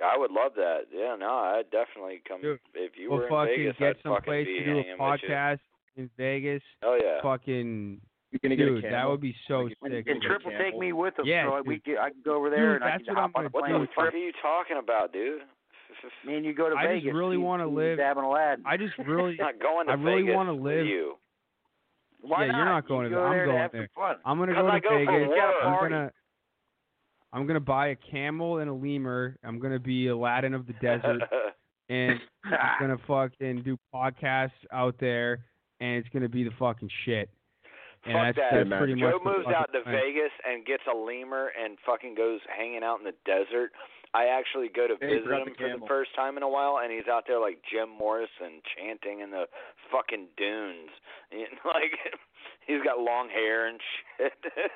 S11: I would love that. Yeah, no, I'd definitely come
S1: Dude,
S11: if you
S1: we'll
S11: were in
S1: fucking
S11: Vegas.
S1: get
S11: I'd
S1: some
S11: fucking
S1: place
S11: be
S1: to do a podcast in Vegas.
S11: Oh yeah.
S1: Fucking,
S9: gonna get a
S1: dude, that would be so
S9: Like,
S5: And,
S1: sick.
S5: and Triple take me with him,
S1: Yeah,
S5: so we
S1: dude.
S5: I can go over there
S1: Dude,
S5: and I
S1: that's
S5: can hop
S1: I'm
S5: on a
S1: gonna
S11: What the fuck are you talking about, dude? (laughs)
S5: Me and you go to Vegas.
S1: I just really wanna
S5: see
S1: live-
S5: Dabbin Aladdin.
S1: I just really,
S11: not going to
S1: I really
S11: Vegas
S1: wanna
S11: with
S1: live-
S11: you.
S5: Why
S1: yeah,
S5: not?
S1: you're not going
S5: you
S1: to.
S5: go
S1: I'm going
S5: to
S1: there.
S5: fun.
S1: I'm gonna
S11: 'Cause
S1: go to
S11: I go
S1: Vegas. I'm gonna I'm gonna buy a camel and a lemur. I'm gonna be Aladdin of the desert, (laughs) and I'm gonna fucking do podcasts out there, and it's gonna be the fucking shit. And
S11: Fuck
S1: that's,
S11: that.
S1: that's pretty
S11: Joe
S1: much the
S11: moves out to
S1: plan.
S11: Vegas and gets a lemur and fucking goes hanging out in the desert. I actually go to
S9: Hey,
S11: visit him
S9: the
S11: for the first time in a while, and he's out there like Jim Morrison chanting in the fucking dunes. (laughs) And, like (laughs) he's got long hair and shit. (laughs)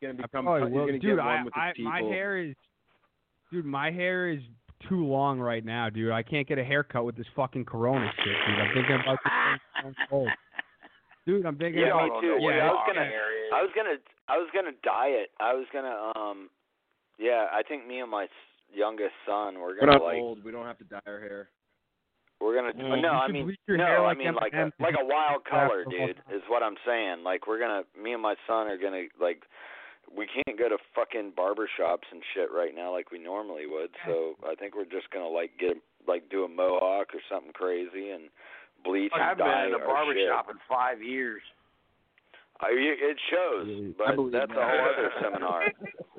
S9: He's gonna
S1: I
S9: become.
S1: probably
S9: he's
S1: will.
S9: gonna
S1: Dude, I,
S9: one with his
S1: I my hair is, dude, my hair is too long right now, dude. I can't get a haircut with this fucking Corona shit, dude. I'm thinking about this cold. Dude, I'm thinking
S11: yeah,
S1: about
S11: me too.
S1: yeah,
S11: I was gonna, I was gonna, I was gonna dye it. I was gonna, um, yeah. I think me and my youngest son, we're gonna
S9: We're
S11: gonna
S9: not
S11: like,
S9: old. We don't have to dye our hair.
S11: we're gonna.
S1: Mm.
S11: no,
S1: You
S11: I mean,
S1: bleach your
S11: no,
S1: hair
S11: I mean like a like a wild color, dude. Is what I'm saying. Like we're gonna, me and my son are gonna like. We can't go to fucking barber shops and shit right now like we normally would. So I think we're just gonna like get like do a mohawk or something crazy and bleach
S5: I
S11: and
S5: haven't
S11: dye
S5: been in a
S11: our
S5: barber
S11: shit.
S5: shop in five years.
S11: Uh, you- It shows, but
S9: believe
S11: that's a whole other (laughs) seminar.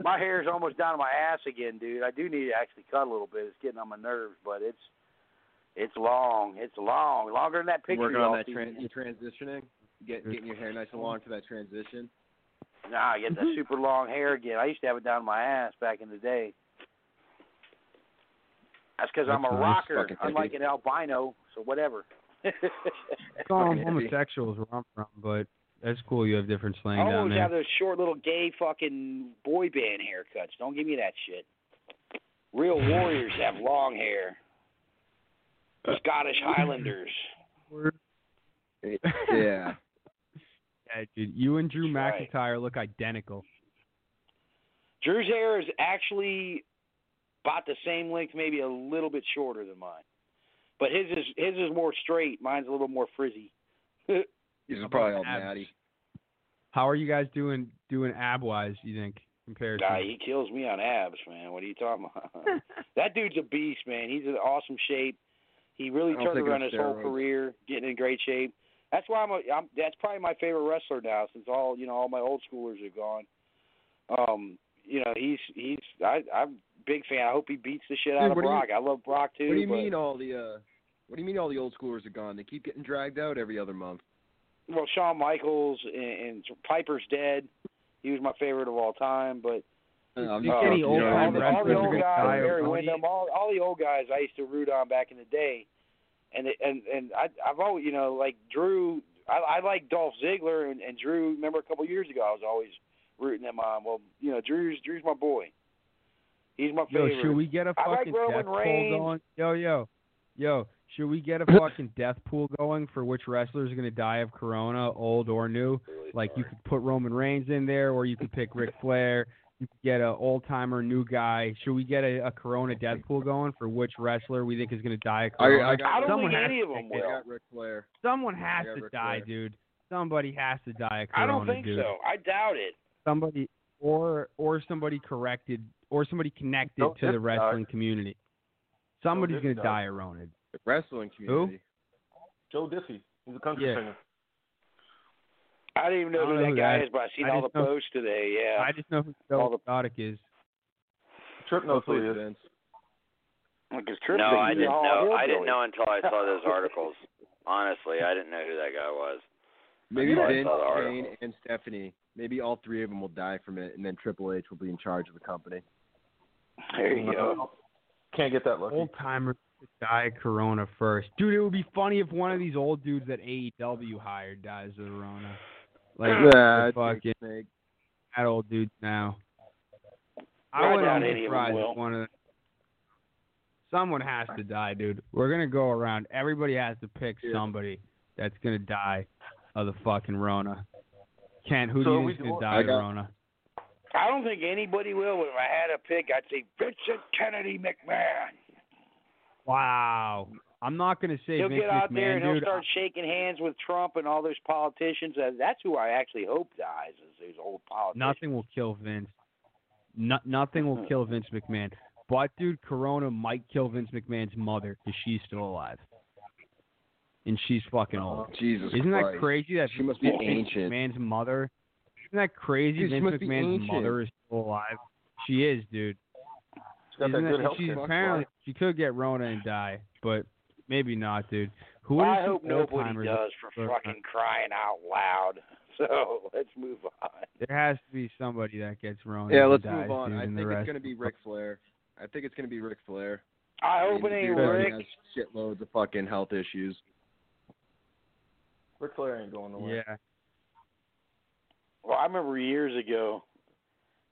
S5: My hair's almost down to my ass again, dude. I do need to actually cut a little bit. It's getting on my nerves, but it's it's long. It's long, longer than that picture.
S9: Working
S5: y'all
S9: on that
S5: see.
S9: tran- you transitioning, get, getting your hair nice and long for that transition.
S5: Nah, I get that mm-hmm. super long hair again. I used to have it down to my ass back in the day. That's because I'm a
S1: nice.
S5: rocker,
S9: Fucking
S5: unlike
S9: hippie.
S5: an albino. So whatever.
S1: It's (laughs) all homosexuals where I'm from, but that's cool. You have different slang
S5: I
S1: down
S5: always
S1: there.
S5: have those short little gay fucking boy band haircuts. Don't give me that shit. Real (laughs) warriors have long hair. (laughs) Scottish Highlanders.
S9: Yeah.
S1: Yeah, dude, you and Drew
S5: That's right.
S1: McIntyre look identical.
S5: Drew's hair is actually about the same length, maybe a little bit shorter than mine. But his is his is more straight. Mine's a little more frizzy. (laughs)
S9: He's
S1: How
S9: probably all
S1: abs?
S9: natty.
S1: How are you guys doing doing ab wise? You think compared
S5: Nah,
S1: to?
S5: he kills me on abs, man. What are you talking about? (laughs) that dude's a beast, man. He's in awesome shape. He really turned around
S9: it's
S5: his whole career, getting in great shape. That's why I'm, a, I'm. That's probably my favorite wrestler now, since all you know, all my old schoolers are gone. Um, you know, he's he's. I, I'm big fan. I hope he beats the shit out of
S9: what do you-
S5: Brock. I love Brock too.
S9: What do you
S5: but,
S9: mean all the uh what do you mean all the old schoolers are gone? They keep getting dragged out every other month.
S5: Well, Shawn Michaels and, and Piper's dead. He was my favorite of all time, but
S9: I'm
S1: any old
S9: you know,
S5: all the, all the
S1: wrestlers
S9: just-
S1: are
S5: old guys,
S1: die of
S5: Barry
S1: Tony.
S5: All all the old guys I used to root on back in the day, and it, and and I, I've always you know like Drew. I, I like Dolph Ziggler and, and Drew. Remember a couple of years ago, I was always rooting them on. Well, you know, Drew's Drew's my boy. He's my favorite.
S1: Yo,
S5: favorite.
S1: should we get a
S5: I like
S1: fucking
S5: Roman
S1: death
S5: Reigns.
S1: pool going? Yo, yo, yo, should we get a (laughs) fucking death pool going for which wrestlers are gonna die of Corona, old or new? Like you could put Roman Reigns in there, or you could pick Ric Flair. You get an old timer, new guy. Should we get a, a Corona death pool going for which wrestler we think is gonna die of
S9: I,
S1: Corona?
S9: I, got,
S5: I don't
S1: Someone
S5: think
S1: has
S5: any
S1: to
S5: of them
S1: pick it.
S9: I
S5: will.
S9: got Ric Flair.
S1: Someone has to
S9: Ric
S1: die,
S9: Flair.
S1: dude. Somebody has to die of
S5: I don't think
S1: dude.
S5: so. I doubt it.
S1: Somebody or or somebody corrected or somebody connected
S7: Don't
S1: to the
S7: Dick
S1: wrestling community. Somebody's gonna die of Rona.
S9: The wrestling community. Who?
S7: Joe Diffie. He's a country
S1: Yeah.
S7: singer.
S5: I didn't even know
S1: don't
S5: who
S1: know
S5: that
S1: who
S5: guy
S1: that
S5: is, but I've seen
S1: I
S5: all the
S1: know-
S5: posts today. Yeah.
S1: I just know who
S5: All
S1: Joe
S5: the-
S1: Exotic is.
S7: Trip knows who he is.
S9: Vince.
S5: Because Triple
S11: No,
S5: H
S11: I
S5: is a
S11: didn't
S5: Hall
S11: know. I didn't know until I saw those (laughs) articles. Honestly, I didn't know who that guy was.
S9: Maybe
S11: Until I
S9: Vince, Kane, and Stephanie. Maybe all three of them will die from it, and then Triple H will be in charge of the company.
S5: There you go.
S7: Can't get that lucky.
S1: Old timers die Corona first, dude. It would be funny if one of these old dudes that AEW hired dies of Corona. Like
S9: Yeah,
S1: the fucking
S9: Snake.
S1: that old dude now.
S5: I
S1: I wouldn't
S5: doubt
S1: be
S5: any of them
S1: surprised if one of them. Someone has to die, dude. We're gonna go around. Everybody has to pick
S9: Yeah.
S1: somebody that's gonna die of the fucking Rona. Kent, who
S7: So
S1: do you
S7: we
S1: think's
S7: do-
S1: gonna
S9: I
S1: die of
S9: got-
S1: Rona?
S5: I don't think anybody will. But if I had a pick, I'd say Vincent Kennedy McMahon.
S1: Wow. I'm not gonna say
S5: he'll
S1: Vince
S5: get out
S1: McMahon,
S5: there and he'll start shaking hands with Trump and all those politicians. That's who I actually hope dies. Is these old politicians.
S1: Nothing will kill Vince. No, nothing will kill Vince McMahon. But dude, Corona might kill Vince McMahon's mother because she's still alive, and she's fucking old.
S9: Jesus
S1: Isn't
S9: Christ.
S1: that crazy? That
S9: She must be
S1: Vince
S9: ancient.
S1: McMahon's mother. Isn't that crazy?
S9: Dude,
S1: Vince McMahon's mother is still alive. She is, dude.
S7: She's got that
S1: Isn't
S7: good
S1: that-
S7: health
S1: she's apparently she could get Rona and die, but maybe not, dude. Who are
S5: I hope nobody does for fucking crying out loud. (laughs) So let's move on.
S1: There has to be somebody that gets Rona.
S9: Yeah, let's
S1: dies,
S9: move on.
S1: dude,
S9: I think it's going to be Ric Flair. I think it's going to be Ric Flair.
S5: I
S9: I
S5: hope
S9: mean,
S5: it
S9: the
S5: ain't
S9: dude already
S5: Ric.
S9: has shitloads of fucking health issues.
S7: Ric Flair ain't going nowhere.
S1: Yeah.
S5: Well, I remember years ago,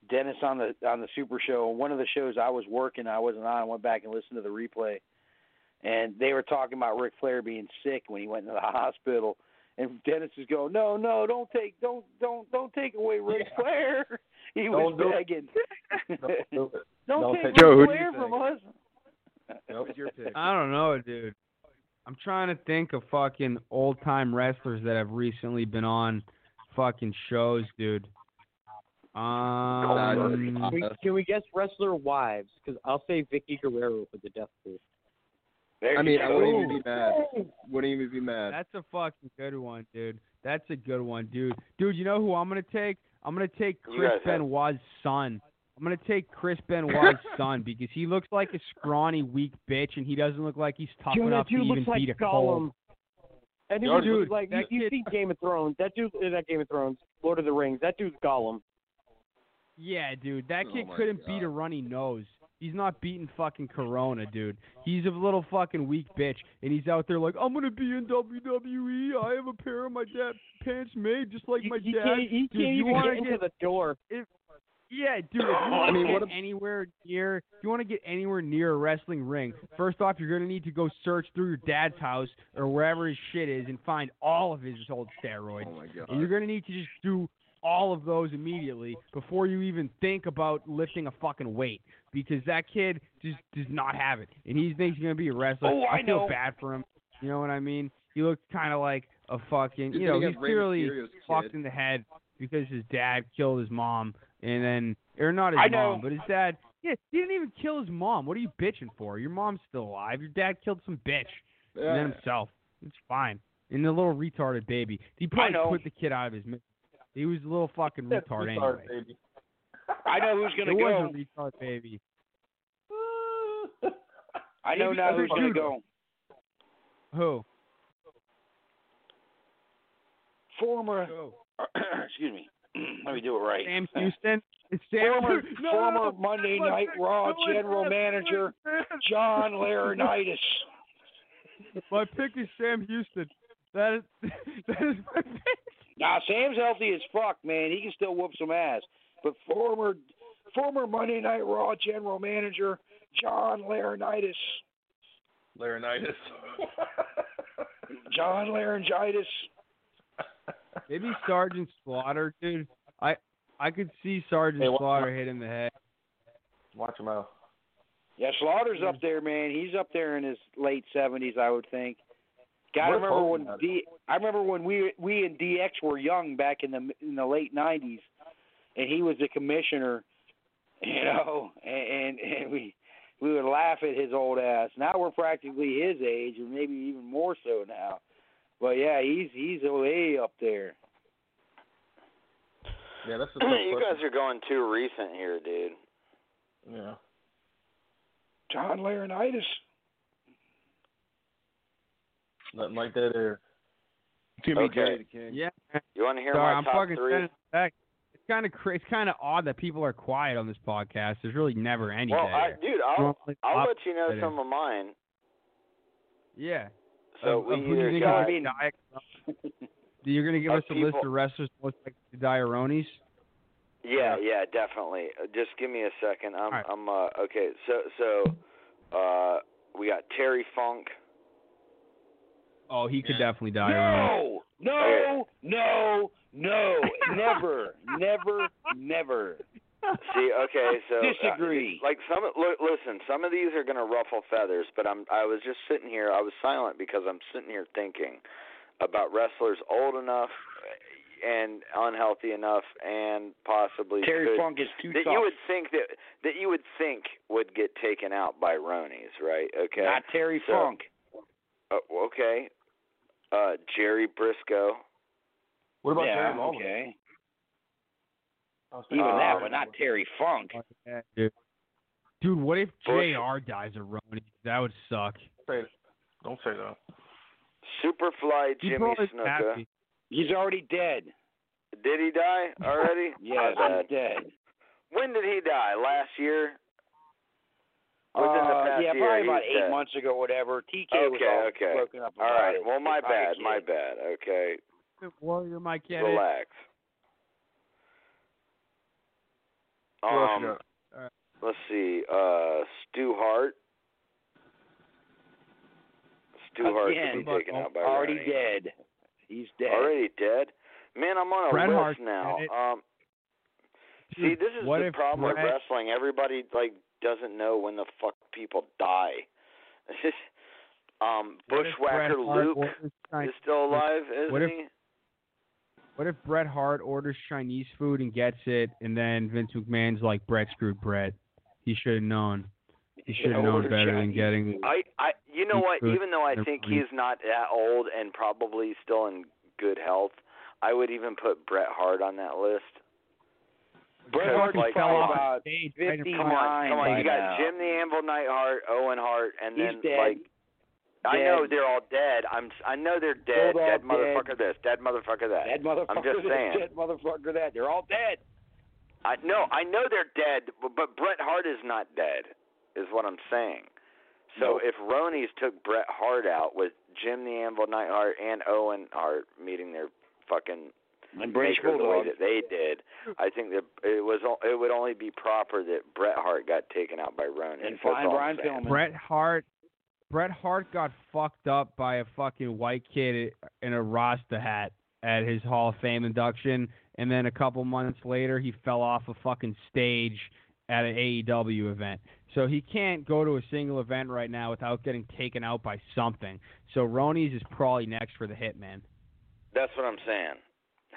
S5: Dennis on the on the Super Show. One of the shows I was working, I wasn't on. I went back and listened to the replay, and they were talking about Ric Flair being sick when he went into the (laughs) hospital. And Dennis is going, no, no, don't take, don't, don't, don't take away Ric Flair. (laughs) He was
S7: Don't do it.
S5: begging. (laughs)
S7: Don't do it.
S5: Don't,
S7: Don't
S5: take
S7: take
S5: Ric
S9: Joe, who
S5: Flair from us.
S9: That was your pick.
S1: I don't know, dude. I'm trying to think of fucking old time wrestlers that have recently been on fucking shows, dude. Um,
S6: Can we, can we guess wrestler wives? Because I'll say Vickie Guerrero for the death pool.
S5: There
S9: I mean,
S5: you
S9: I wouldn't even be mad. Wouldn't even be mad.
S1: that's a fucking good one, dude. That's a good one, dude. Dude, you know who I'm gonna take? I'm gonna take Chris Benoit's son. I'm gonna take Chris Benoit's (laughs) son because he looks like a scrawny, weak bitch, and he doesn't look like he's tough
S6: Dude,
S1: enough to even
S6: like
S1: beat a
S6: Gollum.
S1: cold.
S6: And
S7: Yo,
S6: dude,
S1: dude,
S6: like
S1: that
S6: you, you see Game of Thrones. That dude, uh, that Game of Thrones, Lord of the Rings. That dude's Gollum.
S1: Yeah, dude, that
S9: Oh
S1: kid
S9: my
S1: couldn't beat a runny nose. He's not beating fucking Corona, dude. He's a little fucking weak bitch, and he's out there like, I'm gonna be in WWE. I have a pair of my dad pants made just like
S6: He,
S1: my
S6: he
S1: dad.
S6: can't, he
S1: Dude,
S6: can't
S1: you
S6: even
S1: wanna
S6: get into the door.
S1: Yeah, dude. If you (coughs)
S9: I
S1: want to
S9: mean,
S1: get
S9: what a-
S1: anywhere near, if you want to get anywhere near a wrestling ring, first off, you're gonna need to go search through your dad's house or wherever his shit is and find all of his old steroids.
S9: Oh my god.
S1: And you're going to need to just do all of those immediately before you even think about lifting a fucking weight because that kid just does not have it. And he thinks he's going to be a wrestler.
S5: Oh, I
S1: feel
S5: know.
S1: bad for him. You know what I mean? He looks kind of like a fucking, you know, he's clearly fucked in the head because his dad killed his mom and then, or not his
S5: I know.
S1: mom, but his dad. Yeah, he didn't even kill his mom. What are you bitching for? Your mom's still alive. Your dad killed some bitch and then himself. It's fine. And the little retarded baby. He probably
S5: know.
S1: put the kid out of his. He was a little fucking retard
S7: retard,
S1: anyway.
S7: baby.
S5: I know who's gonna go.
S1: was a retard baby.
S5: I know now who's gonna go.
S1: Who?
S5: Former, (clears throat) excuse me, (clears throat) Let me do it right.
S1: Sam Houston. It's Sam
S5: Former,
S1: no,
S5: former
S1: no, no.
S5: Monday
S1: No,
S5: Night
S1: it's-
S5: Raw
S1: no,
S5: General
S1: not.
S5: Manager
S1: No,
S5: John (laughs) Laurinaitis.
S1: not. My pick is Sam Houston. That is (laughs) that is my pick.
S5: Now Sam's healthy as fuck, man. He can still whoop some ass. But former former Monday Night Raw General Manager John Laurinaitis.
S7: Laryngitis. (laughs)
S5: John Laryngitis.
S1: Maybe Sergeant Slaughter, dude. I I could see Sergeant
S7: Hey,
S1: Slaughter hit in the head.
S7: Watch him out.
S5: Yeah, Slaughter's up there, man. He's up there in his late seventies, I would think. Gotta remember when? D. I remember when we we and DX were young back in the in the late nineties, and he was the commissioner, you know, and, and and we we would laugh at his old ass. Now we're practically his age, or maybe even more so now. But yeah, he's he's way up there.
S7: Yeah, that's the (clears throat) tough
S11: you
S7: question.
S11: guys are going too recent here, dude.
S7: Yeah.
S5: John Laurinaitis.
S7: Nothing like that there.
S9: Jimmy
S11: Okay.
S9: J, the king.
S1: Yeah.
S11: You want to hear
S1: Sorry,
S11: my
S1: I'm
S11: top
S1: fucking
S11: three?
S1: sending it back. It's kind of cra- it's kind of odd that people are quiet on this podcast. There's really never any
S11: well, I, dude, I'll
S1: Normally,
S11: I'll let you know
S1: there.
S11: some of mine.
S1: Yeah.
S11: So
S1: of,
S11: we
S1: of who
S11: either
S1: you think
S11: got
S1: is die- (laughs) You're gonna give us a list of wrestlers most likely to die Aronis?
S11: Yeah, yeah, definitely. Uh, Just give me a second. I'm
S1: Alright.
S11: I'm uh okay. So so uh we got Terry Funk.
S1: Oh, he could definitely die
S5: No, no, no, no, never, never, never.
S11: See, okay, so uh,
S5: Disagree.
S11: like some look, listen, some of these are going to ruffle feathers, but I'm I was just sitting here. I was silent because I'm sitting here thinking about wrestlers old enough and unhealthy enough and possibly
S5: Terry
S11: could,
S5: Funk is too
S11: that
S5: tough.
S11: you would think that that you would think would get taken out by Ronies, right? Okay.
S5: Not Terry
S11: So-
S5: Funk.
S11: Uh, okay. Uh, Jerry Brisco.
S7: What about
S5: yeah,
S7: Jerry Lawler?
S5: okay. Even
S7: thinking
S5: that,
S7: about
S5: but not Terry Funk.
S1: Yeah, dude. Dude, what if
S11: Bush.
S1: JR dies Aronis? That would suck.
S7: Lawler. Say. Don't say that.
S11: Superfly Jimmy
S1: probably
S11: Snuka.
S1: happy.
S5: He's already dead.
S11: Did he die already? (laughs)
S5: yeah,
S11: My bad.
S5: he's dead.
S11: When did he die? Last year? Within the
S5: Uh,
S11: past
S5: yeah,
S11: year,
S5: probably
S11: he's
S5: about eight
S11: dead.
S5: months ago, whatever. TK was
S11: Okay,
S5: all
S11: okay.
S5: broken up
S11: All
S5: about
S11: right.
S5: it.
S11: Well, my
S5: Probably a
S11: bad. My bad. Okay.
S1: Warrior Mike Kennedy.
S11: Relax.
S7: What else you
S11: Um,
S7: got?
S11: let's see. Uh, Stu Hart. Stu Hart
S5: Again,
S11: could be taken out by
S5: already
S11: Ronnie.
S5: dead. He's dead.
S11: Already dead. Man, I'm on a
S1: Bret
S11: list
S1: Hart
S11: now.
S1: did it.
S11: Um, see, this is
S1: what
S11: the
S1: if
S11: problem with wrestling. Everybody like doesn't know when the fuck people die. (laughs) um,
S1: What if Bret
S11: Bushwhacker Luke is still alive, isn't
S1: What if-
S11: he?
S1: What if Bret Hart orders Chinese food and gets it, and then Vince McMahon's like, Bret screwed Bret. He should have known. He should have known
S5: ordered
S1: better than getting.
S11: I, I, you know what? Even though I think
S1: pretty-
S11: he's not that old and probably still in good health, I would even put Bret Hart on that list.
S5: Bret Hart
S11: like,
S5: fell
S11: come
S5: off about
S1: Stage right in
S5: 59
S11: Come on, come on. You got
S5: now.
S11: Jim the Anvil Neidhart, Owen Hart, and
S5: He's
S11: then
S5: dead.
S11: like I know they're all dead. I'm I know they're dead.
S5: Bulldog
S11: Dead
S5: dead.
S11: motherfucker this, dead motherfucker that.
S5: Dead motherfucker
S11: I'm just
S5: this,
S11: saying.
S5: dead motherfucker that. They're all dead.
S11: I no, I know they're dead, but, but Bret Hart is not dead, is what I'm saying. So
S5: Nope.
S11: if Ronies took Bret Hart out with Jim the Anvil Neidhart and Owen Hart meeting their fucking
S5: And British
S11: maker the way that they did, I think that it was o- it would only be proper that Bret Hart got taken out by Ronies.
S5: And
S11: That's
S5: Flying Brian. Pillman.
S1: Bret Hart. Bret Hart got fucked up by a fucking white kid in a Rasta hat at his Hall of Fame induction, and then a couple months later he fell off a fucking stage at an AEW event. So he can't go to a single event right now without getting taken out by something. So Ronies is probably next for the Hitman.
S11: That's what I'm saying.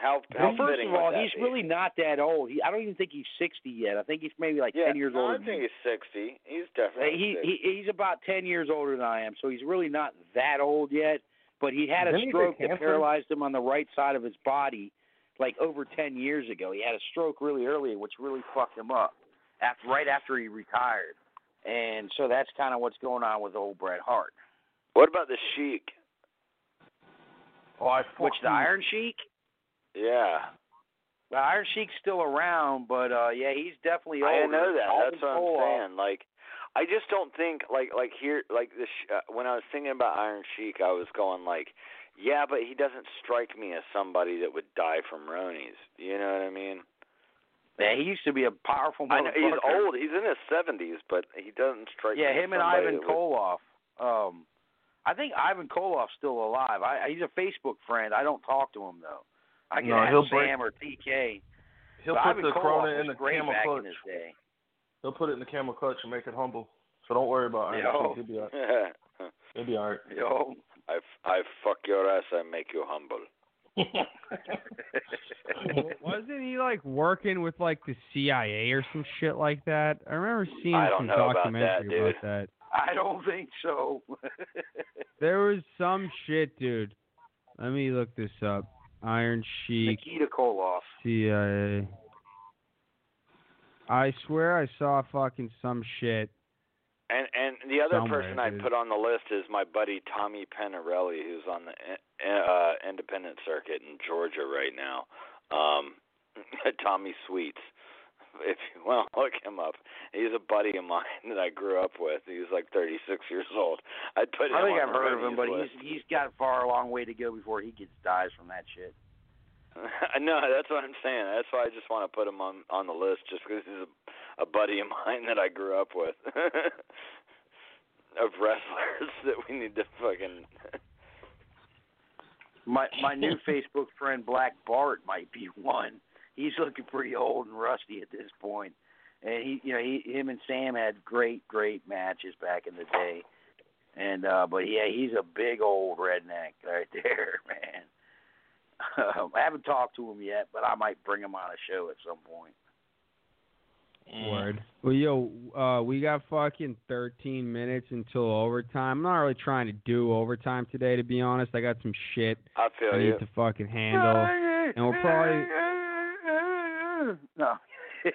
S11: How how
S5: Well, first of all, he's
S11: be?
S5: really not that old. He, I don't even think he's 60 yet. I think he's maybe like
S11: yeah,
S5: 10 years
S11: no,
S5: older.
S11: I think he's sixty. He's definitely
S5: he,
S11: 60.
S5: he he's about 10 years older than I am, so he's really not that old yet. But he had a
S7: Didn't he
S5: stroke that paralyzed him on the right side of his body, like over 10 years ago. He had a stroke really early, which really fucked him up. After right after he retired, and so that's kind of what's going on with old Bret Hart.
S11: What about the Sheik?
S7: Oh, I
S5: Which the. Iron Sheik?
S11: Yeah.
S5: Well, Iron Sheik's still around, but uh yeah, he's definitely older.
S11: I know that. That's what I'm
S5: Koloff.
S11: saying. Like, I just don't think like like here like this. Uh, when I was thinking about Iron Sheik, I was going like, yeah, but he doesn't strike me as somebody that would die from Ronies. You know what I mean?
S5: Yeah, he used to be a powerful
S11: I know he's old. He's in his seventies, but he doesn't strike
S5: Yeah,
S11: me as
S5: him and Ivan
S11: that would-
S5: Koloff. Um, I think Ivan Koloff's still alive. I, he's a Facebook friend. I don't talk to him though. I can
S7: No,
S5: ask
S7: he'll
S5: Sam
S7: break-
S5: or TK.
S7: He'll
S5: But
S7: put
S5: Ivan
S7: the
S5: Koloff
S7: Corona in the
S5: great
S7: camel clutch.
S5: in his day.
S7: He'll put it in the camel clutch and make it humble. So don't worry about it.
S5: Yo.
S7: Sheik. He'll be all (laughs) right. He'll be all right.
S5: Yo.
S11: I, f- I fuck your ass. I make you humble. (laughs)
S1: Wasn't he like working with like the CIA or some shit like that? I remember seeing
S11: I don't
S1: some
S11: know about that,
S1: documentary
S11: dude.
S1: about that.
S5: I don't think so. (laughs)
S1: There was some shit, dude. Let me look this up. Iron Sheik,
S5: Nikita Koloff.
S1: CIA. I swear I saw fucking some shit.
S11: And and the other
S1: Somewhere,
S11: person I
S1: dude.
S11: put on the list is my buddy Tommy Penarelli, who's on the uh, independent circuit in Georgia right now. Um, (laughs) Tommy Sweets. If you (laughs) want to look him up, he's a buddy of mine that I grew up with. He's like 36 years old. I'd put him.
S5: I think I've heard of him, but
S11: list.
S5: he's he's got far a long way to go before he gets dies from that shit. (laughs)
S11: no, that's what I'm saying. That's why I just want to put him on on the list, just because he's a, a buddy of (laughs) mine that I grew up with, of wrestlers that we need to fucking.
S5: My my new Facebook friend Black Bart might be one. He's looking pretty old and rusty at this point. And he you know, he him and Sam had great, great matches back in the day. And uh but yeah, he's a big old redneck right (laughs) there, man. Um, I haven't talked to him yet, but I might bring him on a show at some point.
S1: Word. Well, yo, uh, we got fucking 13 minutes until overtime. I'm not really trying to do overtime today, to be honest. I got some shit
S11: I feel
S1: I need
S11: you.
S1: to fucking handle, and we'll probably. (laughs)
S5: No. (laughs)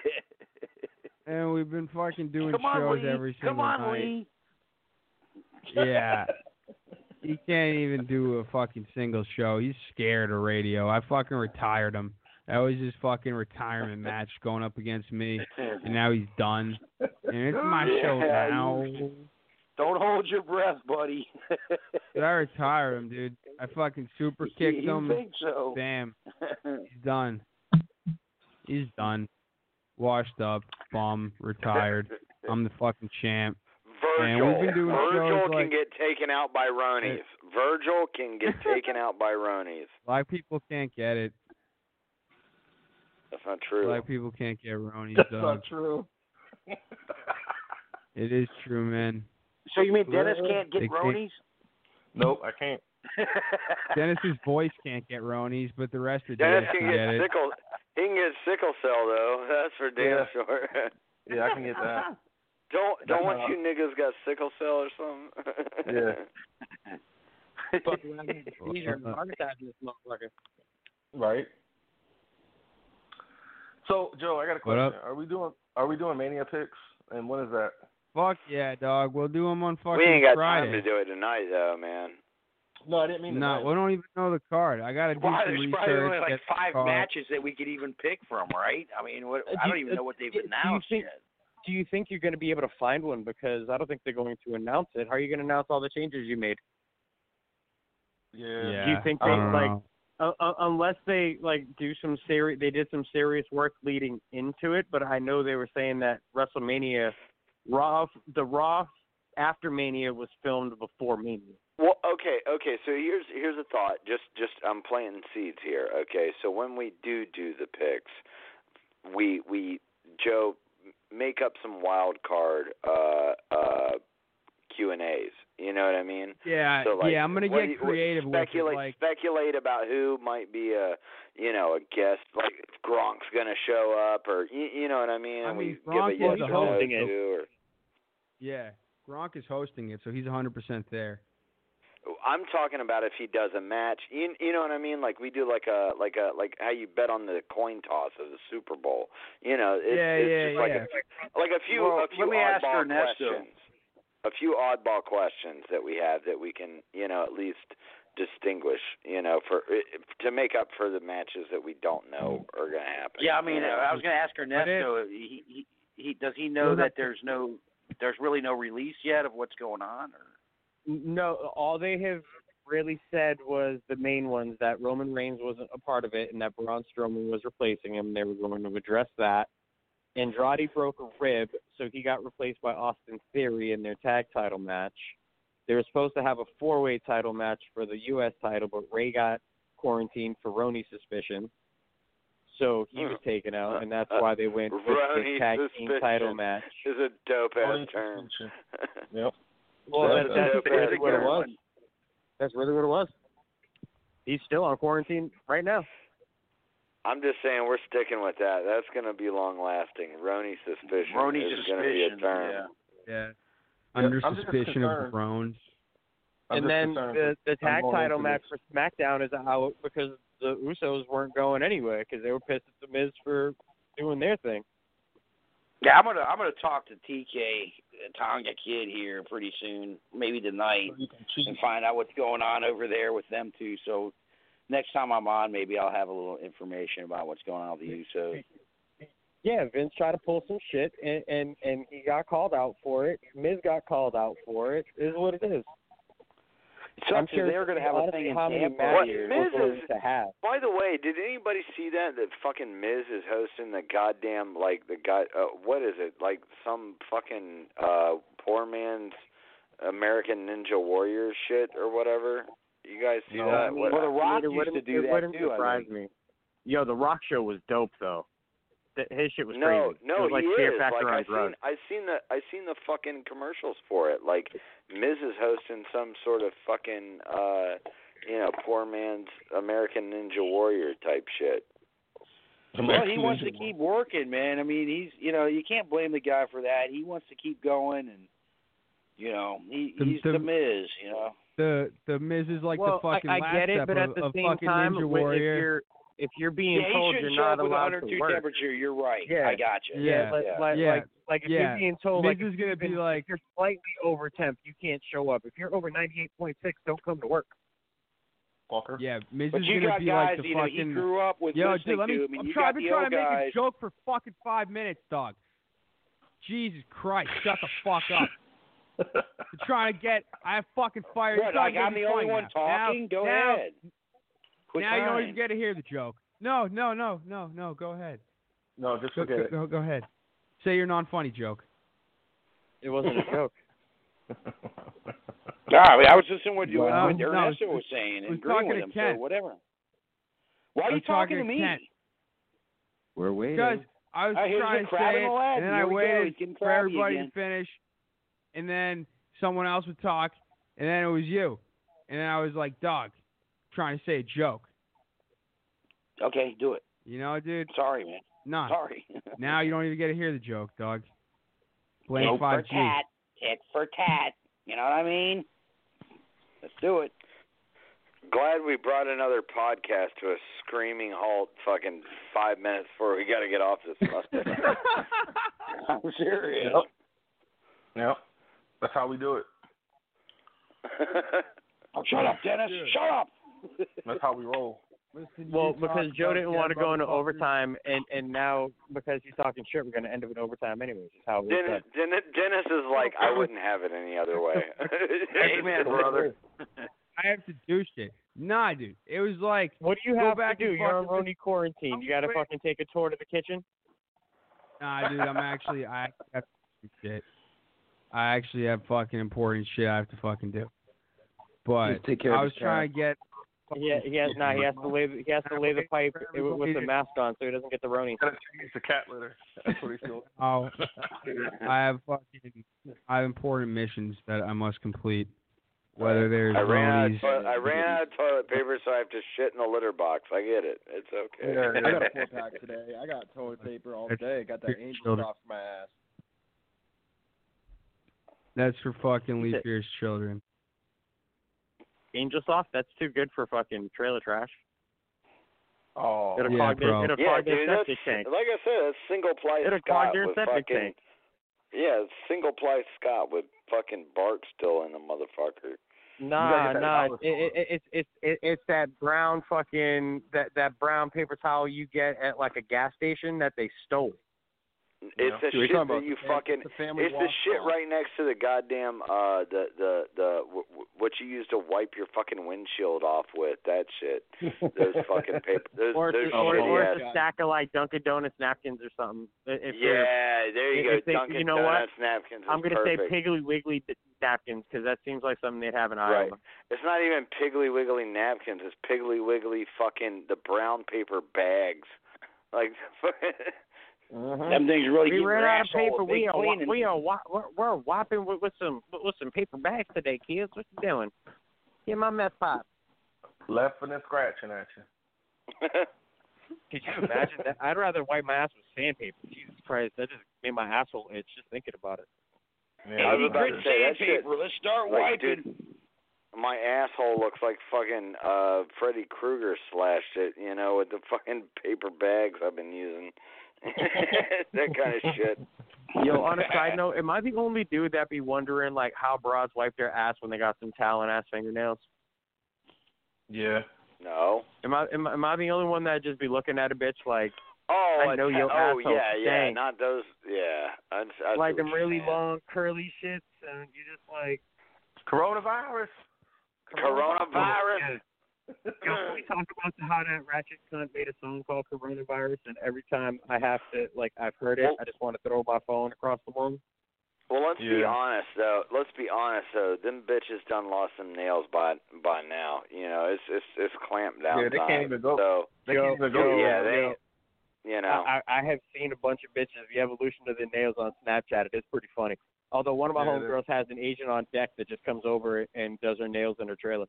S1: And we've been fucking doing
S5: Come on,
S1: shows
S5: Lee.
S1: every single
S5: Come on,
S1: night.
S5: Lee.
S1: Yeah. (laughs) He can't even do a fucking single show. He's scared of radio. I fucking retired him. That was his fucking retirement match going up against me, and now he's done. And it's my show now.
S5: Don't hold your breath, buddy.
S1: Did I retire him, dude? I fucking super kicked
S5: you
S1: him.
S5: think so?
S1: Bam. He's done. He's done. Washed up, bum, retired. (laughs) I'm the fucking champ.
S11: Virgil.
S1: we've been doing
S11: Virgil can
S1: like
S11: get taken out by Ronies. Virgil can get (laughs) taken out by Ronies.
S1: black people can't get it.
S11: That's not true.
S1: Black people can't get Ronies,
S7: That's
S1: dog.
S7: not true.
S1: It is true, man.
S5: So you mean Dennis can't get
S1: They can't-
S7: Nope, I can't.
S1: Dennis's voice can't get Ronies, but the rest of
S11: Dennis
S1: Dennis
S11: can
S1: can
S11: get
S1: get it.
S11: sickle. He can get sickle cell though. (laughs) That's for damn
S7: Yeah.
S11: sure.
S7: Yeah, I can get that. (laughs)
S11: don't don't one
S7: Uh,
S11: you niggas got sickle cell or something?
S7: Yeah.
S6: Easier than advertising this motherfucker.
S7: Right. So, Joe, I got a
S1: What up?
S7: question. Are we doing Are we doing Mania picks? And when is that?
S1: Fuck yeah, dog. We'll do them on fucking Friday.
S11: we ain't got
S1: Friday.
S11: time to do it tonight though, man.
S7: No, I didn't mean
S1: No, we don't even know the card. I gotta do
S5: Why,
S1: some
S5: there's
S1: research.
S5: probably only like five matches that we could even pick from, right? I mean, what,
S6: Uh,
S5: I
S6: do
S5: don't
S6: you-
S5: even know
S6: uh,
S5: what they've
S6: do you
S5: announced
S6: think-
S5: yet.
S6: Do you think you're going to be able to find one? Because I don't think they're going to announce it. How are you going to announce all the changes you made?
S7: Yeah.
S1: Yeah.
S6: Do you think they like uh, uh, unless they like do some serious they did some serious work leading into it, but I know they were saying that WrestleMania Raw the Raw after Mania was filmed before Mania.
S11: Well, okay, okay. So here's here's a thought. Just just I'm planting seeds here. Okay, so when we do do the picks, we we Joe make up some wild card uh uh Q and A's. You know what I mean?
S1: Yeah,
S11: So like,
S1: yeah. I'm gonna get
S11: you- what-
S1: creative with it.
S11: speculate
S1: Like,
S11: speculate about who might be a you know a guest like Gronk's gonna show up or you, you know what I mean?
S1: I mean,
S11: we
S1: Gronk
S11: give a
S1: is
S11: yes or
S6: hosting
S11: no
S6: it.
S11: to, or
S1: yeah, Gronk is hosting it, so he's 100% there.
S11: I'm talking about if he does a match. You, you know what I mean? Like we do like a like a like how you bet on the coin toss of the Super Bowl. You know, it's,
S1: Yeah,
S11: it's
S1: yeah,
S11: just like
S1: yeah.
S11: a like a few
S5: Well,
S11: a few
S5: let me ask
S11: oddball questions. A few oddball questions that we have that we can, you know, at least distinguish, you know, for eh, to make up for the matches that we don't know are going to happen.
S5: Yeah, I mean,
S11: you know?
S5: I was going to ask Ernesto. He, he he does he know that there's no there's really no release yet of what's going on, or
S6: No, all they have really said was the main ones that Roman Reigns wasn't a part of it and that Braun Strowman was replacing him. They were going to address that. Andrade broke a rib, so he got replaced by Austin Theory in their tag title match. They were supposed to have a four way title match for the U.S. title, but Ray got quarantined for Roni suspicion. So he was hmm. taken out, uh, and that's uh, why they went with the tag team title match.
S11: is a dope ass term. (laughs)
S7: yep.
S6: Well,
S11: That's
S6: that, that's,
S11: dope
S6: that's what it was. That's really what it was. He's still on quarantine right now.
S11: I'm just saying we're sticking with that. That's going to be long lasting. Roni suspicion
S5: Roni
S11: is going to be a
S5: suspicion,
S11: term.
S5: yeah.
S1: Yeah.
S7: Yeah,
S1: Under
S7: I'm
S1: suspicion of drones.
S7: I'm
S6: and then the the tag title match for SmackDown is out because the Usos weren't going anywhere because they were pissed at the Miz for doing their thing.
S5: Yeah, I'm gonna I'm gonna talk to TK Tonga Kid here pretty soon, maybe tonight, and find out what's going on over there with them too. So next time I'm on, maybe I'll have a little information about what's going on with the Usos.
S6: Yeah, Vince tried to pull some shit and and and he got called out for it. Miz got called out for it. It is what it is.
S5: It
S6: I'm
S5: sucks
S6: sure
S5: that they're gonna have a thing in
S6: how many
S5: Tampa
S6: matches
S11: Miz is-
S6: to have.
S11: By the way, did anybody see that that fucking Miz is hosting the goddamn like the guy uh, what is it like some fucking uh poor man's American Ninja Warrior shit or whatever? You guys see
S6: No,
S11: that?
S6: I mean,
S11: What-
S5: Well, The Rock
S6: it
S5: used
S6: wouldn't,
S5: to do
S6: it
S5: that
S6: wouldn't
S5: I
S6: surprise me. Yo, the Rock show was dope though. Th- His shit was
S11: no,
S6: crazy.
S11: no,
S6: it was like
S11: he is.
S6: Factor
S11: like
S6: I've
S11: seen, I seen the, I seen the fucking commercials for it. Like Miz is hosting some sort of fucking, uh, you know, poor man's American Ninja Warrior type shit.
S5: Well, he wants to keep working, man. I mean, he's you know you can't blame the guy for that. He wants to keep going, and you know he
S1: The-
S5: he's
S1: the-
S5: the Miz. You know.
S1: The the Miz is like
S6: well,
S1: the fucking
S6: I, I
S1: last
S6: get it,
S1: step
S6: but
S1: of,
S6: at the
S1: of
S6: same
S1: fucking
S6: time,
S1: Ninja
S6: wi-
S1: Warrior.
S6: If you're being
S5: yeah,
S6: told you're not
S5: up with
S6: allowed
S5: 102
S6: to work,
S5: temperature. You're right.
S6: Yeah.
S5: I got you.
S1: Yeah.
S6: like,
S5: yeah.
S6: like,
S1: Yeah.
S6: like, like if
S1: Yeah.
S6: you're being told
S1: Miz
S6: like
S1: is
S6: if
S1: gonna be like-
S6: you're slightly over temp, you can't show up. If you're over 98.6, don't come to work.
S7: Walker.
S1: Yeah, Miz
S5: But
S1: is
S5: you
S1: gonna
S5: got
S1: be
S5: guys,
S1: like the
S5: you know,
S1: fucking.
S5: he grew up with
S1: Yo,
S5: listening
S1: dude, let me.
S5: to. I mean,
S1: I'm
S5: you
S1: trying. I've been trying
S5: old
S1: to make
S5: guys.
S1: a joke for fucking five minutes, dog. Jesus Christ, shut the fuck up. (laughs) I'm trying to get. I have fucking fired.
S5: What, like I'm the only one talking?
S1: Now,
S5: Go
S1: now,
S5: ahead. Quit
S1: now you don't get to hear the joke. No, no, no, no, no. Go ahead.
S7: No, just
S1: Go,
S7: forget
S1: go,
S7: it.
S1: go, go ahead. Say your non-funny joke.
S6: It wasn't a (laughs) joke.
S5: No, I, mean, I was listening to what, you
S1: Wow.
S5: what
S1: No,
S5: Ernesto
S1: I was-
S5: was saying
S1: I
S5: and agreeing with him.
S1: Kent.
S5: So whatever. Why are you talking to
S1: talking to
S5: me?
S1: Kent.
S9: We're waiting.
S1: Because I was
S5: Oh,
S1: trying to say it, and then
S5: Here
S1: I waited for everybody
S5: again.
S1: to finish, and then someone else would talk, and then it was you, and then I was like, "Dog, trying to say a joke."
S5: Okay, do it.
S1: You know, dude.
S5: Sorry, man.
S1: Nah.
S5: Sorry. (laughs)
S1: Now you don't even get to hear the joke, dog. Blame
S5: Tit for
S1: 5G.
S5: tat. Tit for tat. You know what I mean? Let's do it.
S11: Glad we brought another podcast to a screaming halt. Fucking five minutes before we got to get off this mustache. (laughs) (laughs)
S5: I'm serious.
S7: Yep. Yep. That's how we do it.
S5: Oh, shut up, Dennis. Shut up.
S7: That's how we roll.
S6: Well, because Joe didn't want to go into overtime, and and now because he's talking shit, we're going to end up in overtime anyways. Is how it was
S11: Dennis, Dennis, Dennis is like, I wouldn't have it any other way. (laughs) (laughs)
S5: Amen, brother. (laughs)
S1: I have to do shit. Nah, dude. It was like
S6: What do you have
S1: back
S6: to do? You're on
S1: fucking-
S6: Roni quarantine. You got to
S1: Wait.
S6: fucking take a tour to the kitchen.
S1: Nah, dude, I'm actually I have to do shit. I actually have fucking important shit I have to fucking do. But
S9: take care
S1: I was trying to get.
S6: Yeah, he has. Nah, he has to lay. The, he has to lay the pipe with with the mask on, so he doesn't get the Roni.
S7: It's a cat litter. That's what he's doing. (laughs)
S1: Oh, I have fucking. I have important missions that I must complete. Whether there's
S11: I ran out. Of
S1: Ronies-
S11: toilet, I ran out of toilet paper, so I have to shit in the litter box. I get it. It's okay.
S8: I got a (laughs) four pack today. I got toilet paper all
S1: That's
S8: day. Got that angel
S1: children.
S8: off my ass.
S1: That's for fucking Lee
S6: Shit.
S1: Children.
S6: Angel soft. That's too good for fucking trailer trash.
S7: Oh,
S6: It'll
S1: Yeah,
S6: clog their,
S1: bro.
S6: it'll
S11: Yeah,
S6: clog
S11: dude. That's
S6: septic tank.
S11: like I said. That's single ply
S6: It'll
S11: Scott
S6: clog your
S11: with
S6: septic
S11: fucking.
S6: tank.
S11: Yeah, it's single ply Scott with fucking bark still in the motherfucker.
S6: Nah,
S7: get
S6: nah.
S7: dollar
S6: It, it, it, it's it's it, it's that brown fucking that that brown paper towel you get at like a gas station that they stole.
S11: It's the
S6: Dude,
S11: shit that you
S6: the-
S11: fucking.
S6: the
S11: It's the shit
S6: washcloth.
S11: right next to the goddamn uh the the the w- w- what you use to wipe your fucking windshield off with. That shit. Those fucking paper. (laughs) Those
S6: or
S11: those
S6: it's, or,
S11: shitty
S6: or
S11: ass.
S6: a stack of like Dunkin' Donuts napkins or something. If they're-
S11: Yeah, there you
S6: if
S11: go.
S6: they-
S11: Dunkin'
S6: you know what?
S11: Napkins.
S6: I'm gonna say. Piggly Wiggly napkins because that seems like something they'd have in
S11: Right.
S6: Iowa.
S11: It's not even Piggly Wiggly napkins. It's Piggly Wiggly fucking the brown paper bags. Like (laughs) (laughs)
S5: Them things really
S6: we ran out of paper. We are wa-
S5: cleaning.
S6: we are we're, we're whopping with, with some with some paper bags today, kids. What you doing? Get my mess pot.
S7: Laughing and scratching at you. (laughs)
S6: Could you imagine that? I'd rather wipe my ass with sandpaper. Jesus Christ, that just made my asshole itch just thinking about it.
S11: I was about to say that shit.
S5: Let's start
S11: like,
S5: wiping.
S11: dude, my asshole looks like fucking uh Freddy Krueger slashed it, you know, with the fucking paper bags I've been using. (laughs) that kind of shit.
S6: Yo, on a side note, am I the only dude that be wondering like how broads wipe their ass when they got some talent ass fingernails?
S7: Yeah.
S11: No.
S6: Am I am, am I the only one that just be looking at a bitch like
S11: Oh,
S6: I know your
S11: oh
S6: asshole
S11: yeah, yeah,
S6: stank.
S11: not those. Yeah, I, I
S6: like
S11: what
S6: them really
S11: saying.
S6: long curly shits and you just like
S7: Coronavirus.
S11: Coronavirus.
S6: Yo, can we talk about how that ratchet cunt made a song called Coronavirus and every time I have to like I've heard it, I just want to throw my phone across the room.
S11: Well, let's be honest though. Let's be honest though. Them bitches done lost some nails by by now. You know, it's it's it's clamped down.
S7: Yeah, they can't even go-
S11: So
S7: They can't even go.
S6: yo,
S11: yeah, they.
S6: yo.
S11: You know.
S6: I, I I have seen a bunch of bitches, the evolution of the nails on Snapchat. It is pretty funny. Although one of my
S7: Yeah,
S6: homegirls has an agent on deck that just comes over and does her nails in her trailer.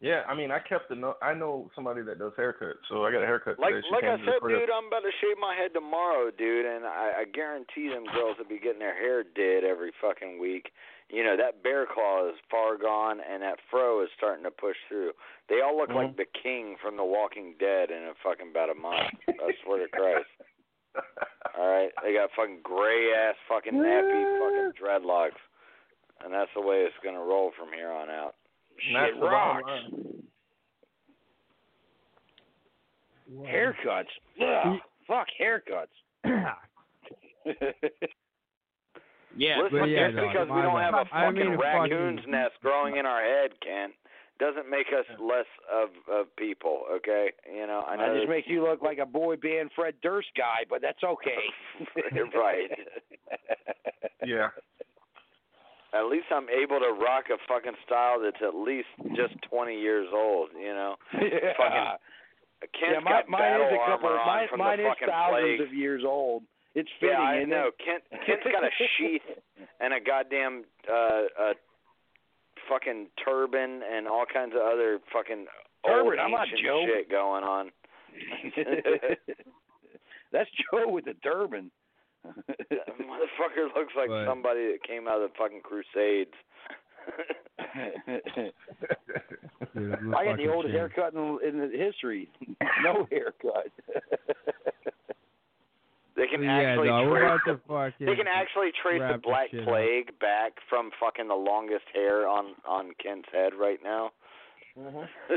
S7: Yeah, I mean, I kept the no. I know somebody that does haircuts, so I got a haircut
S11: Like
S7: today. She
S11: like I said, dude, I'm about to shave my head tomorrow, dude, and I, I guarantee them girls will be getting their hair did every fucking week. You know that bear claw is far gone, and that fro is starting to push through. They all look like mm-hmm. the king from The Walking Dead in a fucking about a month. I swear to Christ. (laughs) All right, they got fucking gray ass fucking nappy fucking dreadlocks, and that's the way it's gonna roll from here on out.
S7: That's
S5: Shit rocks.
S7: line.
S5: Haircuts. Ugh, fuck haircuts. (clears throat) (laughs)
S6: Yeah,
S11: Listen,
S1: but yeah,
S11: just
S1: dog,
S11: because we don't
S1: bad.
S11: have a fucking
S1: mean,
S11: raccoon's
S1: fucking- (laughs)
S11: nest growing in our head, Ken, doesn't make us less of of people. Okay, you know. I know.
S5: That just makes you look like a boy band Fred Durst guy, but that's okay. (laughs)
S11: Right.
S7: Yeah.
S11: At least I'm able to rock a fucking style that's at least just 20 years old. You know. (laughs)
S5: yeah.
S11: Fucking Ken's
S5: yeah, mine,
S11: got
S5: mine
S11: battle
S5: is a couple.
S11: armor on
S5: Mine,
S11: from
S5: mine
S11: the
S5: is
S11: fucking
S5: thousands
S11: plague.
S5: of years old. It's fitting,
S11: yeah, I
S5: isn't
S11: know.
S5: it?
S11: Kent Kent's got a sheath (laughs) and a goddamn uh, uh fucking turban and all kinds of other fucking old
S5: Turban, I'm not Joe.
S11: shit going on. (laughs)
S5: That's Joe with the turban. (laughs)
S11: Motherfucker looks like
S1: But-
S11: somebody that came out of the fucking Crusades. (laughs)
S1: Dude, I'm
S5: got the oldest
S1: shit.
S5: haircut in, in the history. (laughs) no haircut.
S11: they can
S1: yeah,
S11: actually
S1: dog, we're
S11: trace
S1: about
S11: the, they can actually trace the
S1: wrap this
S11: Black
S1: shit up.
S11: Plague back from fucking the longest hair on on Kent's head right now. Mm-hmm.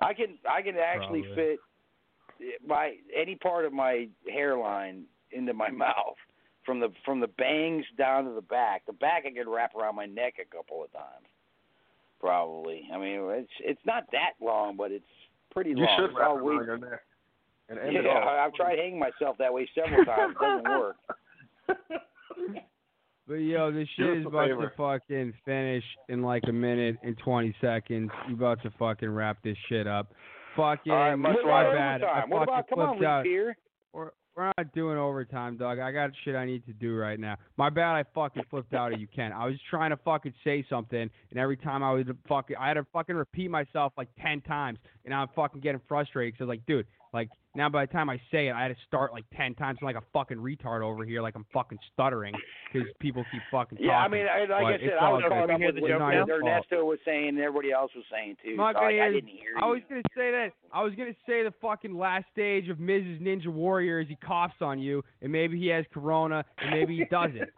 S5: I can I can actually
S1: Probably.
S5: fit my any part of my hairline into my (laughs) mouth from the from the bangs down to the back. The back I could wrap around my neck a couple of times. Probably. I mean, it's it's not that long, but it's pretty
S7: You
S5: long.
S7: should
S5: It's
S7: wrap it around your neck. And end
S5: Yeah,
S7: it off.
S5: I- I've tried hanging myself that way several times. It doesn't (laughs) work.
S1: But yo, this shit
S7: us
S1: is about
S7: favor.
S1: to fucking finish in like a minute and twenty seconds. You about to fucking wrap this shit up. Fucking
S11: All right, much
S5: What
S1: my
S11: love.
S1: bad. I
S5: overtime? What about
S1: fucking
S5: come on,
S1: out.
S5: Leaf here?
S1: We're, we're not doing overtime, dog. I got shit I need to do right now. My bad. I fucking flipped out at you, Ken. I was trying to fucking say something, and every time I was fucking, I had to fucking repeat myself like ten times, and I'm fucking getting frustrated because like, dude, like now by the time I say it, I had to start like ten times I'm like a fucking retard over here, like I'm fucking stuttering because people keep fucking talking.
S5: Yeah, I mean, I, like
S1: But
S5: I said, I was
S1: good.
S5: caught up
S6: hear
S5: with
S6: the joke
S1: not
S6: now?
S5: Ernesto was saying and everybody else was saying too.
S1: I'm
S5: so
S1: gonna
S5: I, I didn't hear
S1: I
S5: you.
S1: was gonna say that. I was gonna say the fucking last stage of Miz's Ninja Warrior is he coughs on you, and maybe he has corona, and maybe he doesn't,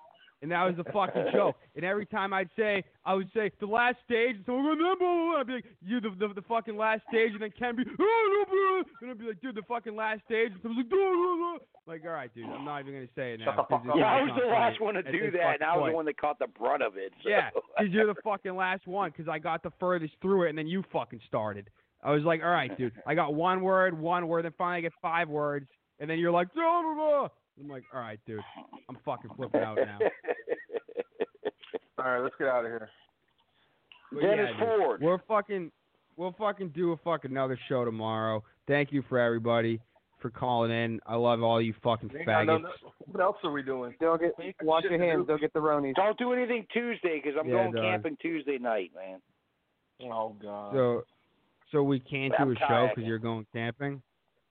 S1: and and that was a fucking joke. (laughs) And every time I'd say, I would say the last stage, and someone would go. I'd be like, you the, the the fucking last stage, and then Ken be, oh, and I'd be like, dude, the fucking last stage, and someone's like, blah, blah, blah. like, all right, dude, I'm not even gonna say it now.
S7: Shut the
S1: 'cause
S7: fuck up.
S5: Yeah, I was the last one to do that, and I was
S1: fucking
S5: the one that caught the brunt of it. So.
S1: yeah, because you're the fucking last one. Because I got the furthest through it, and then you fucking started. I was like, all right, dude. I got one word, one word, then finally I get five words, and then you're like, blah, blah, blah. I'm like, all right, dude. I'm fucking flipping out now. (laughs)
S7: All right, let's get out of here.
S1: But
S5: Dennis
S1: yeah, dude,
S5: Ford.
S1: we're fucking, we'll fucking do a fucking another show tomorrow. Thank you for everybody for calling in. I love all you fucking
S7: We ain't got no-
S1: faggots.
S7: What else are we doing?
S6: Don't get
S7: We ain't got
S6: wash your hands.
S7: do.
S6: Don't get the ronies.
S5: Don't do anything Tuesday because I'm
S1: Yeah,
S5: going
S1: dog.
S5: camping Tuesday night, man.
S7: Oh God.
S1: So, so we can't
S5: I'm
S1: do a show because you're going camping.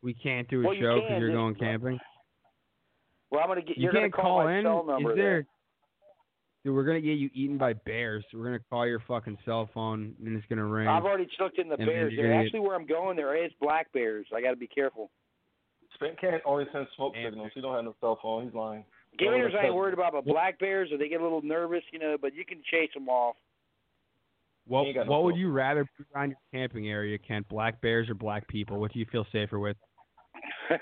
S1: We can't do a
S5: Well,
S1: show because
S5: can,
S1: you're going camping.
S5: Well, I'm gonna get.
S1: You
S5: You're
S1: can't
S5: gonna call, my
S1: in.
S5: cell number.
S1: Is
S5: then.
S1: there? Dude, we're gonna get you eaten by bears. We're gonna call your fucking cell phone and it's gonna ring.
S5: I've already looked in the
S1: And
S5: bears.
S1: They're
S5: There
S1: get-
S5: actually where I'm going, there is black bears. I got to be careful.
S7: Spent can't only send smoke
S1: Damn.
S7: signals. He don't have no cell phone. He's lying.
S5: Gators I ain't worried about, but black bears, or they get a little nervous, you know. But you can chase them off.
S1: what
S7: You ain't got no
S1: What would you rather be around your camping area, Kent? Black bears or black people? What do you feel safer with? (laughs)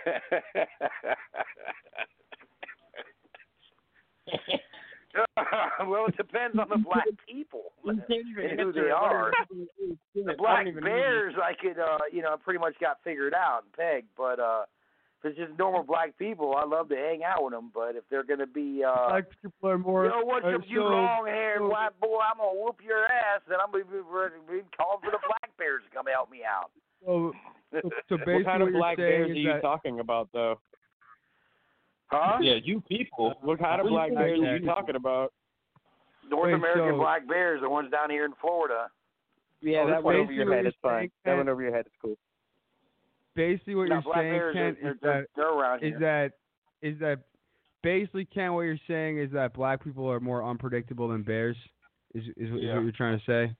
S1: (laughs)
S5: well, it depends on the black people
S6: You can't even
S5: and who they are. The black bears, I could, uh, you know, pretty much got figured out and pegged. But uh, if it's just normal black people, I love to hang out with them. But if they're gonna be, uh,
S1: black people are more.
S5: Yo, what's up, you long haired white boy? I'm gonna whoop your ass, and I'm gonna be, be, be calling for the black bears to come help me out.
S1: So, so, so
S6: What kind of black bears are you
S1: that,
S6: talking about, though?
S5: Huh?
S7: Yeah, you people.
S6: What kind of black bears are you talking about?
S5: North
S1: Wait,
S5: American
S1: so-
S5: black bears, the ones down here in Florida.
S6: Yeah,
S1: Oh,
S6: that went over your head.
S1: what
S6: It's fine.
S1: saying,
S6: That
S1: Ken-
S6: went over your head. It's cool.
S1: basically what
S5: no,
S1: you're saying,
S5: bears,
S1: Kent,
S5: they're,
S1: is
S5: they're,
S1: that
S5: they're around
S1: is
S5: here.
S1: that is that basically, Ken? What you're saying is that black people are more unpredictable than bears. Is is, what- is
S7: Yeah.
S1: what you're trying to say?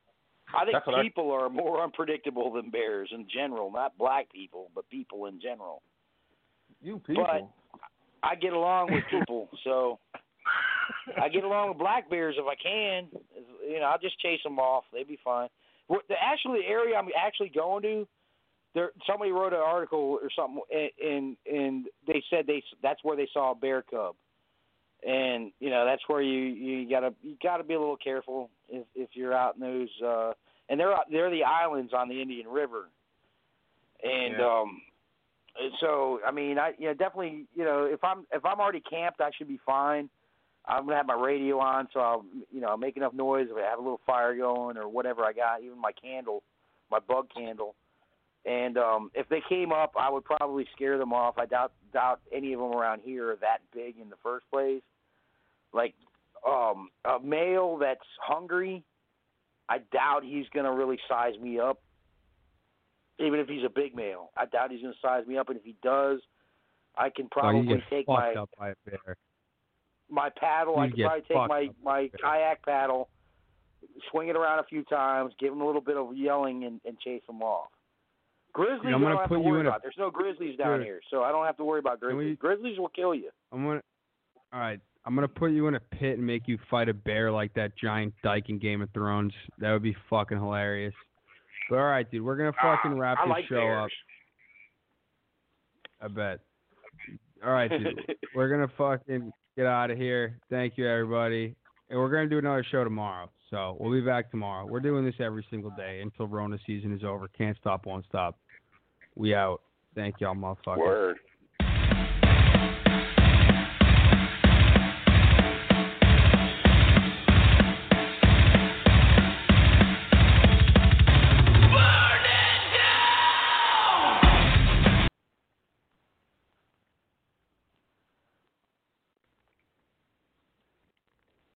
S5: I think
S7: That's what I-
S5: people are more unpredictable than bears in general, not black people, but people in general.
S7: You people.
S5: But I get along with people, so I get along with black bears if I can. You know, I'll just chase them off; they'd be fine. What- The actually the area I'm actually going to, there somebody wrote an article or something, and and, and they said they that's where they saw a bear cub, and you know that's where you you gotta you gotta be a little careful if if you're out in those. uh And they're out- they're the islands on the Indian River, and
S7: Yeah.
S5: um and so I mean, I you know definitely you know if I'm if I'm already camped, I should be fine. I'm gonna have my radio on, so I'll you know make enough noise if I have a little fire going or whatever I got, even my candle, my bug candle. And um if they came up, I would probably scare them off. I doubt doubt any of them around here are that big in the first place. Like um a male that's hungry, I doubt he's gonna really size me up even if he's a big male. I doubt he's going to size me up, and if he does, I can probably take my
S1: up by a bear.
S5: my paddle. I
S1: You
S5: could
S1: get
S5: probably take my my
S1: by a bear.
S5: kayak paddle, swing it around a few times, give him a little bit of yelling, and, and chase him off. Grizzlies,
S1: I'm gonna
S5: don't have
S1: put
S5: to
S1: you
S5: worry
S1: in a-
S5: There's no grizzlies down here, so I don't have to worry about grizzlies.
S1: we-
S5: Grizzlies will kill you.
S1: I'm gonna. All right, I'm gonna put you in a pit and make you fight a bear like that giant dyke in Game of Thrones. That would be fucking hilarious. But all right, dude, we're gonna fucking wrap
S5: Ah, I
S1: this
S5: like
S1: show up. I bet. All right, dude. (laughs) we're gonna fucking get out of here. Thank you, everybody. And we're gonna do another show tomorrow. So we'll be back tomorrow. We're doing this every single day until Rona season is over. Can't stop, won't stop. We out. Thank y'all, motherfuckers.
S5: Word.